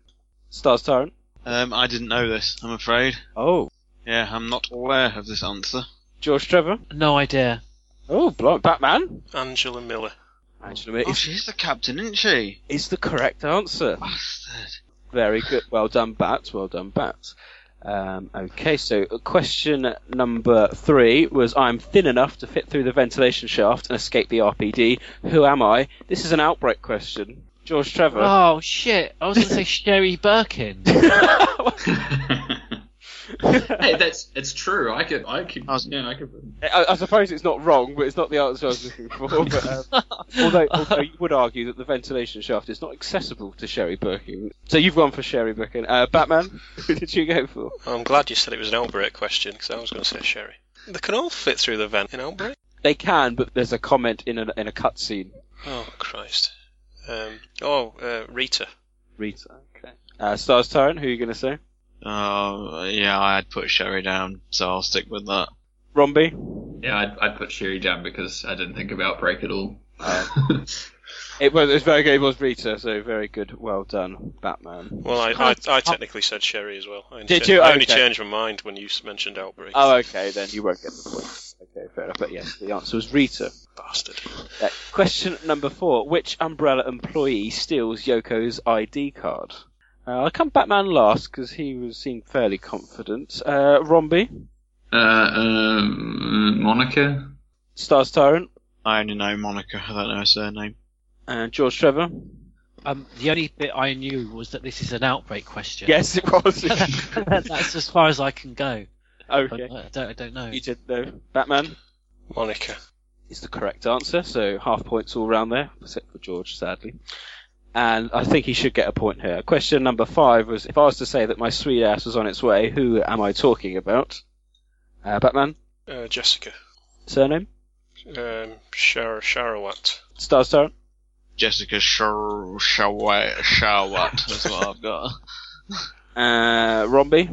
S2: Stars Tyrant?
S4: Um, I didn't know this, I'm afraid.
S2: Oh.
S4: Yeah, I'm not aware of this answer.
S2: George Trevor?
S7: No idea.
S2: Oh, blo- Batman?
S5: Angela Miller.
S2: Angela Miller
S4: Oh,
S2: is,
S4: she's the captain, isn't she?
S2: is the correct answer.
S4: Bastard.
S2: Very good. Well done, Bat. Well done, Bat. Um, okay, so uh, question number three was I'm thin enough to fit through the ventilation shaft and escape the RPD. Who am I? This is an outbreak question. George Trevor.
S7: Oh shit! I was going to say Sherry Birkin.
S3: hey, that's it's true. I could, I could, yeah, I could.
S2: I, I suppose it's not wrong, but it's not the answer I was looking for. But, um, although, although you would argue that the ventilation shaft is not accessible to Sherry Birkin. So you've gone for Sherry Birkin. Uh, Batman, who did you go for?
S5: I'm glad you said it was an outbreak question because I was going to say Sherry. They can all fit through the vent in outbreak.
S2: They can, but there's a comment in a, in a cutscene.
S5: Oh Christ. Um, oh, uh, Rita.
S2: Rita. Okay. Uh, Stars Tyrant, who are you going to say?
S4: Oh, yeah, I'd put Sherry down, so I'll stick with that.
S2: Romby?
S3: Yeah, I'd, I'd put Sherry down because I didn't think about break at all.
S2: It was, it was very good. It was Rita, so very good. Well done, Batman.
S5: Well, I, I, I technically said Sherry as well. I only
S2: Did
S5: cha-
S2: you?
S5: I only
S2: Okay.
S5: changed my mind when you mentioned outbreak.
S2: Oh, okay, then you won't get the point. Okay, fair enough. But yes, the answer was Rita.
S5: Bastard.
S2: Uh, question number four: Which Umbrella employee steals Yoko's ID card? Uh, I'll come Batman last because he was seemed fairly confident. Uh, Romby,
S3: Uh, um, Monica.
S2: Stars Tyrant,
S4: I only know Monica, I don't know her surname.
S2: and George Trevor.
S7: Um, the only bit I knew was that this is an outbreak question.
S2: Yes, it was.
S7: That's as far as I can go.
S2: okay,
S7: I, I don't, I don't know.
S2: you did know. Batman
S5: Monica.
S2: is the correct answer, so half points all round there, except for George, sadly. And I think he should get a point here. Question number five was: If I was to say that my sweet ass was on its way, who am I talking about? Uh, Batman
S5: Uh, Jessica.
S2: surname.
S5: Um, Shar- Sherawat.
S2: Stars Tyrant.
S4: Jessica Shar- Shawat, Shawat, that's what I've got.
S2: Uh, Romby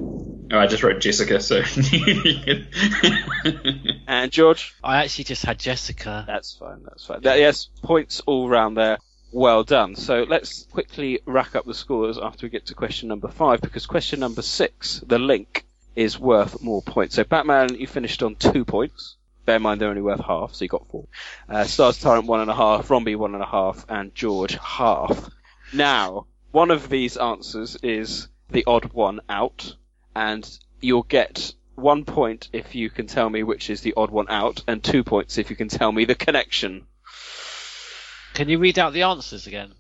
S3: Oh, I just wrote Jessica, so.
S2: and George.
S7: I actually just had Jessica.
S2: That's fine. That's fine. That- yes, points all round there. Well done. So let's quickly rack up the scores after we get to question number five, because question number six, the link, is worth more points. So Batman, you finished on two points. Bear in mind they're only worth half, so you got four. Uh, Stars Tyrant one and a half, Romby one and a half, and George half. Now, one of these answers is the odd one out, and you'll get one point if you can tell me which is the odd one out, and two points if you can tell me the connection.
S7: Can you read out the answers again?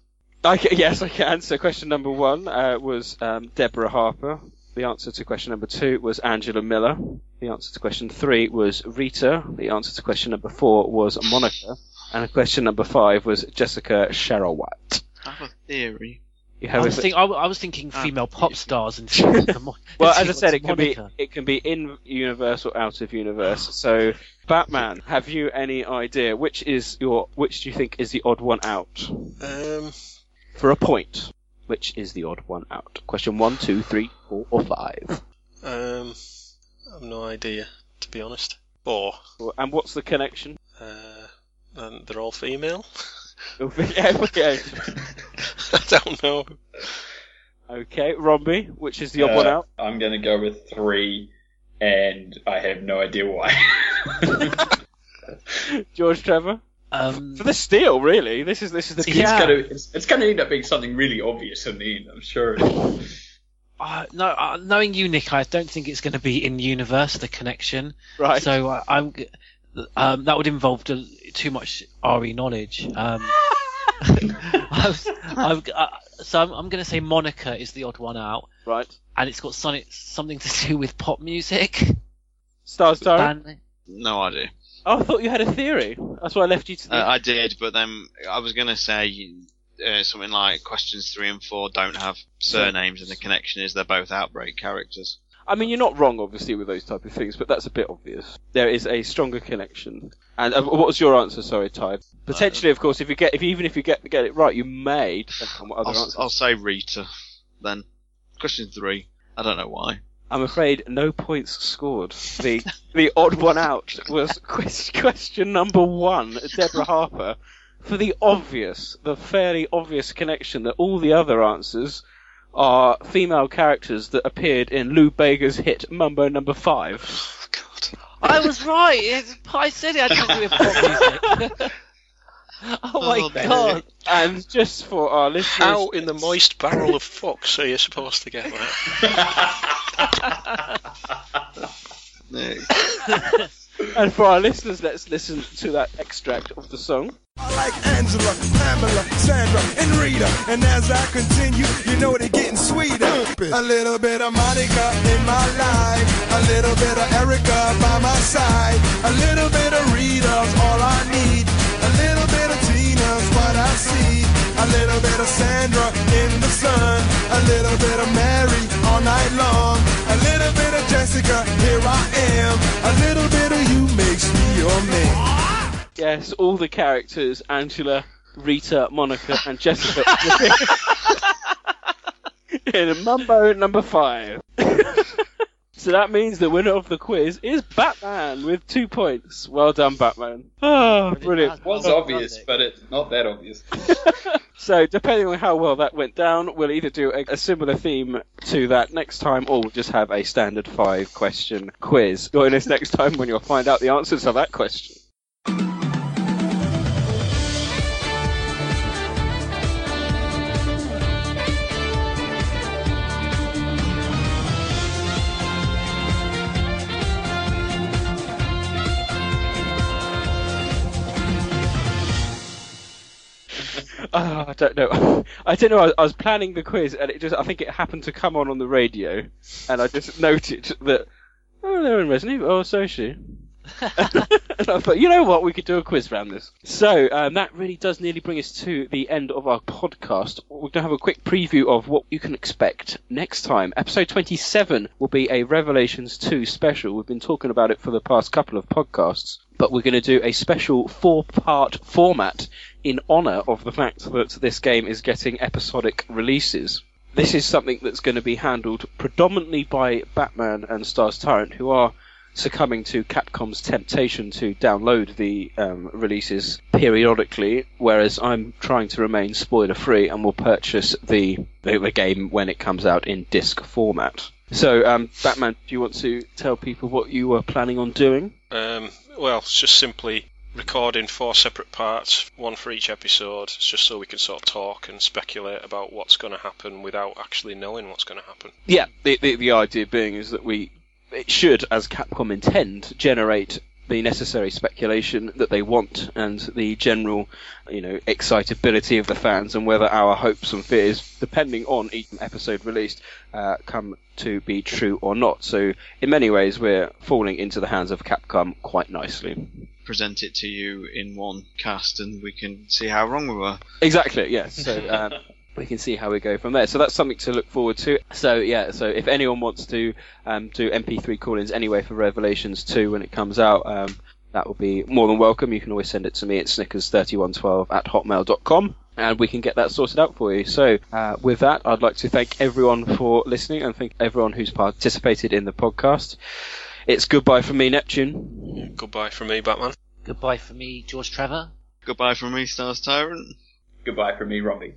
S2: I ca- yes, I can. So question number one uh, was um, Deborah Harper. The answer to question number two was Angela Miller. The answer to question three was Rita. The answer to question number four was Monica. And question number five was Jessica Sherawat.
S4: I have a theory.
S2: You
S7: I was, think, I, I was thinking
S4: Ah,
S7: female pop stars and she went to Mo-
S2: well, as I said,
S7: to
S2: it can be it can be in universe or out of universe. So, Batman, have you any idea which is your which do you think is the odd one out
S5: Um,
S2: for a point? Which is the odd one out? Question one, two, three, four, or five.
S5: um, I have no idea, to be honest. Four.
S2: And what's the connection?
S5: Uh, and they're all female?
S2: yeah, yeah.
S5: I don't know.
S2: Okay, Romby, which is the odd one
S3: Uh,
S2: out?
S3: I'm gonna go with three, and I have no idea why.
S2: George Trevor?
S7: Um,
S2: For the steal, really. This is this is the
S3: it's, gonna, it's, it's gonna end up being something really obvious in the end, I'm sure.
S7: Uh, no, uh, knowing you, Nick, I don't think it's going to be in universe the connection.
S2: Right.
S7: So uh, I'm. G- Um, that would involve too much RE knowledge. Um, I was, I'm, uh, so I'm, I'm going to say Monica is the odd one out,
S2: Right.
S7: and it's got some, something to do with pop music.
S2: Stars Star.
S7: Band-
S4: No idea.
S2: Oh, I thought you had a theory. That's why I left you to the.
S4: Uh, I did, but then I was going to say uh, something like questions three and four don't have surnames, and the connection is they're both outbreak characters.
S2: I mean, you're not wrong, obviously, with those type of things, but that's a bit obvious. There is a stronger connection. And uh, what was your answer? Sorry, Ty. Potentially, of course, if you get, if even if you get get it right, you may. On what other
S4: I'll. I'll say Rita. Then question three. I don't know why.
S2: I'm afraid no points scored. The the odd one out was question number one, Deborah Harper, for the obvious, the fairly obvious connection that all the other answers are female characters that appeared in Lou Bega's hit Mambo Number Five.
S7: Oh, I was right. It's, I said it had to do with pop music. oh my
S5: Oh,
S7: god.
S2: And just for our listeners,
S5: How in the moist barrel of fucks are you supposed to get that?
S2: and for our listeners, let's listen to that extract of the song.
S18: like Angela, Pamela, Sandra, and Rita. And as I continue, you know they're getting sweeter. A little bit of Monica in my life, a little bit of Erica by my side, a little bit of Rita's all I need, a little bit of Tina's what I see, a little bit of Sandra in the sun, a little bit of Mary all night long, a little bit of Jessica, here I am, a little bit of you makes me your man.
S2: Yes, all the characters Angela, Rita, Monica, and Jessica in Mambo number five. so that means the winner of the quiz is Batman with two points. Well done, Batman. Oh, brilliant.
S3: It was obvious, but it's not that obvious.
S2: So, depending on how well that went down, we'll either do a, a similar theme to that next time, or we'll just have a standard five question quiz. Join us next time when you'll find out the answers to that question. Oh, I don't know. I don't know. I, I was planning the quiz, and it just—I think it happened to come on on the radio, and I just noted that oh, they're in Resident Evil. Oh, so is she. and I thought, you know what, we could do a quiz around this. So um, that really does nearly bring us to the end of our podcast. We're going to have a quick preview of what you can expect next time. Episode 27 will be a Revelations 2 special. We've been talking about it for the past couple of podcasts, but we're going to do a special four-part format in honor of the fact that this game is getting episodic releases. This is something that's going to be handled predominantly by Batman and Stars Tyrant, who are succumbing to Capcom's temptation to download the um, releases periodically, whereas I'm trying to remain spoiler free and will purchase the, the, the game when it comes out in disc format. So, um, Batman, do you want to tell people what you were planning on doing?
S5: Um, well, just simply recording four separate parts, one for each episode. Just so we can sort of talk and speculate about what's going to happen without actually knowing what's going to happen.
S2: Yeah, the, the the idea being is that we it should, as Capcom intend, generate the necessary speculation that they want and the general, you know, excitability of the fans and whether our hopes and fears, depending on each episode released, uh, come to be true or not. So, in many ways, we're falling into the hands of Capcom quite nicely.
S4: Present it to you in one cast, and we can see how wrong we were.
S2: Exactly, yes. So um, we can see how we go from there. So that's something to look forward to. So yeah, so if anyone wants to um, do MP3 call-ins anyway for Revelations 2 when it comes out, um, that will be more than welcome. You can always send it to me at snickers3112 at hotmail.com. And we can get that sorted out for you. So, uh, with that, I'd like to thank everyone for listening and thank everyone who's participated in the podcast. It's goodbye from me, Neptune.
S5: Goodbye from me, Batman.
S7: Goodbye from me, George Trevor.
S4: Goodbye from me, Stars Tyrant.
S3: Goodbye from me, Romby.